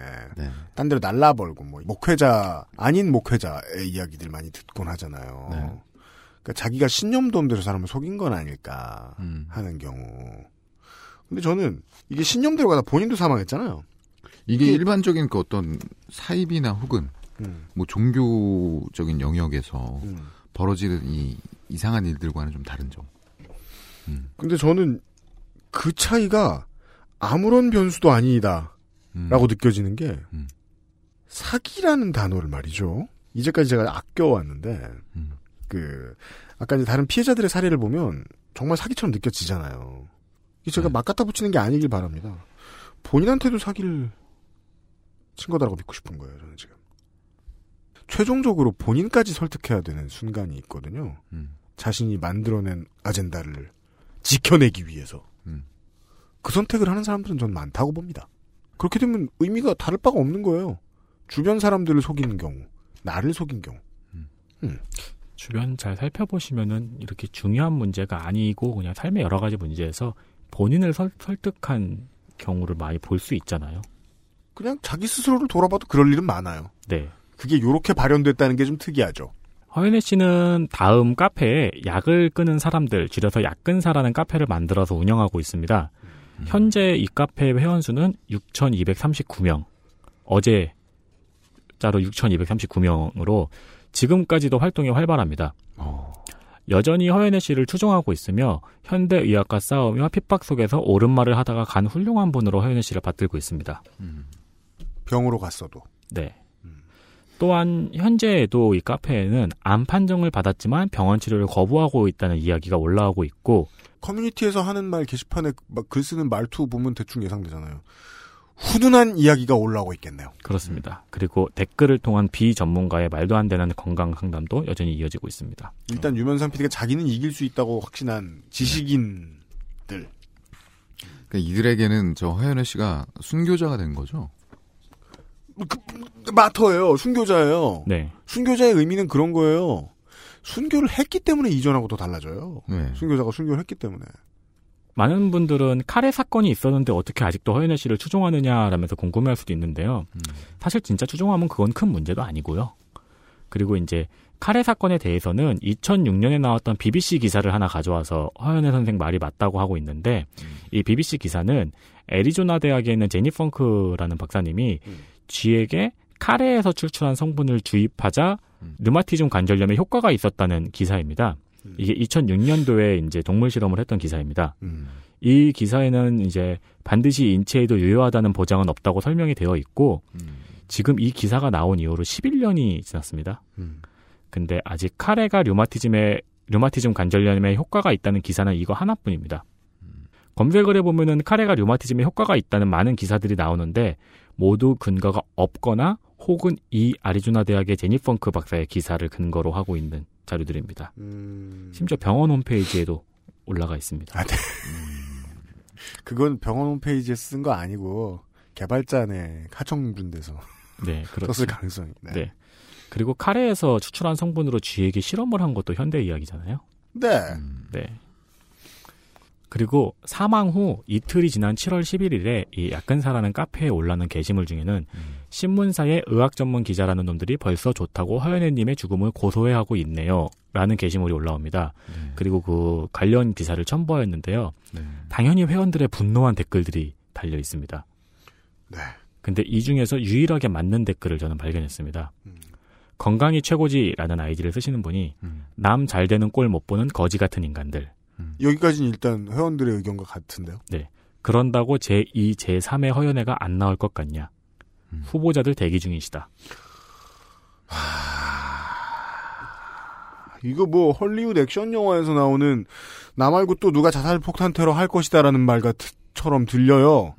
딴 데로 날라벌고 뭐 목회자 아닌 목회자의 이야기들 많이 듣곤 하잖아요. 그러니까 자기가 신념도 없는 사람을 속인 건 아닐까 하는 경우. 근데 저는 이게 신념대로 가다 본인도 사망했잖아요. 이게 일반적인 그 어떤 사입이나 혹은 음. 뭐 종교적인 영역에서 벌어지는 이 이상한 일들과는 좀 다른 점. 근데 저는 그 차이가 아무런 변수도 아니다. 라고 느껴지는 게, 사기라는 단어를 말이죠. 이제까지 제가 아껴왔는데, 그, 아까 이제 다른 피해자들의 사례를 보면 정말 사기처럼 느껴지잖아요. 제가 막 갖다 붙이는 게 아니길 바랍니다. 본인한테도 사기를 친 거다라고 믿고 싶은 거예요, 저는 지금. 최종적으로 본인까지 설득해야 되는 순간이 있거든요. 자신이 만들어낸 아젠다를 지켜내기 위해서. 그 선택을 하는 사람들은 전 많다고 봅니다. 그렇게 되면 의미가 다를 바가 없는 거예요. 주변 사람들을 속이는 경우, 나를 속인 경우. 음. 주변 잘 살펴보시면은 이렇게 중요한 문제가 아니고 그냥 삶의 여러 가지 문제에서 본인을 설, 설득한 경우를 많이 볼 수 있잖아요. 그냥 자기 스스로를 돌아봐도 그럴 일은 많아요. 네. 그게 요렇게 발현됐다는 게 좀 특이하죠. 허연애 씨는 다음 카페에 약을 끄는 사람들, 줄여서 약근사라는 카페를 만들어서 운영하고 있습니다. 현재 이 카페 회원 수는 6,239명. 어제 자로 6,239명으로 지금까지도 활동이 활발합니다. 여전히 허연애 씨를 추종하고 있으며 현대의학과 싸움과 핍박 속에서 옳은 말을 하다가 간 훌륭한 분으로 허연애 씨를 받들고 있습니다. 병으로 갔어도. 네. 또한 현재에도 이 카페에는 암 판정을 받았지만 병원 치료를 거부하고 있다는 이야기가 올라오고 있고 커뮤니티에서 하는 말 게시판에 막 글 쓰는 말투 보면 대충 예상되잖아요. 훈훈한 이야기가 올라오고 있겠네요. 그렇습니다. 그리고 댓글을 통한 비전문가의 말도 안 되는 건강 상담도 여전히 이어지고 있습니다. 일단 유면상 PD가 자기는 이길 수 있다고 확신한 지식인들. 그러니까 이들에게는 저 허연애 씨가 순교자가 된 거죠. 마터예요. 순교자예요. 네. 순교자의 의미는 그런 거예요. 순교를 했기 때문에 이전하고 또 달라져요. 네. 순교자가 순교를 했기 때문에. 많은 분들은 카레 사건이 있었는데 어떻게 아직도 허연애 씨를 추종하느냐라면서 궁금해할 수도 있는데요. 사실 진짜 추종하면 그건 큰 문제도 아니고요. 그리고 이제 카레 사건에 대해서는 2006년에 나왔던 BBC 기사를 하나 가져와서 허연애 선생 말이 맞다고 하고 있는데 이 BBC 기사는 애리조나 대학에 있는 제니 펑크라는 박사님이 쥐에게 카레에서 출출한 성분을 주입하자 르마티즘 관절염에 효과가 있었다는 기사입니다. 이게 2006년도에 이제 동물 실험을 했던 기사입니다. 이 기사에는 이제 반드시 인체에도 유효하다는 보장은 없다고 설명이 되어 있고 지금 이 기사가 나온 이후로 11년이 지났습니다. 근데 아직 카레가 류마티즘에 류마티즘 관절염에 효과가 있다는 기사는 이거 하나뿐입니다. 검색을 해보면은 카레가 류마티즘에 효과가 있다는 많은 기사들이 나오는데 모두 근거가 없거나 혹은 이 아리조나 대학의 제니펑크 박사의 기사를 근거로 하고 있는 자료들입니다. 심지어 병원 홈페이지에도 올라가 있습니다. 아, 네. 그건 병원 홈페이지에 쓴 거 아니고 개발자네 하청준 데서 네, 그렇죠. [laughs] 썼을 가능성이. 네. 네. 그리고 카레에서 추출한 성분으로 쥐에게 실험을 한 것도 현대 이야기잖아요. 네. 네. 그리고 사망 후 이틀이 지난 7월 11일에 이 약근사라는 카페에 올라는 게시물 중에는 신문사의 의학 전문 기자라는 놈들이 벌써 좋다고 허연애님의 죽음을 고소해하고 있네요. 라는 게시물이 올라옵니다. 그리고 그 관련 기사를 첨부하였는데요. 당연히 회원들의 분노한 댓글들이 달려 있습니다. 네. 근데 이 중에서 유일하게 맞는 댓글을 저는 발견했습니다. 건강이 최고지라는 아이디를 쓰시는 분이 남잘 되는 꼴 못 보는 거지 같은 인간들. 여기까지는 일단 회원들의 의견과 같은데요. 네. 그런다고 제2, 제3의 허연애가 안 나올 것 같냐. 후보자들 대기 중이시다. 이거 뭐 헐리우드 액션 영화에서 나오는 나 말고 또 누가 자살 폭탄 테러 할 것이다라는 말 같처럼 들려요.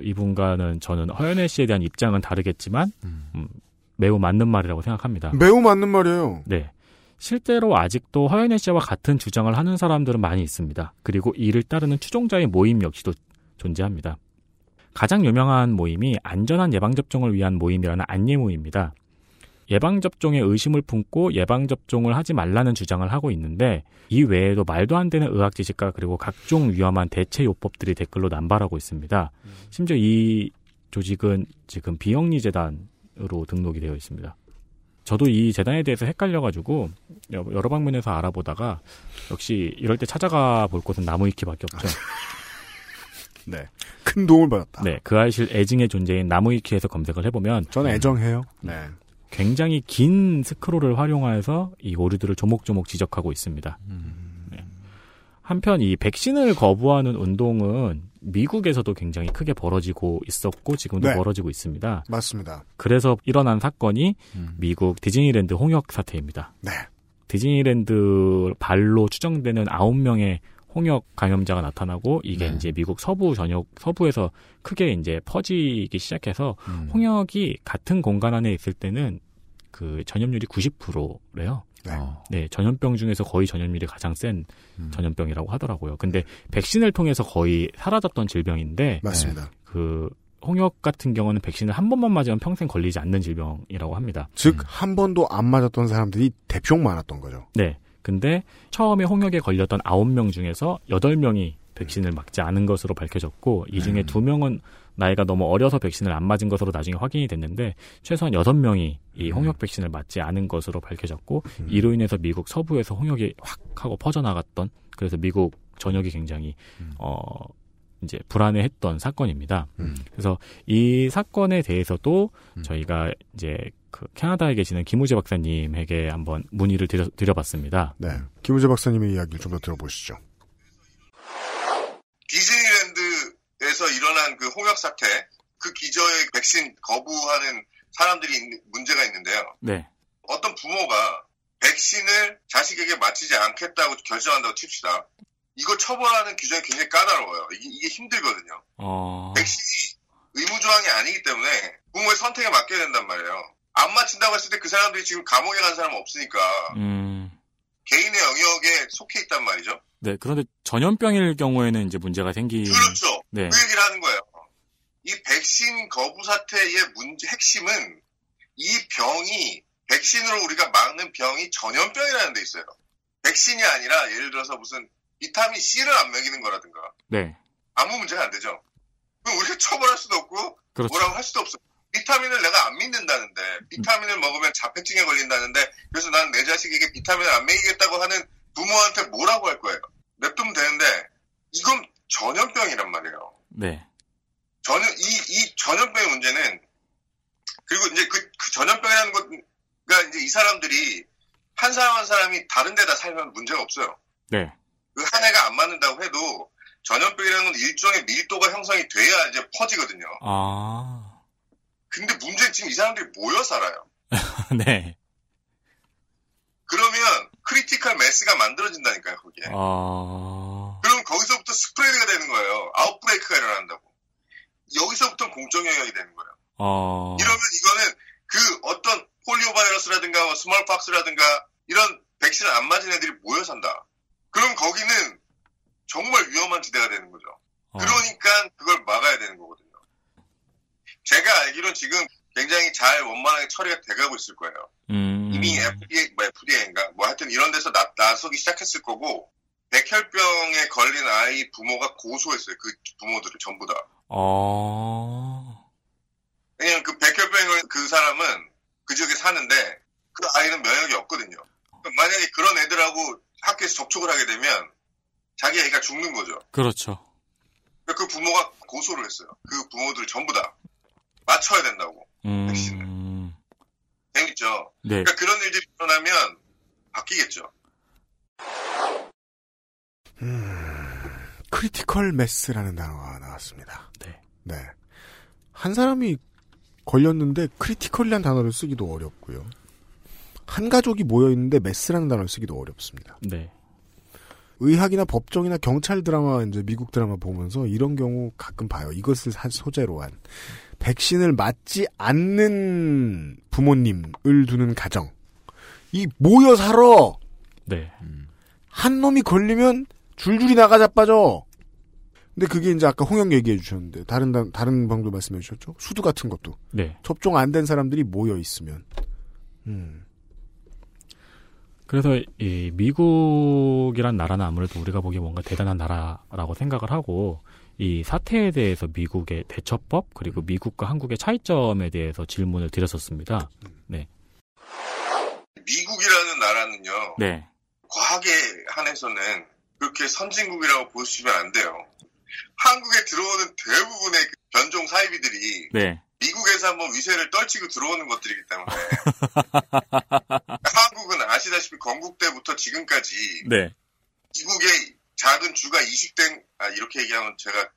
이분과는 저는 허연애 씨에 대한 입장은 다르겠지만 음, 매우 맞는 말이라고 생각합니다. 매우 맞는 말이에요. 네. 실제로 아직도 허연애 씨와 같은 주장을 하는 사람들은 많이 있습니다. 그리고 이를 따르는 추종자의 모임 역시도 존재합니다. 가장 유명한 모임이 안전한 예방접종을 위한 모임이라는 안예모입니다. 예방접종에 의심을 품고 예방접종을 하지 말라는 주장을 하고 있는데 이 외에도 말도 안 되는 의학 지식과 그리고 각종 위험한 대체 요법들이 댓글로 남발하고 있습니다. 심지어 이 조직은 지금 비영리 재단으로 등록이 되어 있습니다. 저도 이 재단에 대해서 헷갈려가지고 여러 방면에서 알아보다가 역시 이럴 때 찾아가 볼 곳은 나무위키밖에 없죠. 네. 큰 도움을 받았다. 네. 그 아이실 애증의 존재인 나무위키에서 검색을 해보면 저는 애정해요. 네. 굉장히 긴 스크롤을 활용하여서 이 오류들을 조목조목 지적하고 있습니다. 네. 한편 이 백신을 거부하는 운동은 미국에서도 굉장히 크게 벌어지고 있었고 지금도 네. 벌어지고 있습니다. 맞습니다. 그래서 일어난 사건이 미국 디즈니랜드 홍역 사태입니다. 네. 디즈니랜드 발로 추정되는 9명의 홍역 감염자가 나타나고 이게 이제 미국 서부 전역 서부에서 크게 이제 퍼지기 시작해서 홍역이 같은 공간 안에 있을 때는 그 전염률이 90%래요. 네. 네, 전염병 중에서 거의 전염률이 가장 센 전염병이라고 하더라고요. 근데 백신을 통해서 거의 사라졌던 질병인데 맞습니다. 그 홍역 같은 경우는 백신을 한 번만 맞으면 평생 걸리지 않는 질병이라고 합니다. 즉, 한 번도 안 맞았던 사람들이 대폭 많았던 거죠. 네. 근데 처음에 홍역에 걸렸던 9명 중에서 8명이 백신을 맞지 않은 것으로 밝혀졌고 이 중에 2명은 나이가 너무 어려서 백신을 안 맞은 것으로 나중에 확인이 됐는데 최소한 6명이 이 홍역 백신을 맞지 않은 것으로 밝혀졌고 이로 인해서 미국 서부에서 홍역이 확 하고 퍼져나갔던 그래서 미국 전역이 굉장히 어 이제 불안해했던 사건입니다. 그래서 이 사건에 대해서도 저희가 이제 그 캐나다에 계시는 김우재 박사님에게 한번 문의를 드려, 드려봤습니다. 네. 김우재 박사님의 이야기를 좀 더 들어보시죠. 디즈니랜드에서 일어난 그 홍역 사태, 그 기저에 백신 거부하는 사람들이 있는- 문제가 있는데요. 네. 어떤 부모가 백신을 자식에게 맞히지 않겠다고 결정한다고 칩시다. 이거 처벌하는 규정이 굉장히 까다로워요. 이게, 이게 힘들거든요. 어, 백신이 의무조항이 아니기 때문에 부모의 선택에 맡겨야 된단 말이에요. 안 맞힌다고 했을 때 그 사람들이 지금 감옥에 간 사람은 없으니까 음, 개인의 영역에 속해 있단 말이죠. 네. 그런데 전염병일 경우에는 이제 문제가 생기. 그렇죠. 네. 그 얘기를 하는 거예요. 이 백신 거부 사태의 문제 핵심은 이 병이 백신으로 우리가 막는 병이 전염병이라는 데 있어요. 백신이 아니라 예를 들어서 무슨 비타민 C를 안 먹이는 거라든가 네. 아무 문제가 안 되죠. 그럼 우리가 처벌할 수도 없고 그렇죠. 뭐라고 할 수도 없어. 비타민을 내가 안 믿는다는데 비타민을 먹으면 자폐증에 걸린다는데 그래서 난 내 자식에게 비타민을 안 먹이겠다고 하는 부모한테 뭐라고 할 거예요. 냅두면 되는데 이건 전염병이란 말이에요. 네. 전염 이, 이 전염병의 문제는 그리고 이제 그, 그 전염병이라는 것가 이제 이 사람들이 한 사람 한 사람이 다른 데다 살면 문제가 없어요. 네. 그 한 해가 안 맞는다고 해도 전염병이라는 건 일종의 밀도가 형성이 돼야 이제 퍼지거든요. 아, 근데 문제는 지금 이 사람들이 모여 살아요. [laughs] 네. 그러면 critical mass가 만들어진다니까요, 거기에. 아, 그럼 거기서부터 spread가 되는 거예요. outbreak가 일어난다고. 여기서부터 공적 영역이 되는 거예요. 어, 이러면 이거는 그 어떤 폴리오 바이러스라든가 뭐 smallpox라든가 이런 백신을 안 맞은 애들이 모여 산다. 그럼 거기는 정말 위험한 지대가 되는 거죠. 어. 그러니까 그걸 막아야 되는 거거든요. 제가 알기로는 지금 굉장히 잘 원만하게 처리가 돼가고 있을 거예요. 음, 이미 FDA, 뭐 FDA인가 뭐 하여튼 이런 데서 나, 나서기 시작했을 거고 백혈병에 걸린 아이 부모가 고소했어요. 그 부모들을 전부 다. 어, 왜냐면 그 백혈병을 그 사람은 그 지역에 사는데 그 아이는 면역이 없거든요. 그럼 만약에 그런 애들하고 학교에서 접촉을 하게 되면 자기 애가 죽는 거죠. 그렇죠. 그러니까 그 부모가 고소를 했어요. 그 부모들 전부 다 맞춰야 된다고. 음, 재밌죠. 네. 그러니까 그런 일들이 일어나면 바뀌겠죠. critical mass라는 단어가 나왔습니다. 네. 한 사람이 걸렸는데 critical이라는 단어를 쓰기도 어렵고요. 한 가족이 모여 있는데 mass라는 단어를 쓰기도 어렵습니다. 네. 의학이나 법정이나 경찰 드라마 이제 미국 드라마 보면서 이런 경우 가끔 봐요. 이것을 한 소재로 한 백신을 맞지 않는 부모님을 두는 가정. 이 모여 살아. 네. 한 놈이 걸리면 줄줄이 나가 자빠져. 근데 그게 이제 아까 홍영 얘기해 주셨는데 다른 단- 다른 방도 말씀해 주셨죠. 수두 같은 것도 네. 접종 안 된 사람들이 모여 있으면 음. 그래서 이 미국이란 나라는 아무래도 우리가 보기에 뭔가 대단한 나라라고 생각을 하고 이 사태에 대해서 미국의 대처법 그리고 미국과 한국의 차이점에 대해서 질문을 드렸었습니다. 네. 미국이라는 나라는요. 네. 과학에 한해서는 그렇게 선진국이라고 보시면 안 돼요. 한국에 들어오는 대부분의 그 변종 사이비들이 네. 미국에서 한번 위세를 떨치고 들어오는 것들이기 때문에 [laughs] 한국은 아시다시피 건국 때부터 지금까지 네. 미국의 작은 주가 이식된 아 이렇게 얘기하면 제가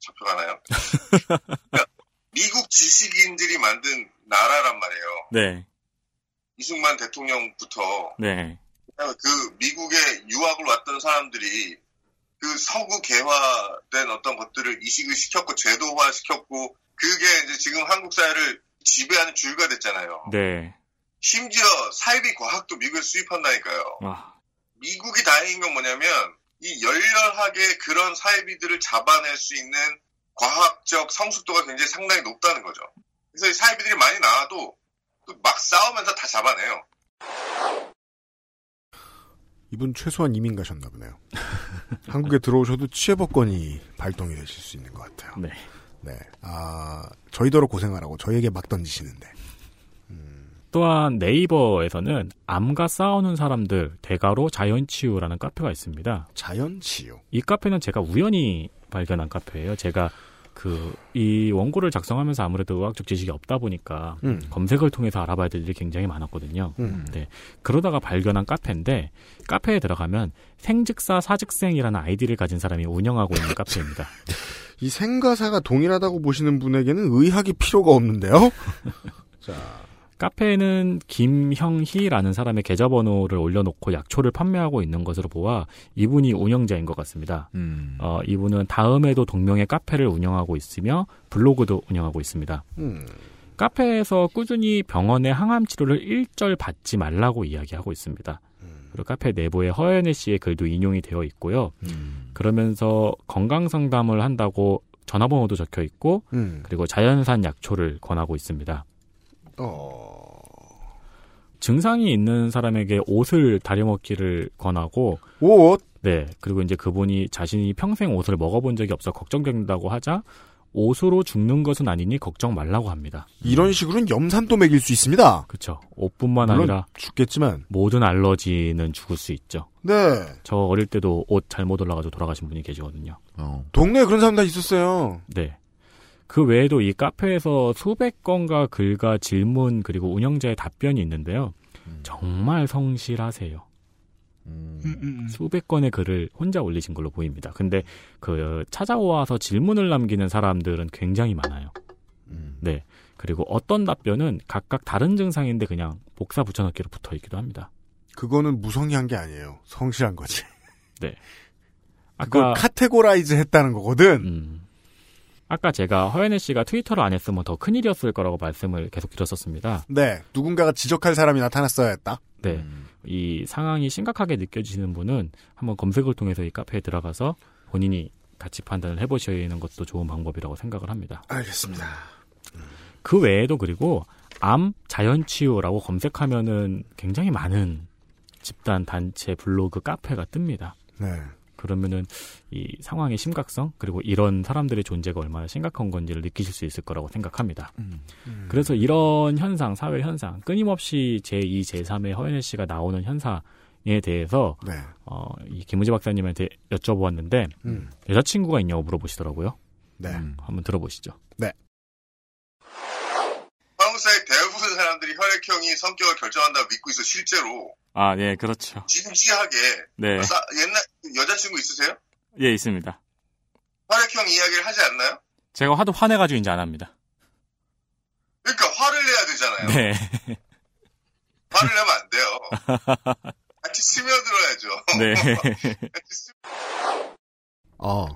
잡혀가나요? [laughs] 그러니까 미국 지식인들이 만든 나라란 말이에요. 네. 이승만 대통령부터 네. 그 미국에 유학을 왔던 사람들이 그 서구 개화된 어떤 것들을 이식을 시켰고 제도화 시켰고 그게 이제 지금 한국 사회를 지배하는 주류가 됐잖아요. 네. 심지어 사이비 과학도 미국에 수입한다니까요. 와. 미국이 다행인 건 뭐냐면 이 열렬하게 그런 사이비들을 잡아낼 수 있는 과학적 성숙도가 굉장히 상당히 높다는 거죠. 그래서 이 사이비들이 많이 나와도 또막 싸우면서 다 잡아내요. 이분 최소한 이민 가셨나 보네요. [laughs] 한국에 들어오셔도 취해법권이 발동이 되실 수 있는 것 같아요. 네. 네. 아, 저희더러 고생하라고 저희에게 막 던지시는데. 또한 네이버에서는 암과 싸우는 사람들 대가로 자연치유라는 카페가 있습니다. 자연치유. 이 카페는 제가 우연히 발견한 카페예요. 제가 그 이 원고를 작성하면서 아무래도 의학적 지식이 없다 보니까 음. 검색을 통해서 알아봐야 될 일이 굉장히 많았거든요. 음. 네. 그러다가 발견한 카페인데 카페에 들어가면 생즉사 사즉생이라는 아이디를 가진 사람이 운영하고 있는 [laughs] 카페입니다. 이 생가사가 동일하다고 보시는 분에게는 의학이 필요가 없는데요. [laughs] 자, 카페에는 김형희라는 사람의 계좌번호를 올려놓고 약초를 판매하고 있는 것으로 보아 이분이 운영자인 것 같습니다. 음. 어, 이분은 다음에도 동명의 카페를 운영하고 있으며 블로그도 운영하고 있습니다. 음. 카페에서 꾸준히 병원의 항암 치료를 일절 받지 말라고 이야기하고 있습니다. 그리고 카페 내부에 허연애 씨의 글도 인용이 되어 있고요. 그러면서 건강 상담을 한다고 전화번호도 적혀 있고 음. 그리고 자연산 약초를 권하고 있습니다. 어. 증상이 있는 사람에게 옷을 다려먹기를 권하고 옷 네 그리고 이제 그분이 자신이 평생 옷을 먹어본 적이 없어 걱정된다고 하자 옷으로 죽는 것은 아니니 걱정 말라고 합니다. 이런 식으로는 염산도 먹일 수 있습니다. 그렇죠. 옷뿐만 아니라 죽겠지만 모든 알러지는 죽을 수 있죠. 네. 저 어릴 때도 옷 잘못 올라가지고 돌아가신 분이 계시거든요. 동네에 그런 사람 다 있었어요. 네. 그 외에도 이 카페에서 수백 건과 글과 질문 그리고 운영자의 답변이 있는데요. 정말 성실하세요. 수백 건의 글을 혼자 올리신 걸로 보입니다. 근데 그 찾아와서 질문을 남기는 사람들은 굉장히 많아요. 네. 그리고 어떤 답변은 각각 다른 증상인데 그냥 복사 붙여넣기로 붙어 있기도 합니다. 그거는 무성의한 게 아니에요. 성실한 거지. 네. 그걸 아까- categorize 했다는 거거든. 음. 아까 제가 허현회 씨가 트위터를 안 했으면 더 큰일이었을 거라고 말씀을 계속 드렸었습니다. 네. 누군가가 지적할 사람이 나타났어야 했다. 네. 이 상황이 심각하게 느껴지시는 분은 한번 검색을 통해서 이 카페에 들어가서 본인이 같이 판단을 해보시는 것도 좋은 방법이라고 생각을 합니다. 알겠습니다. 그 외에도 그리고 암 자연치유라고 검색하면은 굉장히 많은 집단 단체 블로그 카페가 뜹니다. 네. 그러면은 이 상황의 심각성 그리고 이런 사람들의 존재가 얼마나 심각한 건지를 느끼실 수 있을 거라고 생각합니다. 그래서 이런 현상, 사회 현상, 끊임없이 제2, 제3의 허연애 씨가 나오는 현상에 대해서 네. 어, 이 김우재 박사님한테 여쭤보았는데 음. 여자친구가 있냐고 물어보시더라고요. 네. 음, 한번 들어보시죠. 네. 한국 사회 대부분 사람들이 혈액형이 성격을 결정한다고 믿고 있어 실제로 아, 네, 그렇죠. 진지하게 네. 싸- 옛날 여자친구 있으세요? 예, 있습니다. 혈액형 이야기를 하지 않나요? 제가 하도 화내가지고 이제 안 합니다. 그러니까 화를 내야 되잖아요. 네. [laughs] 화를 내면 안 돼요. 같이 스며들어야죠. 네. [laughs] [laughs] 아,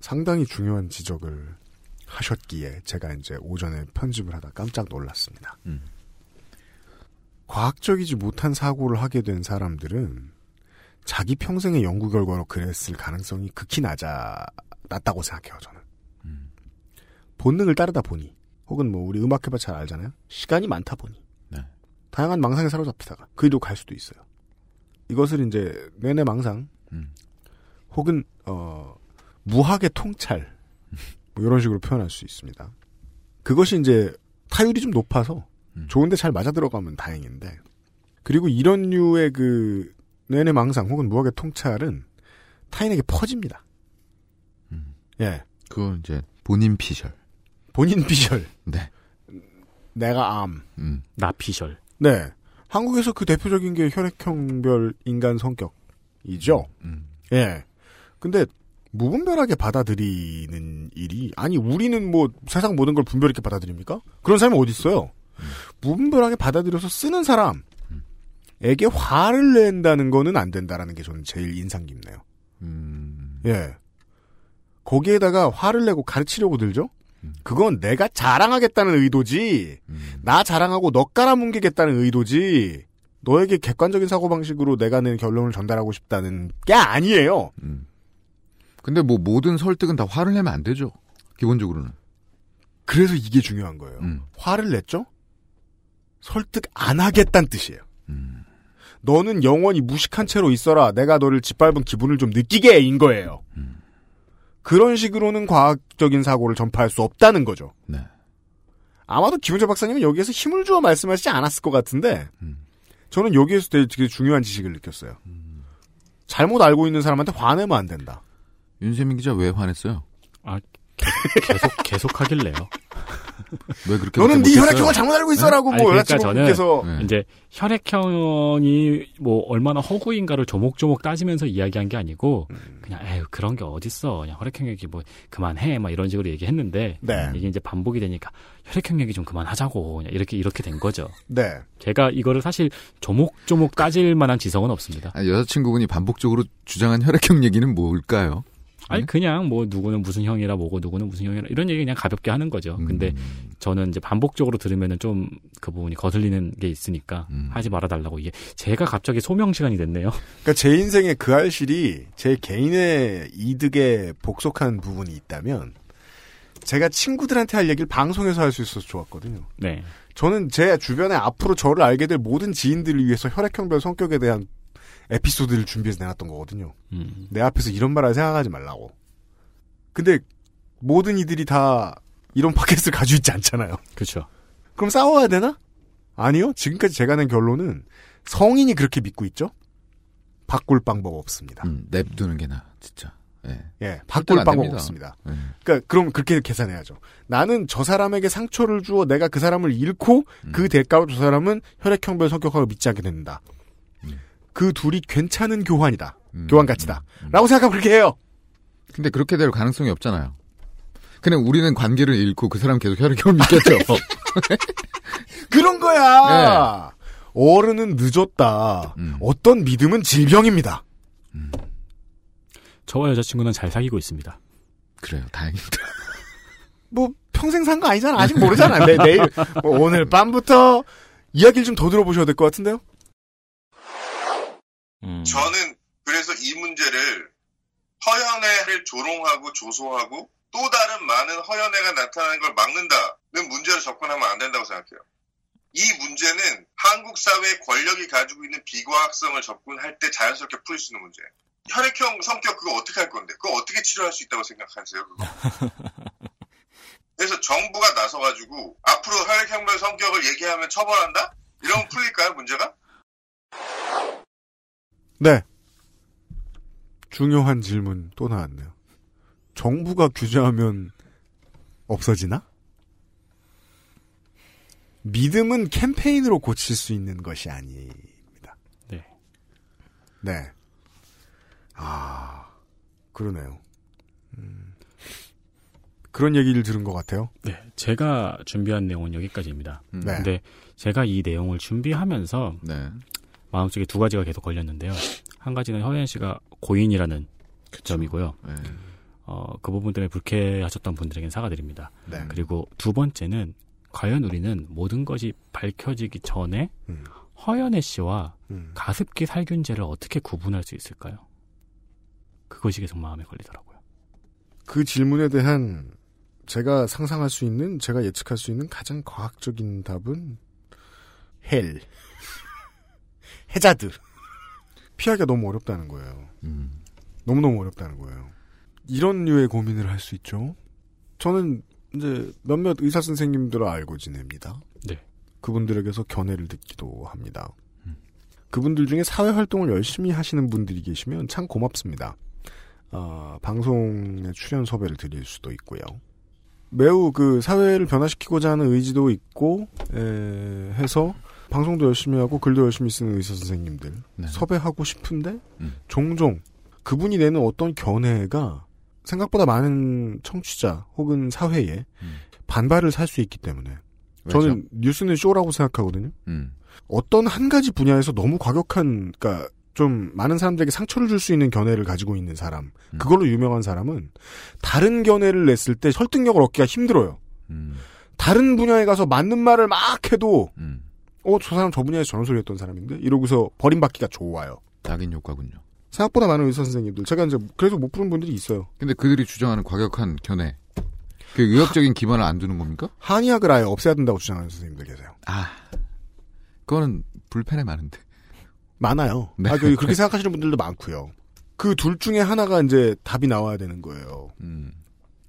상당히 중요한 지적을 하셨기에 제가 이제 오전에 편집을 하다 깜짝 놀랐습니다. 과학적이지 못한 사고를 하게 된 사람들은 자기 평생의 연구 결과로 그랬을 가능성이 극히 낮아, 낮다고 생각해요, 저는. 본능을 따르다 보니, 혹은 뭐 우리 음악해봐 잘 알잖아요? 시간이 많다 보니. 다양한 망상에 사로잡히다가 그 이리로 갈 수도 있어요. 이것을 이제 내내 망상, 혹은 어 무학의 통찰 뭐 이런 식으로 표현할 수 있습니다. 그것이 이제 타율이 좀 높아서 좋은데 잘 맞아 들어가면 다행인데 그리고 이런 류의 그 내내 망상 혹은 무학의 통찰은 타인에게 퍼집니다. 예, 그건 이제 본인 피셜. 본인 피셜. [laughs] 네. 내가 암. 음. 나 피셜. 네. 한국에서 그 대표적인 게 혈액형별 인간 성격이죠. 예. 근데 무분별하게 받아들이는 일이 아니 우리는 뭐 세상 모든 걸 분별 있게 받아들입니까? 그런 사람이 어디 있어요? 무분별하게 받아들여서 쓰는 사람에게 화를 낸다는 거는 안 된다라는 게 저는 제일 인상 깊네요. 예. 거기에다가 화를 내고 가르치려고 들죠? 그건 내가 자랑하겠다는 의도지, 나 자랑하고 너 깔아뭉개겠다는 의도지, 너에게 객관적인 사고방식으로 내가 낸 결론을 전달하고 싶다는 게 아니에요. 근데 뭐 모든 설득은 다 화를 내면 안 되죠. 기본적으로는. 그래서 이게 중요한 거예요. 화를 냈죠? 설득 안 하겠다는 뜻이에요. 너는 영원히 무식한 채로 있어라. 내가 너를 짓밟은 기분을 좀 느끼게 인 거예요. 그런 식으로는 과학적인 사고를 전파할 수 없다는 거죠. 네. 아마도 김은재 박사님은 여기에서 힘을 주어 말씀하시지 않았을 것 같은데 저는 여기에서 되게, 되게 중요한 지식을 느꼈어요. 잘못 알고 있는 사람한테 화내면 안 된다. 윤세민 기자 왜 화냈어요? 아, 계속, 계속 하길래요. [laughs] 왜 그렇게 너는 네? 혈액형을 잘못 알고 있어라고 아니, 뭐 그러니까 저는 여자친구분께서 이제 혈액형이 뭐 얼마나 허구인가를 조목조목 따지면서 이야기한 게 아니고 그냥 에휴 그런 게 어딨어 그냥 혈액형 얘기 뭐 그만해 막 이런 식으로 얘기했는데 네. 이게 이제 반복이 되니까 혈액형 얘기 좀 그만하자고 그냥 이렇게 이렇게 된 거죠. 네. 제가 이거를 사실 조목조목 따질 만한 지성은 없습니다. 아니, 여자친구분이 반복적으로 주장한 혈액형 얘기는 뭘까요? 아니 그냥 뭐 누구는 무슨 형이라 뭐고 누구는 무슨 형이라 이런 얘기 그냥 가볍게 하는 거죠. 근데 저는 이제 반복적으로 들으면은 좀 그 부분이 거슬리는 게 있으니까 하지 말아 달라고 이게 제가 갑자기 소명 시간이 됐네요. [laughs] 그러니까 제 인생의 그 알실이 제 개인의 이득에 복속한 부분이 있다면 제가 친구들한테 할 얘기를 방송에서 할 수 있어서 좋았거든요. 네. 저는 제 주변에 앞으로 저를 알게 될 모든 지인들을 위해서 혈액형별 성격에 대한 에피소드를 준비해서 내놨던 거거든요. 음. 내 앞에서 이런 말을 생각하지 말라고. 근데 모든 이들이 다 이런 [laughs] 팟캐스트를 가지고 있지 않잖아요. 그렇죠. 그럼 싸워야 되나? 아니요. 지금까지 제가 낸 결론은 성인이 그렇게 믿고 있죠? 바꿀 방법 없습니다. 음, 냅두는 게 나, 진짜. 예. 예, 바꿀 안 방법. 없습니다. 예. 그러니까 그럼 그렇게 계산해야죠. 나는 저 사람에게 상처를 주어 내가 그 사람을 잃고 음. 그 대가로 저 사람은 혈액형별 성격학을 믿지 않게 된다. 음. 그 둘이 괜찮은 교환이다. 교환 가치다. 라고 생각하면 그렇게 해요. 근데 그렇게 될 가능성이 없잖아요. 그냥 우리는 관계를 잃고 그 사람 계속 혈액형을 믿겠죠. [laughs] 그런 거야. 어른은 늦었다. 음. 어떤 믿음은 질병입니다. 저와 여자친구는 잘 사귀고 있습니다. 그래요. 다행입니다. 뭐 평생 산 거 아니잖아. 아직 모르잖아. 내, 내일 뭐 오늘 밤부터 이야기를 좀 더 들어보셔야 될 것 같은데요. 저는 그래서 이 문제를 허연애를 조롱하고 조소하고 또 다른 많은 허연애가 나타나는 걸 막는다는 문제로 접근하면 안 된다고 생각해요. 이 문제는 한국 사회의 권력이 가지고 있는 비과학성을 접근할 때 자연스럽게 풀릴 수 있는 문제예요. 혈액형 성격 그거 어떻게 할 건데? 그거 어떻게 치료할 수 있다고 생각하세요? 그거? [laughs] 그래서 정부가 나서가지고 앞으로 혈액형별 성격을 얘기하면 처벌한다? 이러면 풀릴까요 문제가? 네. 중요한 질문 또 나왔네요. 정부가 규제하면 없어지나? 믿음은 캠페인으로 고칠 수 있는 것이 아닙니다. 네. 네. 아, 그러네요. 음, 그런 얘기를 들은 것 같아요. 네, 제가 준비한 내용은 여기까지입니다. 네. 근데 제가 이 내용을 준비하면서 네. 마음속에 두 가지가 계속 걸렸는데요. 한 가지는 허연 씨가 고인이라는 점이고요. 네. 어, 그 부분 때문에 불쾌하셨던 분들에겐 사과드립니다. 네. 그리고 두 번째는 과연 우리는 모든 것이 밝혀지기 전에 허연애 씨와 가습기 살균제를 어떻게 구분할 수 있을까요? 그것이 계속 마음에 걸리더라고요. 그 질문에 대한 제가 상상할 수 있는, 제가 예측할 수 있는 가장 과학적인 답은 헬. 해자드. 피하기가 너무 어렵다는 거예요. 너무너무 어렵다는 거예요. 이런 류의 고민을 할 수 있죠. 저는 이제 몇몇 의사 선생님들을 알고 지냅니다. 네. 그분들에게서 견해를 듣기도 합니다. 그분들 중에 사회 활동을 열심히 하시는 분들이 계시면 참 고맙습니다. 어, 방송에 출연 섭외를 드릴 수도 있고요. 매우 그 사회를 변화시키고자 하는 의지도 있고 에, 해서 방송도 열심히 하고 글도 열심히 쓰는 의사 선생님들 섭외하고 싶은데 종종 그분이 내는 어떤 견해가 생각보다 많은 청취자 혹은 사회에 반발을 살 수 있기 때문에 저는 뉴스는 쇼라고 생각하거든요. 음. 어떤 한 가지 분야에서 너무 과격한, 그러니까 좀 많은 사람들에게 상처를 줄 수 있는 견해를 가지고 있는 사람, 그걸로 유명한 사람은 다른 견해를 냈을 때 설득력을 얻기가 힘들어요. 다른 분야에 가서 맞는 말을 막 해도, 어, 저 사람 저 분야에서 저런 소리 했던 사람인데? 이러고서 버림받기가 좋아요. 낙인 효과군요. 생각보다 많은 의사 선생님들, 제가 이제 그래서 못 부른 분들이 있어요. 근데 그들이 주장하는 과격한 견해. 그 의학적인 기반을 안 두는 겁니까? 한의학을 아예 없애야 된다고 주장하는 선생님들 계세요. 아, 그거는 불펜에 많은데. 많아요. 네. 아, 그, [laughs] 그렇게 생각하시는 분들도 많고요. 그 둘 중에 하나가 이제 답이 나와야 되는 거예요. 음.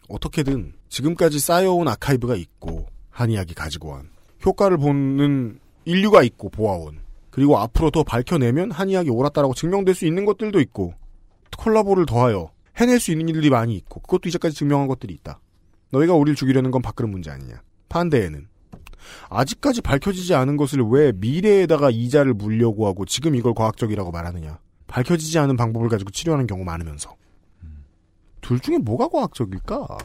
어떻게든 지금까지 쌓여온 아카이브가 있고 한의학이 가지고 온 효과를 보는 인류가 있고 보아온 그리고 앞으로 더 밝혀내면 한의학이 옳았다라고 증명될 수 있는 것들도 있고 콜라보를 더하여 해낼 수 있는 일들이 많이 있고 그것도 이제까지 증명한 것들이 있다. 너희가 우리를 죽이려는 건 밥그릇 문제 아니냐. 반대에는 아직까지 밝혀지지 않은 것을 왜 미래에다가 이자를 물려고 하고 지금 이걸 과학적이라고 말하느냐. 밝혀지지 않은 방법을 가지고 치료하는 경우 많으면서. 둘 중에 뭐가 과학적일까?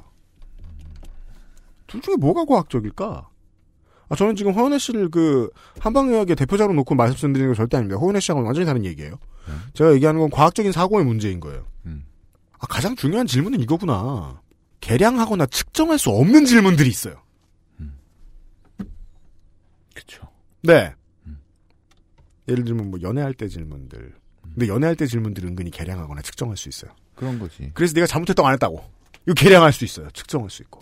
둘 중에 뭐가 과학적일까? 아, 저는 지금 허은혜 씨를 그, 한방의학의 대표자로 놓고 말씀드리는 건 절대 아닙니다. 허은혜 씨하고는 완전히 다른 얘기예요. 제가 얘기하는 건 과학적인 사고의 문제인 거예요. 아, 가장 중요한 질문은 이거구나. 계량하거나 측정할 수 없는 질문들이 있어요. 그쵸. 네. 예를 들면 뭐 연애할 때 질문들. 근데 연애할 때 질문들 은근히 계량하거나 측정할 수 있어요. 그런 거지. 그래서 내가 잘못했다고 안 했다고. 이거 계량할 수 있어요. 측정할 수 있고.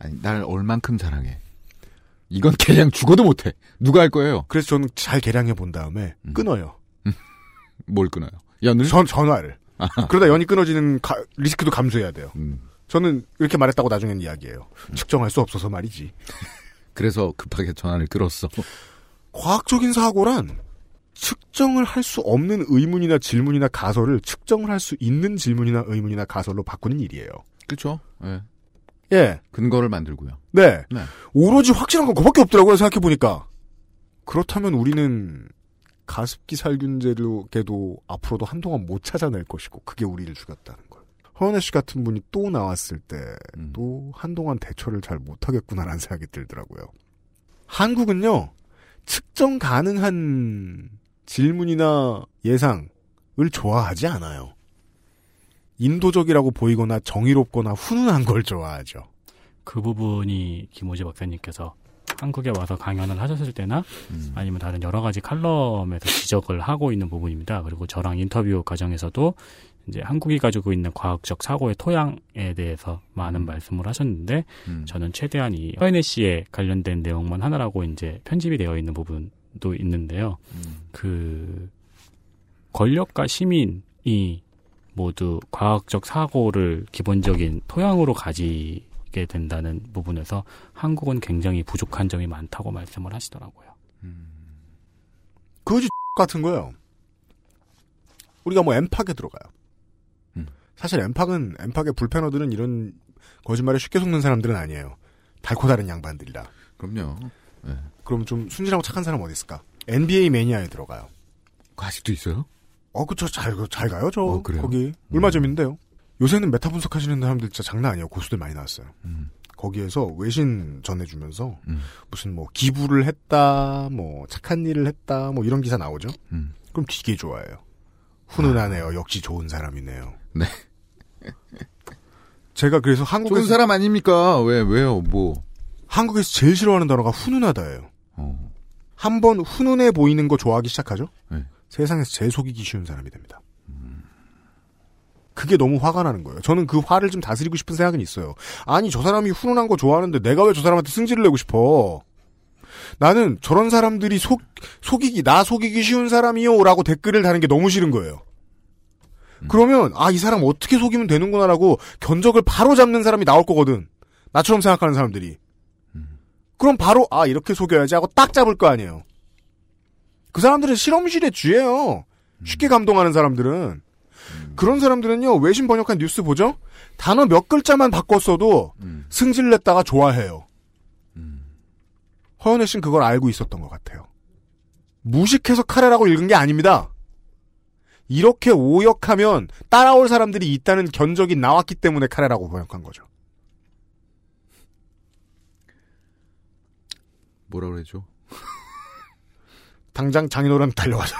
아니, 날 얼만큼 사랑해. 이건 계량 죽어도 못해. 누가 할 거예요? 그래서 저는 잘 계량해 본 다음에 끊어요. [laughs] 뭘 끊어요? 연을? 전, 전화를. 그러다 연이 끊어지는 가- 리스크도 감수해야 돼요. 음. 저는 이렇게 말했다고 나중엔 이야기해요. 측정할 수 없어서 말이지. [laughs] 그래서 급하게 전화를 끌었어. 과학적인 사고란 측정을 할 수 없는 의문이나 질문이나 가설을 측정을 할 수 있는 질문이나 의문이나 가설로 바꾸는 일이에요. 그렇죠. 예. 예. 근거를 만들고요. 네. 네. 오로지 확실한 건 그밖에 없더라고요, 생각해보니까. 그렇다면 우리는 가습기 살균제로게도 앞으로도 한동안 못 찾아낼 것이고, 그게 우리를 죽였다는 걸. 허은혜 씨 같은 분이 또 나왔을 때도 한동안 대처를 잘 못하겠구나라는 생각이 들더라고요. 한국은요, 측정 가능한 질문이나 예상을 좋아하지 않아요. 인도적이라고 보이거나 정의롭거나 훈훈한 걸 좋아하죠. 그 부분이 김호재 박사님께서 한국에 와서 강연을 하셨을 때나 아니면 다른 여러 가지 칼럼에서 지적을 하고 있는 부분입니다. 그리고 저랑 인터뷰 과정에서도 이제 한국이 가지고 있는 과학적 사고의 토양에 대해서 많은 말씀을 하셨는데 저는 최대한 이 허연혜 씨에 관련된 내용만 하나라고 이제 편집이 되어 있는 부분도 있는데요. 그 권력과 시민이 모두 과학적 사고를 기본적인 토양으로 가지게 된다는 부분에서 한국은 굉장히 부족한 점이 많다고 말씀을 하시더라고요. 그거지 같은 거예요. 우리가 뭐 엠팍에 들어가요. 사실 엠팍은 엠팍의 불패너들은 이런 거짓말에 쉽게 속는 사람들은 아니에요. 달코 다른 양반들이라. 그럼요. 네. 그럼 좀 순진하고 착한 사람 어디 있을까? NBA 매니아에 들어가요. 아직도 있어요? 어, 그쵸. 잘, 잘 가요, 저. 어, 그래요? 거기. 얼마 전인데요. 요새는 메타 분석하시는 사람들 진짜 장난 아니에요. 고수들 많이 나왔어요. 음. 거기에서 외신 전해주면서 무슨 뭐 기부를 했다, 뭐 착한 일을 했다, 뭐 이런 기사 나오죠. 음. 그럼 되게 좋아해요. 훈훈하네요. 역시 좋은 사람이네요. 네. [laughs] 제가 그래서 한국에서 좋은 사람 아닙니까? 왜, 왜요? 뭐. 한국에서 제일 싫어하는 단어가 훈훈하다예요. 한번 훈훈해 보이는 거 좋아하기 시작하죠? 네. 세상에서 제일 속이기 쉬운 사람이 됩니다. 그게 너무 화가 나는 거예요. 저는 그 화를 좀 다스리고 싶은 생각은 있어요. 아니, 저 사람이 훈훈한 거 좋아하는데 내가 왜 저 사람한테 승질을 내고 싶어? 나는 저런 사람들이 속, 속이기, 나 속이기 쉬운 사람이요. 라고 댓글을 다는 게 너무 싫은 거예요. 그러면, 아, 이 사람 어떻게 속이면 되는구나라고 견적을 바로 잡는 사람이 나올 거거든. 나처럼 생각하는 사람들이. 그럼 바로, 아, 이렇게 속여야지 하고 딱 잡을 거 아니에요. 그 사람들은 실험실의 쥐예요. 쉽게 감동하는 사람들은. 그런 사람들은요, 외신 번역한 뉴스 보죠? 단어 몇 글자만 바꿨어도 승질 냈다가 좋아해요. 허연혜 씨는 그걸 알고 있었던 것 같아요. 무식해서 카레라고 읽은 게 아닙니다. 이렇게 오역하면 따라올 사람들이 있다는 견적이 나왔기 때문에 카레라고 번역한 거죠. 뭐라 그래죠? 당장 장인어른 달려가죠.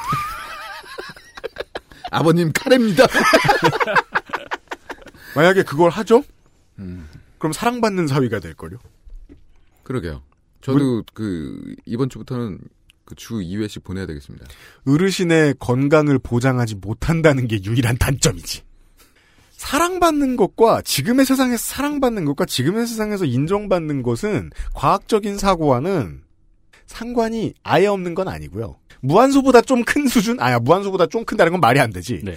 [laughs] 아버님 카레입니다. [laughs] 만약에 그걸 하죠? 그럼 사랑받는 사위가 될걸요? 그러게요. 저도 그 이번 주부터는 그 주 2회씩 보내야 되겠습니다. 어르신의 건강을 보장하지 못한다는 게 유일한 단점이지. 사랑받는 것과 지금의 세상에서 사랑받는 것과 지금의 세상에서 인정받는 것은 과학적인 사고와는 상관이 아예 없는 건 아니고요. 무한소보다 좀 큰 수준? 아야, 무한소보다 좀 큰다는 건 말이 안 되지. 네.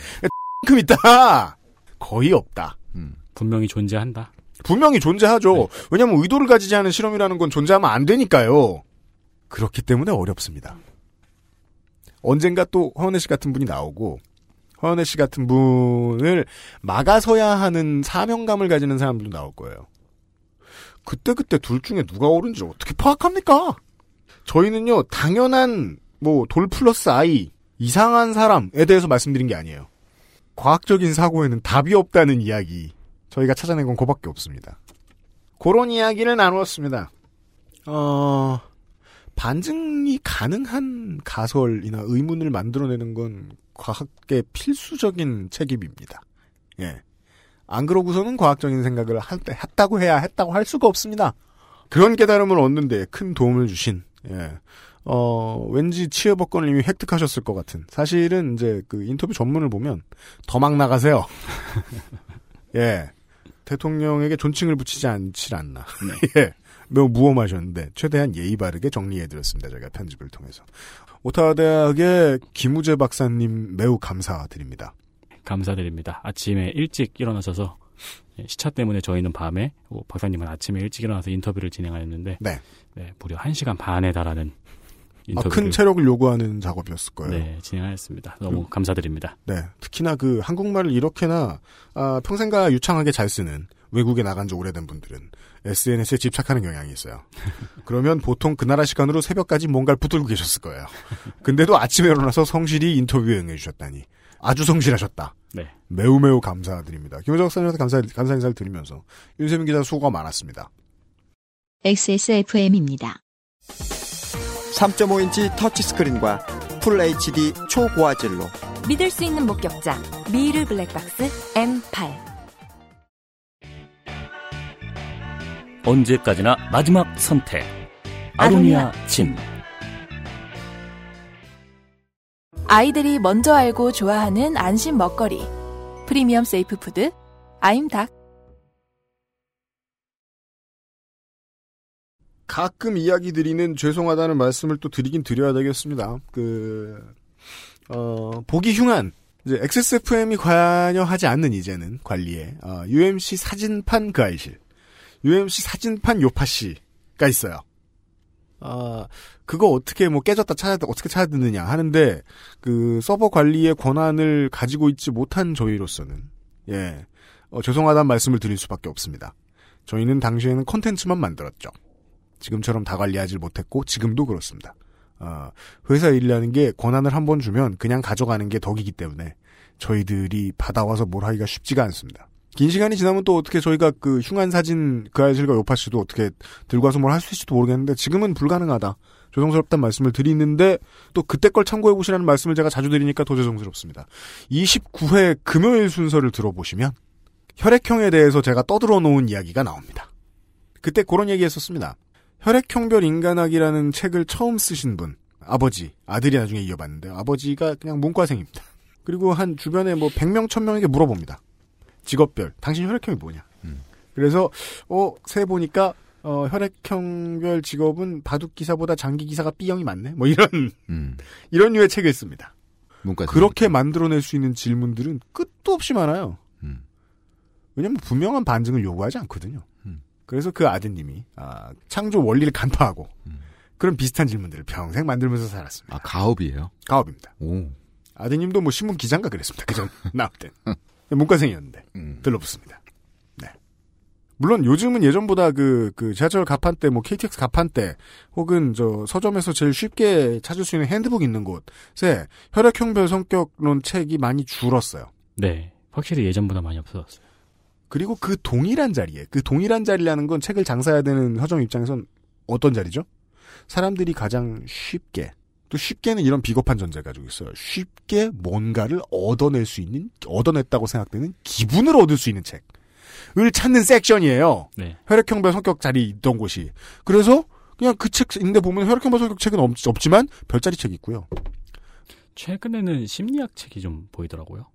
큼 있다. 거의 없다. 분명히 존재한다. 분명히 존재하죠. 왜냐하면 의도를 가지지 않은 실험이라는 건 존재하면 안 되니까요. 그렇기 때문에 어렵습니다. 언젠가 또 허은혜 씨 같은 분이 나오고 허은혜 씨 같은 분을 막아서야 하는 사명감을 가지는 사람들도 나올 거예요. 그때그때 둘 중에 누가 옳은지 어떻게 파악합니까? 저희는요, 당연한, 뭐, 돌 플러스 아이, 이상한 사람에 대해서 말씀드린 게 아니에요. 과학적인 사고에는 답이 없다는 이야기. 저희가 찾아낸 건 그밖에 없습니다. 그런 이야기를 나누었습니다. 어, 반증이 가능한 가설이나 의문을 만들어내는 건 과학계 필수적인 책임입니다. 예. 안 그러고서는 과학적인 생각을 했다고 해야 했다고 할 수가 없습니다. 그런 깨달음을 얻는데 큰 도움을 주신, 예. 어, 왠지 치어법권을 이미 획득하셨을 것 같은. 사실은 이제 그 인터뷰 전문을 보면 더 막 나가세요. [laughs] 예. 대통령에게 존칭을 붙이지 않질 않나. [laughs] 예. 매우 무엄하셨는데 최대한 예의 바르게 정리해드렸습니다. 저희가 편집을 통해서. 오타와 대학의 김우재 박사님 매우 감사드립니다. 감사드립니다. 아침에 일찍 일어나셔서 예, 시차 때문에 저희는 밤에 오, 박사님은 아침에 일찍 일어나서 인터뷰를 진행하였는데 네. 무려 1시간 반에 달하는 아, 큰 체력을 요구하는 작업이었을 거예요. 네, 진행하였습니다. 너무 감사드립니다. 네. 특히나 그 한국말을 이렇게나 아, 평생가 유창하게 잘 쓰는 외국에 나간 지 오래된 분들은 SNS에 집착하는 경향이 있어요. [laughs] 그러면 보통 그 나라 시간으로 새벽까지 뭔가를 붙들고 계셨을 거예요. 근데도 아침에 일어나서 성실히 인터뷰에 응해주셨다니 아주 성실하셨다. 네. 매우 매우 감사드립니다. 김호정 박사님한테 감사, 감사 인사를 드리면서 윤세민 기자 수고가 많았습니다. XSFM입니다. 3.5인치 터치스크린과 풀 HD 초고화질로 믿을 수 있는 목격자 미르 블랙박스 M8 언제까지나 마지막 선택. 아로니아 진. 아이들이 먼저 알고 좋아하는 안심 먹거리. 프리미엄 safe food 아임닭. 가끔 이야기 드리는 죄송하다는 말씀을 또 드리긴 드려야 되겠습니다. 그, 어, 보기 흉한, 이제 XSFM이 관여하지 않는 이제는 관리에, 어, UMC 사진판 그 아이실, UMC 사진판 요파씨가 있어요. 아, 그거 어떻게 뭐 깨졌다 찾아, 어떻게 찾아 듣느냐 하는데, 그 서버 관리의 권한을 가지고 있지 못한 저희로서는, 예, 어, 죄송하다는 말씀을 드릴 수밖에 없습니다. 저희는 당시에는 콘텐츠만 만들었죠. 지금처럼 다 관리하지 못했고 지금도 그렇습니다. 어, 회사 일이라는 게 권한을 한 번 주면 그냥 가져가는 게 덕이기 때문에 저희들이 받아와서 뭘 하기가 쉽지가 않습니다. 긴 시간이 지나면 또 어떻게 저희가 그 흉한 사진 그 아이실과 요파 씨도 어떻게 들고 와서 뭘할 수 있을지도 모르겠는데 지금은 불가능하다. 죄송스럽다는 말씀을 드리는데 또 그때 걸 참고해 보시라는 말씀을 제가 자주 드리니까 더 죄송스럽습니다. 29회 금요일 순서를 들어보시면 혈액형에 대해서 제가 떠들어 놓은 이야기가 나옵니다. 그때 그런 얘기 했었습니다. 혈액형별 인간학이라는 책을 처음 쓰신 분, 아버지, 아들이 나중에 이어봤는데, 아버지가 그냥 문과생입니다. 그리고 한 주변에 뭐 100명, 1000명에게 물어봅니다. 직업별, 당신 혈액형이 뭐냐? 그래서, 어, 세 보니까, 어, 혈액형별 직업은 바둑 기사보다 장기 기사가 B형이 많네? 뭐 이런, [laughs] 이런 류의 책을 씁니다. 그렇게 만들어낼 수 있는 질문들은 끝도 없이 많아요. 음. 왜냐면 분명한 반증을 요구하지 않거든요. 그래서 그 아드님이 아, 창조 원리를 간파하고 그런 비슷한 질문들을 평생 만들면서 살았습니다. 아, 가업이에요? 가업입니다. 오. 아드님도 뭐 신문 기자인가 그랬습니다. 그전 [laughs] 나올 땐 문과생이었는데 들러붙습니다. 네. 물론 요즘은 예전보다 그, 그 지하철 가판대, 뭐 KTX 가판대, 혹은 저 서점에서 제일 쉽게 찾을 수 있는 핸드북 있는 곳에 혈액형별 성격론 책이 많이 줄었어요. 네. 확실히 예전보다 많이 없어졌어요. 그리고 그 동일한 자리에, 그 동일한 자리라는 건 책을 장사해야 되는 서점 입장에선 어떤 자리죠? 사람들이 가장 쉽게, 또 쉽게는 이런 비겁한 전제 가지고 있어요. 쉽게 뭔가를 얻어낼 수 있는, 얻어냈다고 생각되는 기분을 얻을 수 있는 책을 찾는 섹션이에요. 네. 혈액형별 성격 자리 있던 곳이. 그래서 그냥 그 책인데 보면 혈액형별 성격 책은 없, 없지만 별자리 책이 있고요. 최근에는 심리학 책이 좀 보이더라고요.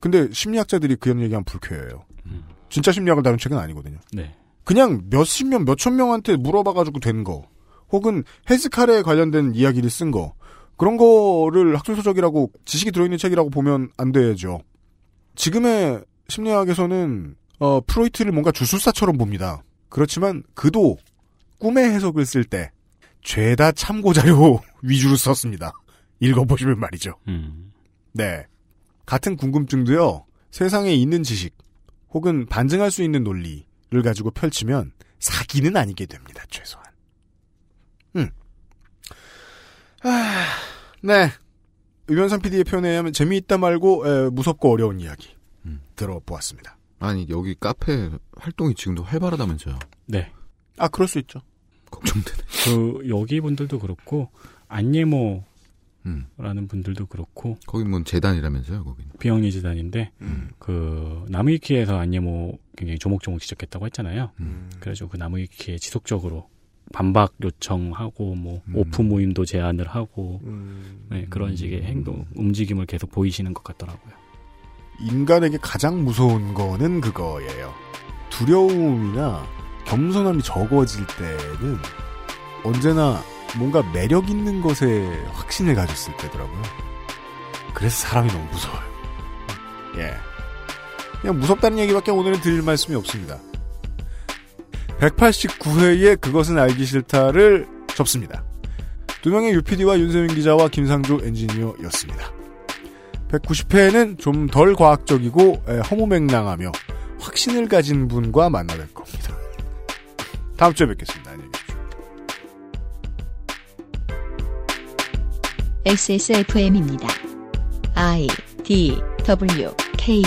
근데 심리학자들이 그런 얘기하면 불쾌해요. 진짜 심리학을 다룬 책은 아니거든요. 네. 그냥 몇십 명, 몇천 명한테 물어봐가지고 된 거, 혹은 헬스카레에 관련된 이야기를 쓴 거, 그런 거를 학술서적이라고 지식이 들어있는 책이라고 보면 안 되죠. 지금의 심리학에서는 어, 프로이트를 뭔가 주술사처럼 봅니다. 그렇지만 그도 꿈의 해석을 쓸 때 죄다 참고 자료 [laughs] 위주로 썼습니다. 읽어보시면 말이죠. 음. 네. 같은 궁금증도요, 세상에 있는 지식, 혹은 반증할 수 있는 논리를 가지고 펼치면 사기는 아니게 됩니다, 최소한. 음. 아, 네. 유현상 PD의 표현에 의하면 재미있다 말고 에, 무섭고 어려운 이야기 들어보았습니다. 아니 여기 카페 활동이 지금도 활발하다면서요. 네. 아 그럴 수 있죠. 걱정되네. 그 여기 분들도 그렇고 안예모라는 음. 분들도 그렇고 거기 뭔 재단이라면서요, 거기는. 비영리 재단인데 그 나무위키에서 안예모 굉장히 조목조목 지적했다고 했잖아요. 음. 그래가지고 그 나무위키에 지속적으로 반박 요청하고 뭐 오프 모임도 제안을 하고 네, 그런 식의 행동 움직임을 계속 보이시는 것 같더라고요. 인간에게 가장 무서운 거는 그거예요. 두려움이나 겸손함이 적어질 때는 언제나 뭔가 매력 있는 것에 확신을 가졌을 때더라고요. 그래서 사람이 너무 무서워요. 예. 그냥 무섭다는 얘기밖에 오늘은 드릴 말씀이 없습니다. 189회의 그것은 알기 싫다를 접습니다. 두 명의 UPD와 윤세민 기자와 김상조 엔지니어였습니다. 190회에는 좀 덜 과학적이고 에, 허무맹랑하며 확신을 가진 분과 만나뵐 겁니다. 다음 주에 뵙겠습니다. 안녕히 계십시오. XSFM입니다. I D W K